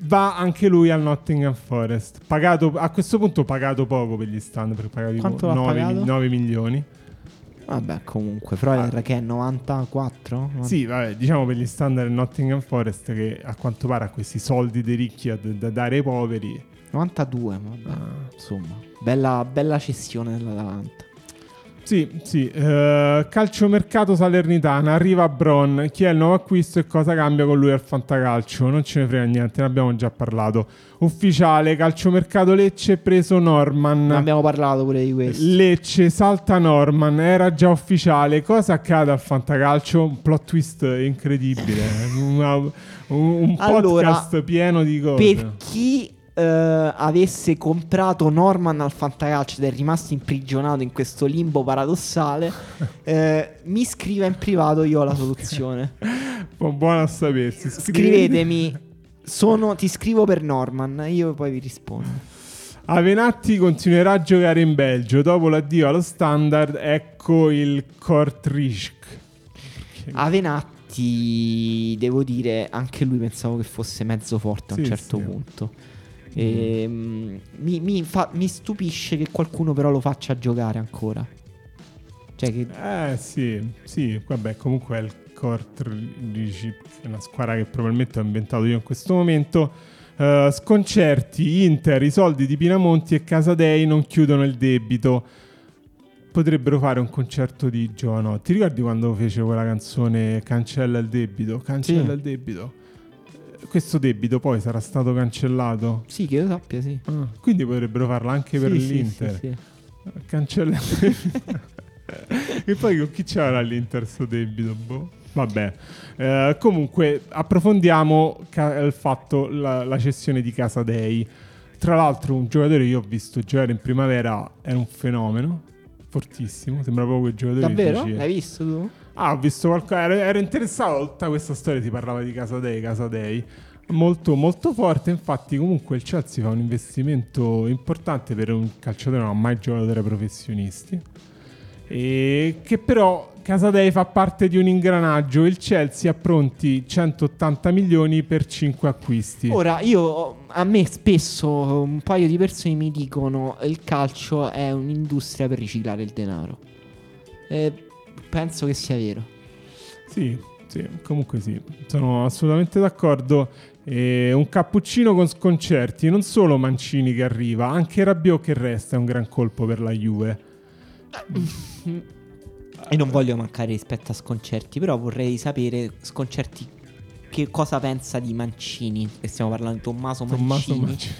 va anche lui al Nottingham Forest. Pagato, a questo punto pagato poco per gli stand, perché pagato Quanto tipo l'ha 9, pagato? 9 milioni. Vabbè, comunque, Freuler Ah. che è 94? Sì, vabbè, diciamo per gli standard Nottingham Forest che a quanto pare ha questi soldi dei ricchi da, da dare ai poveri. 92, vabbè. Ah. Insomma, bella, bella cessione dell'Atalanta. Sì, sì. eh, calciomercato Salernitana, arriva Bron. Chi è il nuovo acquisto e cosa cambia con lui al fantacalcio? Non ce ne frega niente, ne abbiamo già parlato. Ufficiale, calciomercato Lecce, preso Norman. Ne abbiamo parlato pure di questo. Lecce salta Norman, era già ufficiale. Cosa accade al fantacalcio? Un plot twist incredibile. Una- un, un Allora, podcast pieno di cose. Per chi eh, avesse comprato Norman al fantacalcio ed è rimasto imprigionato in questo limbo paradossale, eh, mi scriva in privato, io ho la soluzione. Bu- Buono a sapersi. Scrivetemi, sono, ti scrivo per Norman, io poi vi rispondo. Avenatti continuerà a giocare in Belgio. Dopo l'addio allo standard, ecco il Kortrijk. Avenatti, devo dire, anche lui pensavo che fosse mezzo forte a un Sì, certo sì. punto. Ehm, mi, mi fa- mi stupisce che qualcuno però lo faccia giocare ancora. Cioè che Eh sì, sì, vabbè, comunque è il che è una squadra che probabilmente ho inventato io in questo momento. Eh, sconcerti, Inter, i soldi di Pinamonti e Casadei non chiudono il debito. Potrebbero fare un concerto di Giovanotti. Ti ricordi quando fece quella canzone Cancella il debito? Cancella Sì. il debito. Questo debito poi sarà stato cancellato. sì, che io sappia, sì. Ah, quindi potrebbero farlo anche per Sì, sì, l'Inter. sì, sì. Cancella. e poi con chi c'era l'Inter sto debito? Boh. Vabbè. Eh, comunque approfondiamo ca- il fatto, la, la cessione di Casa Dei. Tra l'altro un giocatore che io ho visto giocare in primavera era un fenomeno. Fortissimo, sembra proprio quel giocatore Davvero? L'hai visto tu? Ah, ho visto qualcosa. Ero, ero interessato tutta questa storia. Si parlava di Casadei, Casadei. Molto, molto forte. Infatti, comunque, il Chelsea fa un investimento importante per un calciatore non ha mai giocato tra i professionisti. E che però Casadei fa parte di un ingranaggio. Il Chelsea ha pronti 180 milioni per 5 acquisti. Ora, io a me spesso un paio di persone mi dicono il calcio è un'industria per riciclare il denaro. E penso che sia vero. Sì, sì, comunque sì, sono assolutamente d'accordo. E un cappuccino con sconcerti, non solo Mancini che arriva, anche Rabiot che resta è un gran colpo per la Juve. E non voglio mancare rispetto a sconcerti, però vorrei sapere sconcerti che cosa pensa di Mancini. Che stiamo parlando di Tommaso Mancini. Tommaso Mancini.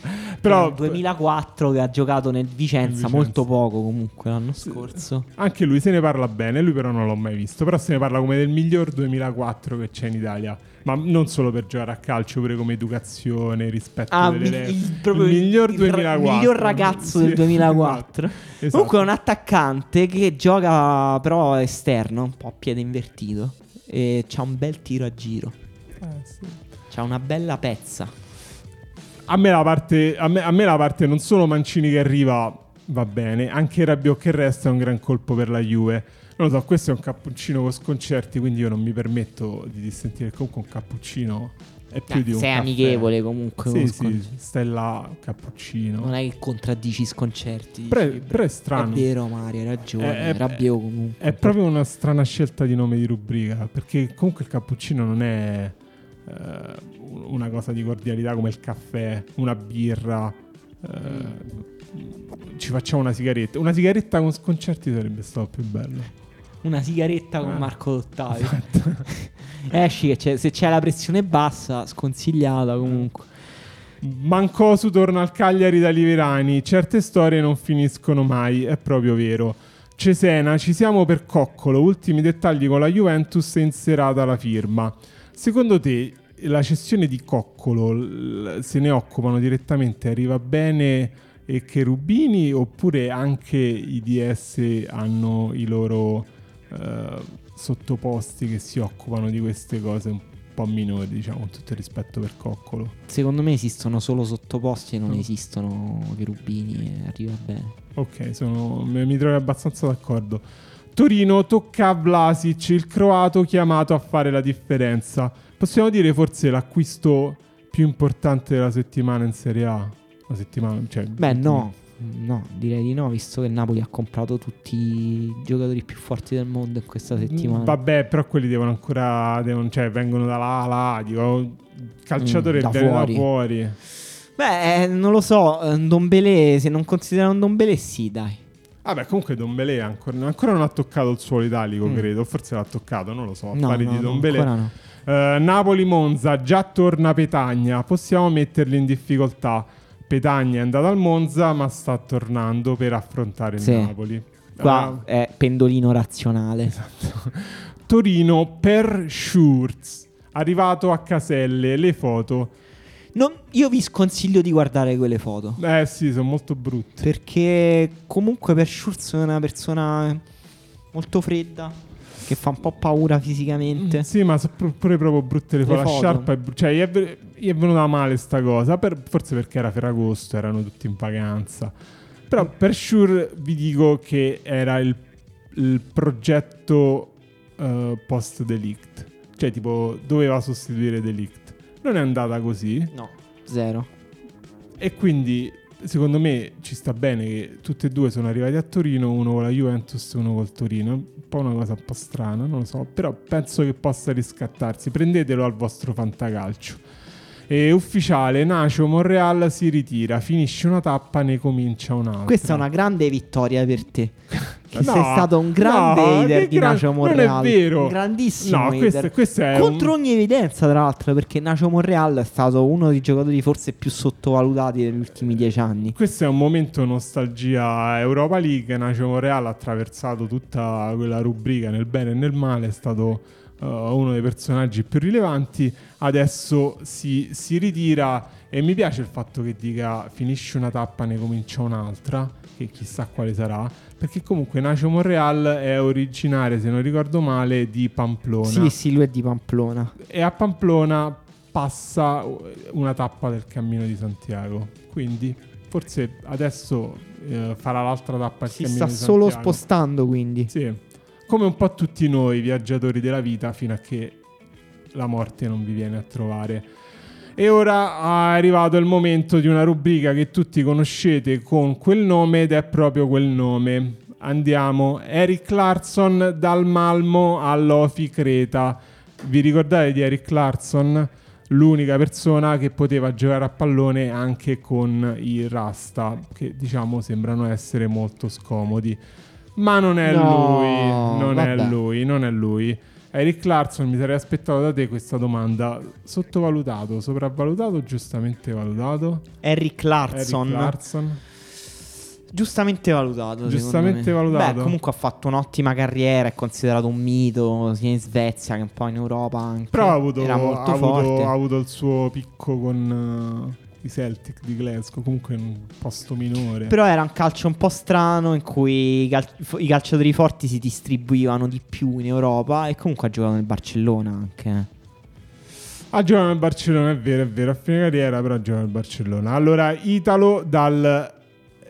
Però Però nel 2004 che ha giocato nel Vicenza, Vicenza. molto poco comunque l'anno scorso. anche lui se ne parla bene, lui però non l'ho mai visto, però se ne parla come del miglior 2004 che c'è in Italia. Ma non solo per giocare a calcio, pure come educazione, rispetto Ah, delle regole. il, il miglior il ra- 2004. miglior ragazzo Sì, del 2004. esatto. Comunque è un attaccante che gioca però esterno, un po' a piede invertito. E c'ha un bel tiro a giro. Eh, sì. C'ha una bella pezza. A me, la parte, a, me, a me la parte non solo Mancini che arriva va bene, anche Rabiot che resta è un gran colpo per la Juve. Non lo so, questo è un cappuccino con sconcerti, quindi io non mi permetto di dissentire. Comunque un cappuccino è più Eh, di un sei caffè. amichevole comunque. Sì, sì, stai là, cappuccino. Non è che contraddici sconcerti. Però, dici, però è strano. È vero Mario, hai ragione. È- è- Rabbio comunque. È proprio una strana scelta di nome di rubrica, perché comunque il cappuccino non è eh, una cosa di cordialità come il caffè, una birra. eh, ci facciamo una sigaretta. Una sigaretta con sconcerti sarebbe stato più bello. Una sigaretta con Ah. Marco Dottavi. Esci che c'è- se c'è la pressione bassa, sconsigliata comunque. Mancosu torna al Cagliari da Liverani. Certe storie non finiscono mai, è proprio vero. Cesena, ci siamo per coccolo. Ultimi dettagli con la Juventus e in serata la firma. Secondo te la cessione di coccolo se ne occupano direttamente? Arriva bene e Cherubini oppure anche i DS hanno i loro eh, sottoposti che si occupano di queste cose un po' minori, diciamo, con tutto il rispetto per coccolo? Secondo me esistono solo sottoposti e non Mm. esistono cherubini e arriva bene. Ok, sono, mi, mi trovo abbastanza d'accordo. Torino tocca a Vlasic, il croato chiamato a fare la differenza. Possiamo dire forse l'acquisto più importante della settimana in Serie A. La settimana, cioè, Beh, no, no, direi di no, visto che Napoli ha comprato tutti i giocatori più forti del mondo in questa settimana. Mm, Vabbè, però quelli devono ancora. Devono, cioè, vengono da là a. Dico, calciatore Mm, da viene fuori. da fuori. Beh, eh, non lo so, eh, Dombele, se non considerano Dombele, sì, dai. Vabbè, comunque Dombele ancora, ancora non ha toccato il suolo italico, Mm. credo. Forse l'ha toccato, non lo so. No, Pari no, di Dombele. ancora no. Eh, Napoli-Monza, già torna Petagna. Possiamo metterli in difficoltà. Petagna è andato al Monza, ma sta tornando per affrontare il Sì. Napoli. Qua Eh, è pendolino razionale. esatto. Torino per Schurz. Arrivato a Caselle, le foto. Non- io vi sconsiglio di guardare quelle foto. Eh sì, sono molto brutte. Perché comunque per Schurz è una persona molto fredda, che fa un po' paura fisicamente. Mm, Sì, ma sono pur- pure proprio brutte le Le foto. La sciarpa è bru- cioè, gli è, ve- gli è venuta male sta cosa. per- forse perché era Ferragosto, erano tutti in vacanza. Però per sure vi dico che era il, il progetto eh, post delict. Cioè, tipo, doveva sostituire delict. Non è andata così. No, zero. E quindi, secondo me, ci sta bene che tutti e due sono arrivati a Torino, uno con la Juventus e uno col Torino. Po' una cosa un po' strana, non lo so, però penso che possa riscattarsi. Prendetelo al vostro fantacalcio. E ufficiale, Nacio Monreal si ritira, finisce una tappa, ne comincia un'altra. Questa è una grande vittoria per te. Che No, sei stato un grande no, hater di gran- Nacio non è Monreal. vero. Un grandissimo No, hater. questo, questo è Contro un... ogni evidenza, tra l'altro, perché Nacio Monreal è stato uno dei giocatori forse più sottovalutati negli ultimi dieci anni. Questo è un momento nostalgia Europa League. Nacio Monreal ha attraversato tutta quella rubrica nel bene e nel male, è stato uh, uno dei personaggi più rilevanti. Adesso si, si ritira e mi piace il fatto che dica finisce una tappa, ne comincia un'altra, che chissà quale sarà, perché comunque Nacio Monreal è originario, se non ricordo male, di Pamplona. Sì, sì, lui è di Pamplona. E a Pamplona passa una tappa del Cammino di Santiago. Quindi forse adesso eh, farà l'altra tappa Si sta solo spostando, quindi. Sì, come un po' tutti noi viaggiatori della vita fino a che la morte non vi viene a trovare. E ora è arrivato il momento di una rubrica che tutti conoscete con quel nome ed è proprio quel nome. Andiamo, Eric Clarkson dal Malmo all'Ofi Creta. Vi ricordate di Eric Clarkson? L'unica persona che poteva giocare a pallone anche con i Rasta, che diciamo sembrano essere molto scomodi. Ma non è No, lui, non è vabbè. lui, non è lui. Eric Clarkson, mi sarei aspettato da te questa domanda. Sottovalutato, sopravvalutato giustamente valutato? Eric Clarkson. Eric Clarkson. Giustamente valutato. Giustamente valutato. Beh, comunque ha fatto un'ottima carriera. È considerato un mito sia in Svezia che un po' in Europa. Anche. Però ha avuto, Era molto ha avuto- forte. ha avuto il suo picco con eh, i Celtic di Glasgow, comunque in un posto minore. Però era un calcio un po' strano in cui i, cal- i calciatori forti si distribuivano di più in Europa. E comunque ha giocato nel Barcellona anche. Ha giocato nel Barcellona, è vero, è vero, a fine carriera però ha giocato nel Barcellona. Allora, Italo dal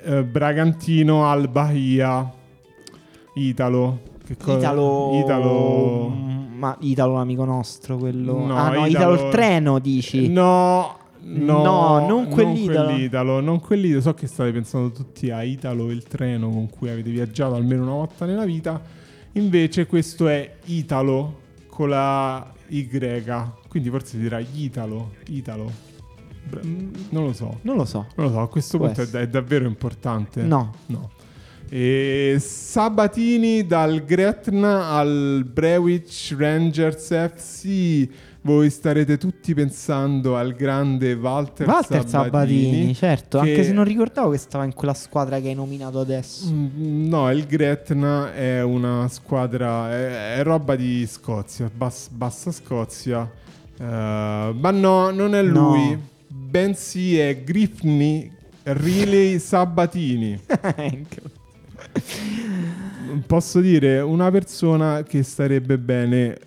eh, Bragantino al Bahia. Italo. Che co- Italo. Italo... Ma Italo, l'amico nostro, quello. No, ah, no, Italo- Italo il treno, dici. No, no, No, non quell'Italo. quell'Italo, non quell'Italo. So che state pensando tutti a Italo il treno con cui avete viaggiato almeno una volta nella vita. Invece questo è Italo con la Y. Quindi forse si dirà Italo, Italo. Bra- Non lo so. Non lo so. Non lo so, a questo Può punto è, essere. è davvero importante. No. No. E Sabatini dal Gretna al Brewich Rangers FC. Voi starete tutti pensando al grande Walter, Walter Sabatini, Sabatini. certo. che- Anche se non ricordavo che stava in quella squadra che hai nominato adesso. Mm, No, il Gretna è una squadra, è, è roba di Scozia, bas- bassa Scozia. Eh, ma no, non è No. lui, bensì è Grifni Riley Sabatini. Posso dire una persona che starebbe bene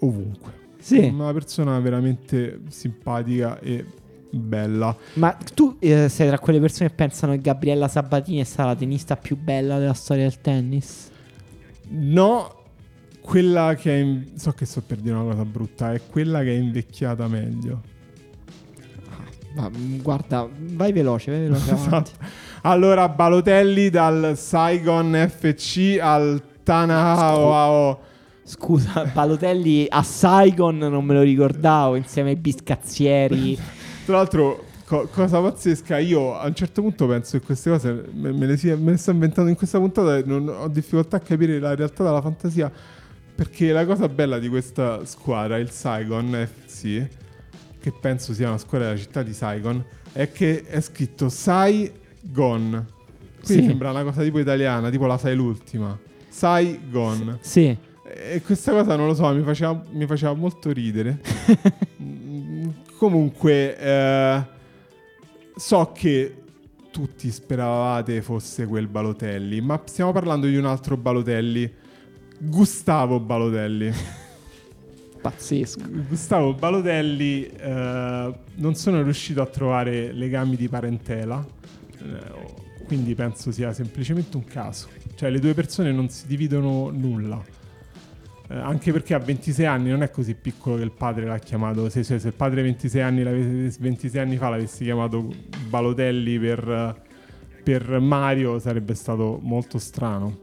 ovunque. Sì. Una persona veramente simpatica e bella. Ma tu eh, sei tra quelle persone che pensano che Gabriella Sabatini è stata la tennista più bella della storia del tennis? No, quella che è. in- So che sto per dire una cosa brutta, è quella che è invecchiata meglio. Mm, guarda, vai veloce, vai veloce. Esatto. Allora, Balotelli dal Saigon FC al Tanahao. Scusa, Balotelli a Saigon non me lo ricordavo insieme ai biscazzieri. Tra l'altro, co- cosa pazzesca, io a un certo punto penso che queste cose me, me le, sia- me le sto inventando in questa puntata e non ho difficoltà a capire la realtà dalla fantasia. Perché la cosa bella di questa squadra, il Saigon FC, che penso sia una squadra della città di Saigon, è che è scritto Saigon. Quindi Sì. sembra una cosa tipo italiana, tipo la sai l'ultima. Saigon. Sì. E questa cosa non lo so, mi faceva, mi faceva molto ridere. Comunque, eh, so che tutti speravate fosse quel Balotelli, ma stiamo parlando di un altro Balotelli. Gustavo Balotelli. Pazzesco. Gustavo Balotelli, eh, non sono riuscito a trovare legami di parentela, eh, quindi penso sia semplicemente un caso. Cioè, le due persone non si dividono nulla. Eh, anche perché a 26 anni non è così piccolo che il padre l'ha chiamato. Se, se- se il padre 26 anni, l'avesse- 26 anni fa l'avessi chiamato Balotelli per, per Mario, sarebbe stato molto strano.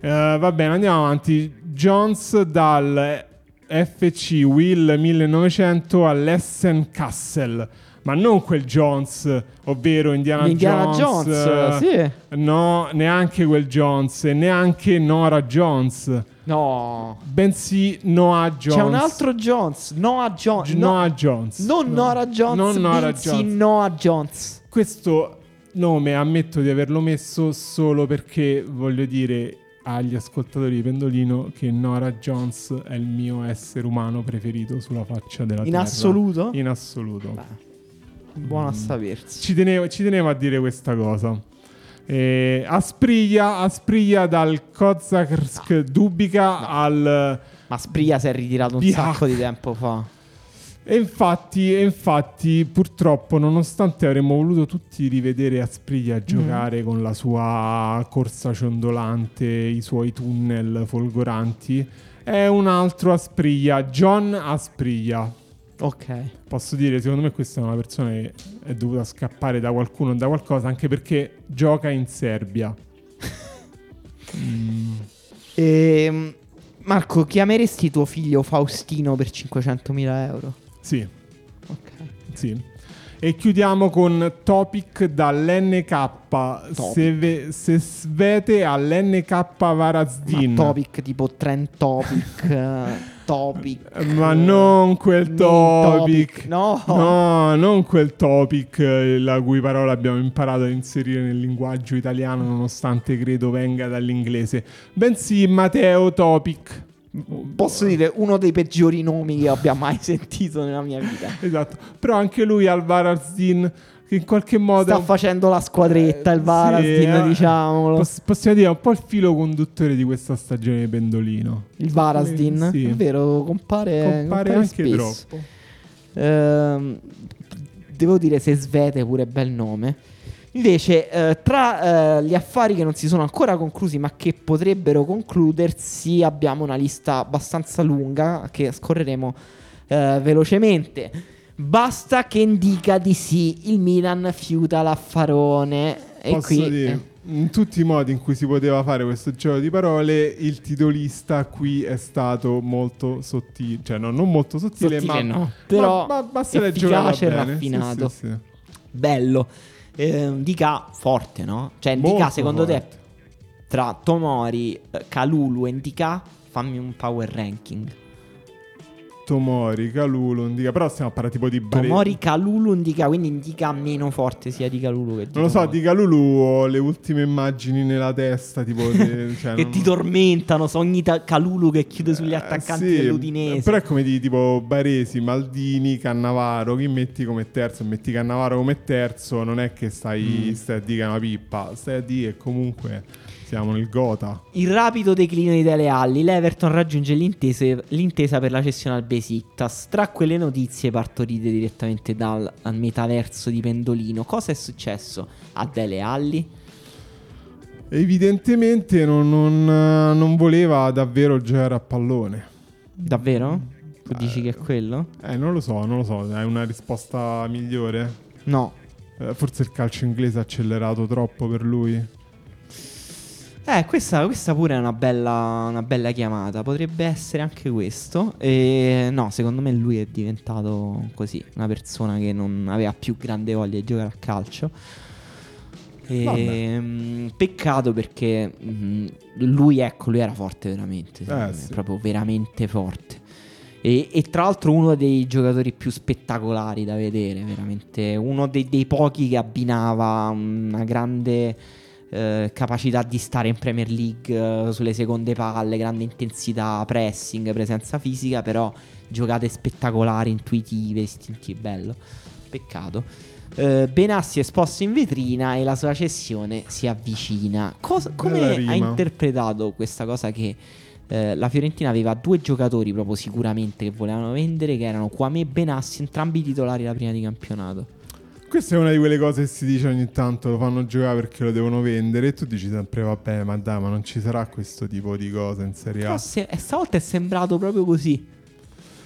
Eh, va bene, andiamo avanti. Jones dal FC Will 1900 all'Essen Kassel. Ma non quel Jones, ovvero Indiana, Indiana Jones. Jones, eh, sì. No, neanche quel Jones neanche Nora Jones, No. bensì Noah Jones. C'è un altro Jones. Noah Jones. G- no- Noah Jones. Non No. Nora Jones. Non Nora bensì Jones. Noah Jones. Questo nome ammetto di averlo messo solo perché voglio dire agli ascoltatori di Pendolino che Nora Jones è il mio essere umano preferito sulla faccia della In terra. assoluto? In assoluto. Beh, buono a sapersi. Ci tenevo, ci tenevo a dire questa cosa. Eh, Aspriglia, Aspriglia dal Kozaksk Dubica al... Ma Spria si è ritirato un Via. sacco di tempo fa. E infatti, e infatti, purtroppo, nonostante avremmo voluto tutti rivedere Aspriglia giocare con la sua corsa ciondolante, i suoi tunnel folgoranti, è un altro Aspriglia, John Aspriglia. Ok. Posso dire, secondo me questa è una persona che è dovuta scappare da qualcuno o da qualcosa, anche perché gioca in Serbia. Mm, Ehm, Marco, chiameresti tuo figlio Faustino per 500.000 euro? sì, Ok. sì. E chiudiamo con Topic dall'NK Seve- Sesvete all'NK Varazdin. Ma topic tipo trend topic. eh, topic. Ma non quel main topic. No. No, non quel topic eh, la cui parola abbiamo imparato ad inserire nel linguaggio italiano nonostante credo venga dall'inglese. Bensì Matteo Topic. Posso dire uno dei peggiori nomi che abbia mai sentito nella mia vita. Esatto. Però anche lui al Varazdin che in qualche modo Sta facendo la squadretta, il Sì, Varazdin, eh, diciamolo. poss- possiamo dire un po' il filo conduttore di questa stagione di Pendolino. Il Varazdin, Sì. è vero, compare, Compare compare anche spesso. troppo. Ehm, devo dire se Svete pure bel nome. Invece, eh, tra eh, gli affari che non si sono ancora conclusi, ma che potrebbero concludersi, abbiamo una lista abbastanza lunga che scorreremo eh, velocemente. Basta che indica di sì, il Milan fiuta l'affarone. E Posso qui dire, in tutti i modi in cui si poteva fare questo gioco di parole, il titolista qui è stato molto sottile, cioè no, non molto sottile, sottile ma, no, però ma, ma basta efficace e raffinato. Sì, sì, sì. bello. Eh, Dica forte, no? Cioè, Dica secondo te forte. tra Tomori, Kalulu e Ndika fammi un power ranking. Tomori, Calulu, Indica, però stiamo a parlare tipo di Bare- Tomori, Kalulu, Ndika, quindi Ndika meno forte sia di Kalulu che di Non lo so, di Calulu ho le ultime immagini nella testa, tipo de- cioè, che non- ti tormentano, sogni ta- Kalulu che chiude sugli Eh, attaccanti sì, dell'Udinese. Però è come di tipo Baresi, Maldini, Cannavaro. Chi metti come terzo? Metti Cannavaro come terzo. Non è che stai, Mm. stai a dire che è una pippa. Stai a dire che comunque siamo nel Gota. Il rapido declino di Dele Alli, l'Everton raggiunge l'intesa per la cessione al Besiktas. Tra quelle notizie partorite direttamente dal al metaverso di Pendolino, cosa è successo a Dele Alli? Evidentemente non, non, non voleva davvero giocare a pallone. Davvero? Tu dici che è quello? Eh, non lo so, non lo so. Hai una risposta migliore? No. Eh, forse il calcio inglese ha accelerato troppo per lui. Eh, questa, questa pure è una bella, una bella chiamata. Potrebbe essere anche questo. E no, secondo me lui è diventato così, una persona che non aveva più grande voglia di giocare a calcio. E, mh, peccato perché mh, lui, ecco, lui era forte veramente. Eh, sì. Proprio veramente forte. E, e tra l'altro uno dei giocatori più spettacolari da vedere, veramente uno dei, dei pochi che abbinava una grande eh, capacità di stare in Premier League eh, sulle seconde palle, grande intensità, pressing, presenza fisica, però giocate spettacolari, intuitive, istintive, bello. Peccato. Eh, Benassi è esposto in vetrina e la sua cessione si avvicina. Cosa- come ha interpretato questa cosa che eh, la Fiorentina aveva due giocatori proprio sicuramente che volevano vendere, che erano Kwame e Benassi, entrambi titolari la prima di campionato. Questa è una di quelle cose che si dice ogni tanto, lo fanno giocare perché lo devono vendere e tu dici sempre vabbè ma dai ma non ci sarà questo tipo di cosa in Serie Però A. se- e stavolta è sembrato proprio così.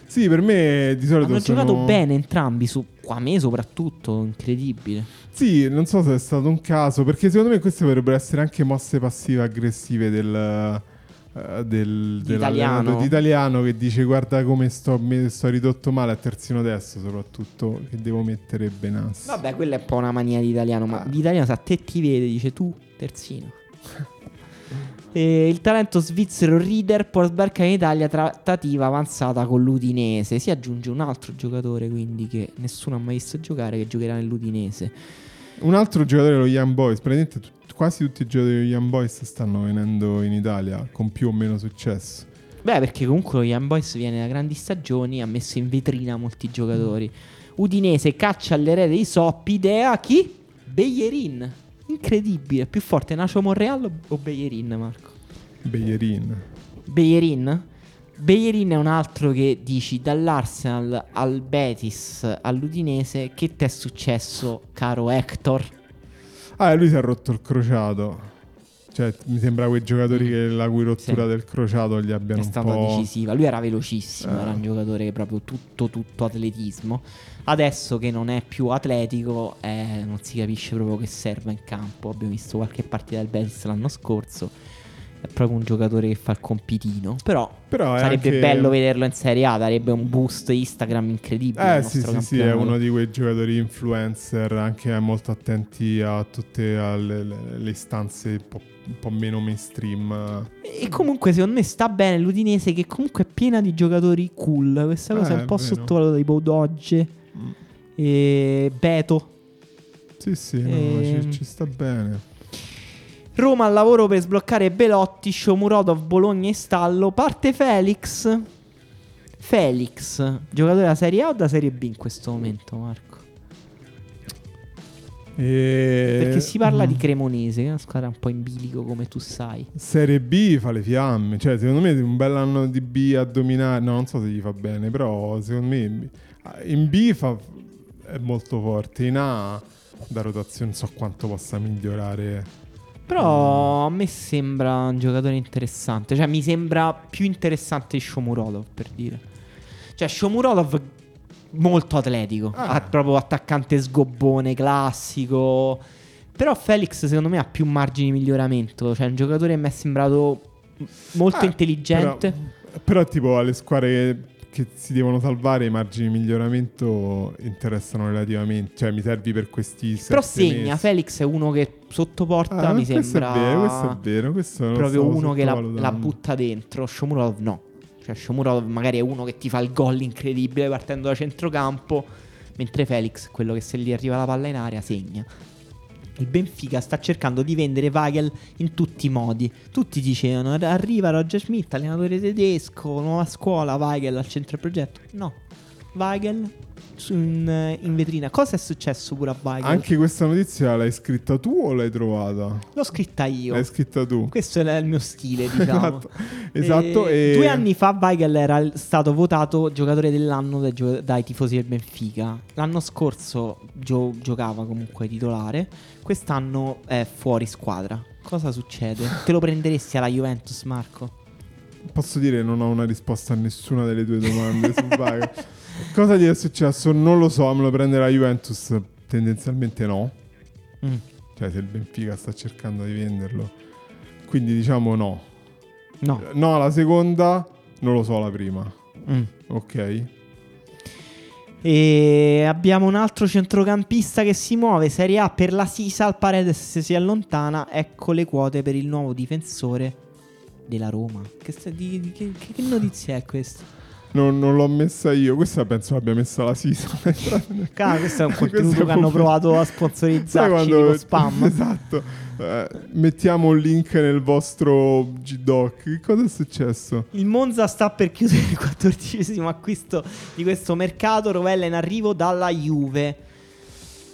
Sì, per me di solito Hanno sono... giocato bene entrambi, su Kwame soprattutto, incredibile. Sì, non so se è stato un caso, perché secondo me queste potrebbero essere anche mosse passive aggressive del, eh, del, Di italiano. di italiano che dice guarda come sto, mi sto ridotto male a terzino destro soprattutto, che devo mettere Benassi. Vabbè, quella è un po' una mania di italiano, ma Ah. di italiano sa te ti vede, dice tu, terzino. E il talento svizzero Rieder può sbarcare in Italia trattativa avanzata con l'Udinese. Si aggiunge un altro giocatore quindi che nessuno ha mai visto giocare che giocherà nell'Udinese. Un altro giocatore dello Young Boys, praticamente tut- quasi tutti i giocatori dello Young Boys stanno venendo in Italia con più o meno successo. Beh, perché comunque lo Young Boys viene da grandi stagioni, ha messo in vetrina molti giocatori. Udinese caccia all'erede di Soppi, idea chi? Beyerin. Incredibile, più forte Nacio Monreal o Beyerin, Marco? Beyerin. Beyerin? Beyerin è un altro che dici dall'Arsenal al Betis all'Udinese. Che ti è successo, caro Hector? Ah, lui si è rotto il crociato. Cioè, mi sembra quei giocatori che la cui rottura Sì. del crociato gli È abbiano un stata po'... decisiva. Lui era velocissimo, Eh. era un giocatore che proprio tutto, tutto atletismo. Adesso che non è più atletico, eh, non si capisce proprio che serva in campo. Abbiamo visto qualche partita del Betis l'anno scorso. È proprio un giocatore che fa il compitino. Però Però sarebbe anche- bello vederlo in Serie A. Darebbe un boost Instagram incredibile. Eh sì, sì, sì, è uno di quei giocatori influencer, anche molto attenti a tutte alle- le, le istanze un po', un po' meno mainstream. E comunque, secondo me, sta bene l'Udinese, che comunque è piena di giocatori cool. Questa cosa Eh, è un po' è vero. sottovalutata. Tipo Dodge Mm. e Beto. Sì, sì, no, Ehm. ci, ci sta bene. Roma al lavoro per sbloccare Belotti, Shomurodov, Bologna in stallo. Parte Felix. Felix, giocatore da Serie A o da Serie B in questo momento, Marco? E... Perché si parla di Mm. Cremonese, che è una squadra un po' in bilico, come tu sai. Serie B fa le fiamme, cioè secondo me un bel anno di B a dominare, no non so se gli fa bene, però secondo me in B fa, è molto forte, in A da rotazione non so quanto possa migliorare. Però a me sembra un giocatore interessante. Cioè, mi sembra più interessante di Shomurodov, per dire. Cioè, Shomurodov molto atletico. Ah. Ha proprio attaccante sgobbone, classico. Però Felix, secondo me, ha più margini di miglioramento. Cioè, è un giocatore che mi è sembrato molto Eh, intelligente. Però, però tipo alle squadre che, si devono salvare i margini di miglioramento interessano relativamente, cioè mi servi per questi Però segna, mesi. Felix è uno che sotto porta Ah, mi questo sembra è vero, questo è vero, questo non proprio uno che la, la butta dentro. Shomurodov no. Cioè Shomurodov magari è uno che ti fa il gol incredibile partendo da centrocampo, mentre Felix è quello che se gli arriva la palla in aria segna. Il Benfica sta cercando di vendere Weigel in tutti i modi. Tutti dicevano arriva Roger Schmidt, allenatore tedesco, nuova scuola, Weigel al centro del progetto. No, Weigel in, in vetrina. Cosa è successo pure a Weigel? Anche questa notizia l'hai scritta tu o l'hai trovata? L'ho scritta io. L'hai scritta tu. Questo è il mio stile, diciamo. esatto. esatto E e... Due anni fa Weigel era stato votato giocatore dell'anno dai, gio- dai tifosi del Benfica. L'anno scorso gio- giocava comunque titolare. Quest'anno è fuori squadra. Cosa succede? Te lo prenderesti alla Juventus, Marco? Posso dire non ho una risposta a nessuna delle tue domande su Weigl. Cosa gli è successo? Non lo so, me lo prende la Juventus tendenzialmente no. Mm. Cioè, se il Benfica sta cercando di venderlo. Quindi diciamo no. No. No, la seconda non lo so la prima. Mm. Ok. E abbiamo un altro centrocampista che si muove. Serie A per la Sisal. Paredes si allontana. Ecco le quote per il nuovo difensore della Roma. Che, sta- di- di- che- che notizia è questa? Non, non l'ho messa io. Questa penso l'abbia messa la Sisa. Cara, questo è un contenuto che hanno provato a sponsorizzarci quando- con spam. Esatto. Eh, mettiamo un link nel vostro G-Doc. Che cosa è successo? Il Monza sta per chiudere il quattordicesimo acquisto di questo mercato. Rovella in arrivo dalla Juve.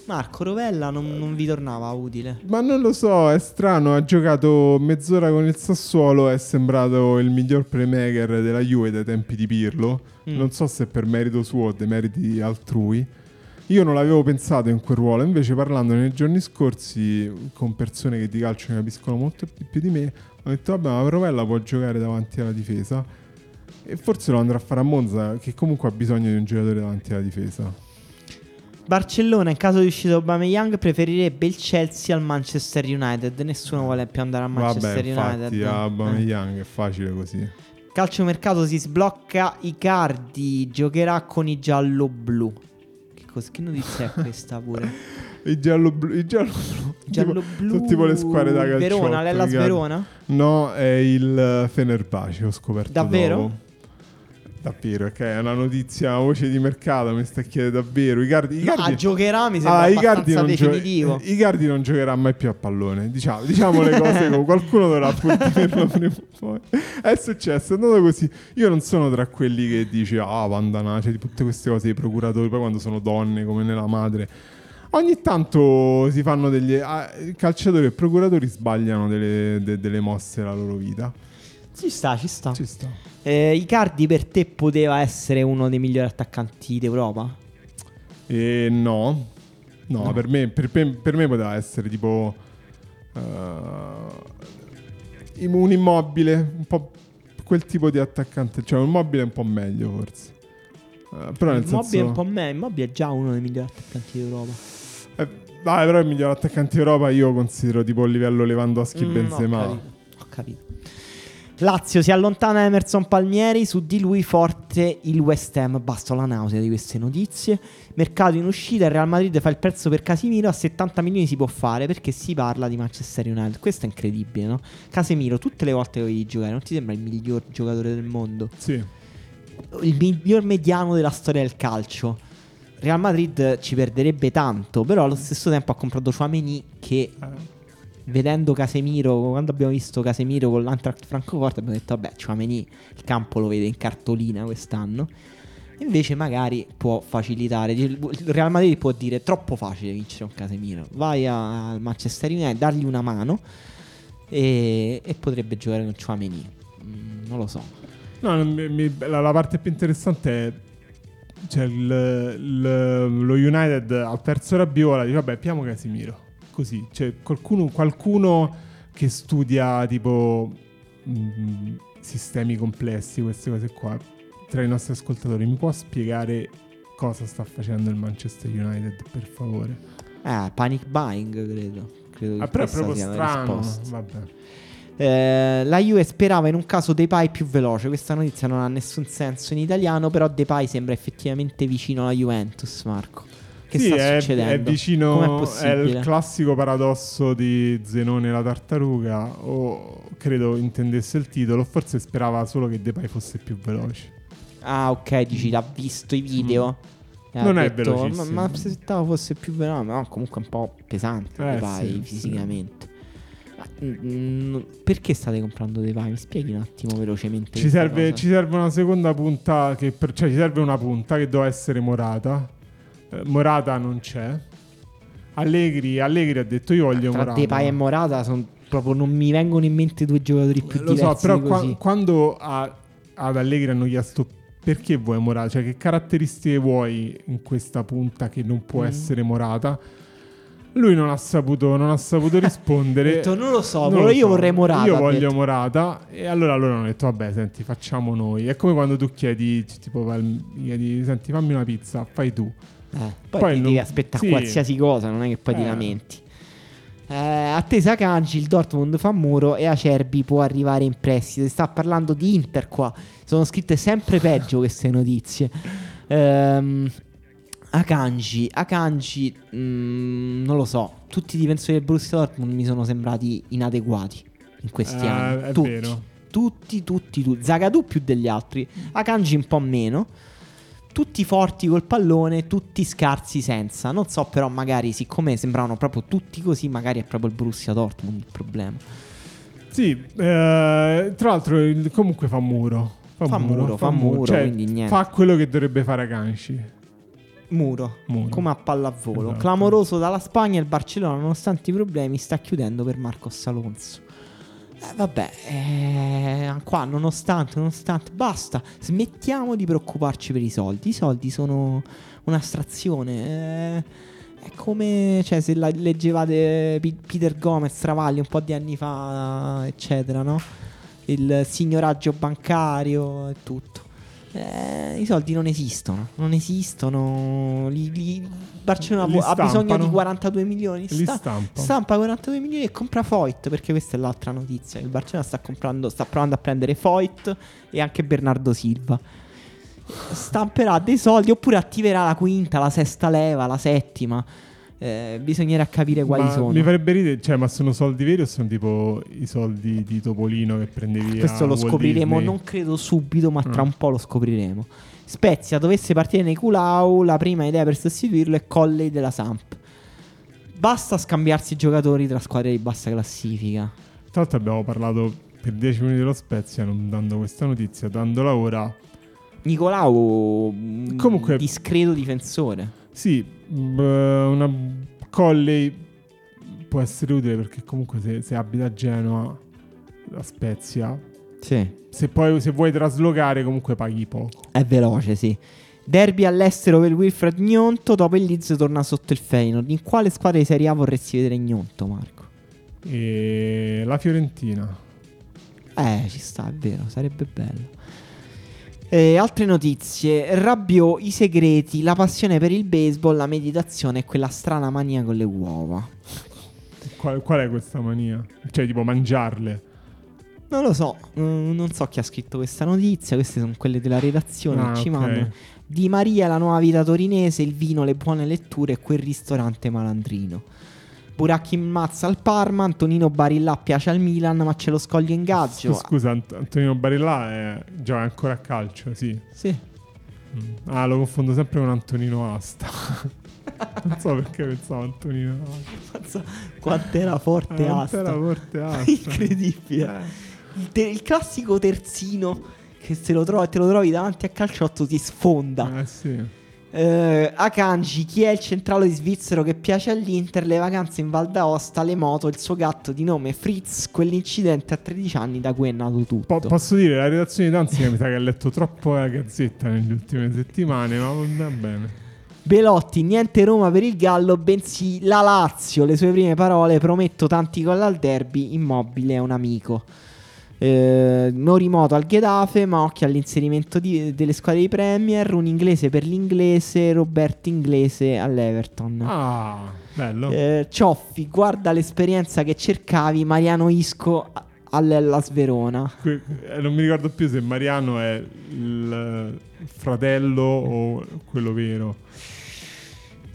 Marco, Rovella non, non vi tornava utile. Ma non lo so, è strano. Ha giocato mezz'ora con il Sassuolo. È sembrato il miglior playmaker della Juve dai tempi di Pirlo. Mm. Non so se per merito suo o dei meriti altrui. Io non l'avevo pensato in quel ruolo, invece parlando nei giorni scorsi con persone che di calcio ne capiscono molto più di me, ho detto vabbè ma Rovella può giocare davanti alla difesa e forse lo andrà a fare a Monza che comunque ha bisogno di un giocatore davanti alla difesa. Barcellona, in caso di uscita Aubameyang, preferirebbe il Chelsea al Manchester United. Nessuno vuole più andare a Manchester vabbè infatti United. Eh. Aubameyang è facile così. Calciomercato si sblocca. Icardi giocherà con i giallo-blu. Che, cos- che notizia è questa pure? I giallo blu, i giallo blu. Giallo-blu. sono tipo le squadre da calcio. Verona, l'Ellas Verona? No, è il Fenerbahce, ho scoperto Davvero? dopo. Davvero, ok, è una notizia, voce di mercato, mi sta chiedendo davvero. Icardi, Icardi... Ah, giocherà, mi sembra Ah, Icardi abbastanza non, gio- definitivo. Icardi non giocherà mai più a pallone. Diciamo, diciamo le cose qualcuno dovrà pur dirlo prima o poi. È successo, è andato così. Io non sono tra quelli che dice ah, Vandana, cioè tutte queste cose dei procuratori, poi quando sono donne come nella madre. Ogni tanto si fanno degli ah, calciatori e procuratori sbagliano delle, de- delle mosse nella loro vita. Ci sta, ci sta. Ci sta. Eh, Icardi per te poteva essere uno dei migliori attaccanti d'Europa? E no, no, No. Per, me, per, per- per me poteva essere tipo eh, un immobile, un po' quel tipo di attaccante, cioè un immobile un po' meglio forse. Eh, però nel Immobile senso... è un po' me, Immobile è già uno dei migliori attaccanti d'Europa. eh, dai, però il miglior attaccante d'Europa io considero tipo a livello Lewandowski Mm, Benzema. Ho capito. Ho capito. Lazio si allontana Emerson Palmieri, su di lui forte il West Ham, basta la nausea di queste notizie. Mercato in uscita, il Real Madrid fa il prezzo per Casimiro, a 70 milioni si può fare perché si parla di Manchester United. Questo è incredibile, no? Casemiro, tutte le volte che vedi giocare, non ti sembra il miglior giocatore del mondo? Sì. il miglior mediano della storia del calcio. Real Madrid ci perderebbe tanto, però allo stesso tempo ha comprato Chouameni che Eh, vedendo Casemiro, quando abbiamo visto Casemiro con l'Antract Francoforte abbiamo detto vabbè, Chouameni il campo lo vede in cartolina quest'anno. Invece magari può facilitare. Il Real Madrid può dire troppo facile vincere un Casemiro. Vai al Manchester United, dargli una mano e, e potrebbe giocare con Chouameni. Mm, non lo so. No, mi- la, la parte più interessante è cioè il- il- lo United al terzo rabbiola dice vabbè piamo Casimiro così cioè qualcuno, qualcuno che studia tipo mh, sistemi complessi queste cose qua tra i nostri ascoltatori mi può spiegare cosa sta facendo il Manchester United per favore Eh, panic buying, credo. credo ah, però è proprio strano vabbè Eh, la Juve sperava in un caso Depay più veloce. Questa notizia non ha nessun senso in italiano, però Depay sembra effettivamente vicino alla Juventus, Marco. Che sì, sta è, succedendo? è vicino, è, il classico paradosso di Zenone la tartaruga, o credo intendesse il titolo, forse sperava solo che Depay fosse più veloce. Ah, ok, dici, l'ha visto i video. Mm. Non è detto, velocissimo. Ma, ma se aspettavo fosse più veloce, no, comunque è un po' pesante Eh, Depay sì, fisicamente. Ma, mm, perché state comprando Depay? Mi spieghi un attimo velocemente. Ci serve, ci serve una seconda punta, che per- cioè ci serve una punta che doveva essere Morata. Eh, Morata non c'è. Allegri, Allegri ha detto io voglio Tra Morata. Depay e Morata son- proprio non mi vengono in mente due giocatori più Lo so, però qua- quando a- ad Allegri hanno chiesto perché vuoi Morata, cioè che caratteristiche vuoi in questa punta che non può Mm. essere Morata, lui non ha saputo, non ha saputo Ha rispondere. detto, non lo so, Non lo io so, vorrei Morata. Io ha voglio detto. Morata. E allora loro hanno detto: Vabbè, senti, facciamo noi. È come quando tu chiedi, tipo, chiedi, senti, fammi una pizza, fai tu. Eh, poi, Poi ti non- devi aspettare sì. qualsiasi cosa, non è che poi ti Eh. lamenti. Eh, attesa Kanji, il Dortmund fa muro e Acerbi può arrivare in prestito. Si sta parlando di Inter qua. Sono scritte sempre peggio queste notizie. Ehm, Akanji, Akanji, mm, non lo so. Tutti i difensori del Borussia Dortmund mi sono sembrati inadeguati in questi Eh, anni. è tutti, vero. tutti, tutti, tutti. Zagadou più degli altri, Akanji un po' meno. Tutti forti col pallone, tutti scarsi senza. Non so, però, magari, siccome sembravano proprio tutti così, magari è proprio il Borussia Dortmund il problema. Sì, eh, tra l'altro comunque fa muro. Fa muro, fa muro, Cioè, fa quello che dovrebbe fare Akanji. Muro, Muro. come a pallavolo. Esatto. Clamoroso dalla Spagna. Il Barcellona, nonostante i problemi, sta chiudendo per Marcos Alonso. Eh, vabbè, eh, qua nonostante, nonostante, basta. Smettiamo di preoccuparci per i soldi. I soldi sono un'astrazione. eh, è come cioè, se la- leggevate Pi- Peter Gomez, Travagli un po' di anni fa, eccetera, no? Il signoraggio bancario e tutto. Eh, I soldi non esistono, non esistono. Li, li- Barcellona Li ha bisogno di 42 milioni. Li Sta- stampa. stampa 42 milioni e compra Foyt. Perché questa è l'altra notizia. Il Barcellona sta comprando, sta provando a prendere Foyt e anche Bernardo Silva. Stamperà dei soldi oppure attiverà la quinta, la sesta leva, la settima. Eh, bisognerà capire quali Ma sono. Mi farebbe ridere, cioè, ma sono soldi veri o sono tipo i soldi di Topolino che prendevi Questo lo Walt scopriremo, Disney? non credo subito, ma tra Ah. un po' lo scopriremo. Spezia dovesse partire nei Culau, la prima idea per sostituirlo è Colley della Samp. Basta scambiarsi giocatori tra squadre di bassa classifica. Tra l'altro abbiamo parlato per 10 minuti dello Spezia, non dando questa notizia, dandola ora. Nicolau, mm, Comunque- discreto difensore. Sì, una Colley può essere utile perché comunque se, se abita a Genova, la Spezia, Sì. se poi se vuoi traslocare comunque paghi poco. È veloce, sì. Derby all'estero per Wilfred Gnonto. Dopo il Leeds torna sotto il Feyenoord. In quale squadra di Serie A vorresti vedere Gnonto, Marco? E la Fiorentina. Eh, ci sta, è vero, sarebbe bello. E altre notizie: Rabbio, i segreti, la passione per il baseball, la meditazione e quella strana mania con le uova. Qual, qual è questa mania? Cioè, tipo mangiarle. Non lo so, mm, non so chi ha scritto questa notizia. Queste sono quelle della redazione Ah, che ci ok. mandano. Di Maria, la nuova vita torinese, il vino, le buone letture e quel ristorante malandrino. Buracchi Mazza al Parma, Antonino Barilla piace al Milan, ma c'è lo scoglio in gaggio. Scusa, scusa, Ant- Antonino Barilla è, gioca ancora a calcio, sì. Sì. Mm. Ah, lo confondo sempre con Antonino Asta. non so perché pensavo Antonino Asta. Quanto era forte Ah, Asta. era forte Asta. Incredibile. Eh. Il, te- il classico terzino che se lo trovi, te lo trovi davanti a calciotto ti sfonda. Eh sì. Eh, Akanji, chi è il centrale di svizzero che piace all'Inter? Le vacanze in Val d'Aosta, le moto, il suo gatto di nome Fritz, quell'incidente a 13 anni da cui è nato tutto. Po- posso dire, la redazione di Danzica mi sa che ha letto troppo la gazzetta nelle ultime settimane, ma va bene. Belotti, niente Roma per il Gallo, bensì la Lazio. Le sue prime parole, prometto tanti gol al derby, immobile è un amico. Eh, Morimoto al Getafe, ma occhio all'inserimento di- delle squadre di Premier, un inglese per l'inglese, Roberto Inglese all'Everton. Ah, bello. Eh, Cioffi, guarda l'esperienza che cercavi, Mariano Isco all'Ellas Verona. Que- eh, non mi ricordo più se Mariano è il fratello o quello vero.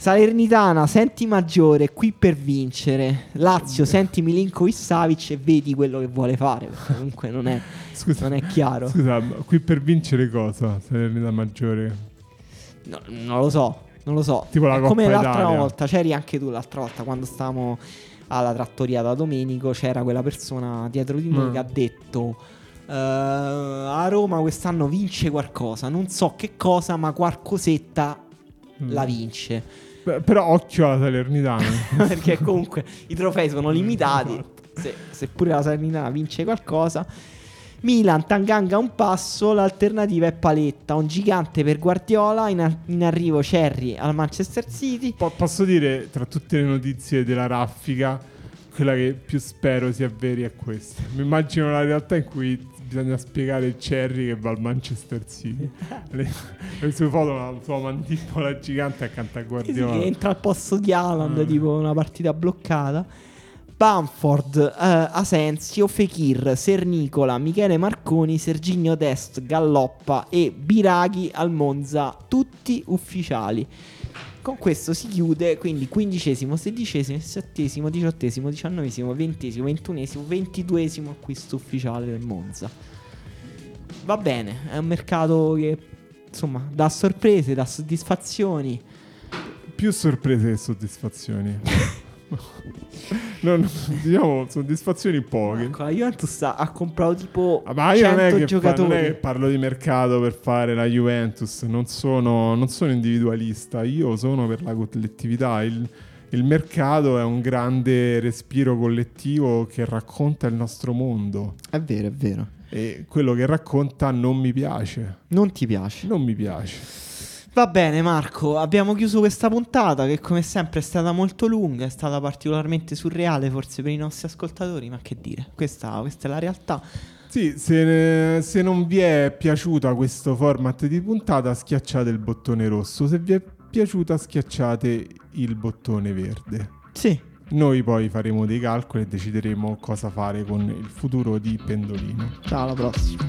Salernitana, senti maggiore, qui per vincere. Lazio, senti Milinkovic Savic e vedi quello che vuole fare. Perché comunque non è, Scusa, non è chiaro. scusa, qui per vincere cosa? Salernitana maggiore. No, non lo so, non lo so. Tipo la Coppa come l'altra Italia. volta, c'eri anche tu l'altra volta quando stavamo alla trattoria da Domenico. C'era quella persona dietro di noi Mm. che ha detto. "Eh, a Roma quest'anno vince qualcosa, non so che cosa, ma qualcosetta Mm. la vince. Beh, però occhio alla Salernitana. perché comunque i trofei sono limitati. Esatto. Se, seppure la Salernitana vince qualcosa. Milan, Tanganga un passo, l'alternativa è Paletta, un gigante per Guardiola, in, in arrivo Cherry al Manchester City. Po- posso dire, tra tutte le notizie della raffica, quella che più spero sia vera è questa. Mi immagino la realtà in cui bisogna spiegare il Cherry che va al Manchester City. le, le sue foto una sua mandibola gigante accanto a Sì, Guardiola. che entra al posto di Haaland, Ah. tipo una partita bloccata. Bamford, eh, Asensio, Fekir, Sernicola, Michele Marconi, Serginio Dest, Galloppa e Biraghi al Monza, tutti ufficiali. Con questo si chiude quindi quindicesimo, sedicesimo, diciassettesimo, diciottesimo, diciannovesimo, ventesimo, ventunesimo, ventiduesimo acquisto ufficiale del Monza. Va bene, è un mercato che insomma dà sorprese, dà soddisfazioni. Più sorprese che soddisfazioni. No, no, diciamo soddisfazioni poche. Ecco, la Juventus ha, ha comprato tipo Ah, Ma io non 100 è, che fa- giocatori. non è che parlo di mercato per fare la Juventus, non sono, non sono individualista, io sono per la collettività. Il, il mercato è un grande respiro collettivo che racconta il nostro mondo È vero, è vero. e quello che racconta non mi piace. Non ti piace. Non mi piace. Va bene, Marco. Abbiamo chiuso questa puntata che, come sempre, è stata molto lunga. È stata particolarmente surreale, forse per i nostri ascoltatori. Ma che dire, questa, questa è la realtà. Sì, se, se non vi è piaciuta questo format di puntata, schiacciate il bottone rosso. Se vi è piaciuta, schiacciate il bottone verde. Sì, Noi poi faremo dei calcoli e decideremo cosa fare con il futuro di Pendolino. ciao, alla prossima.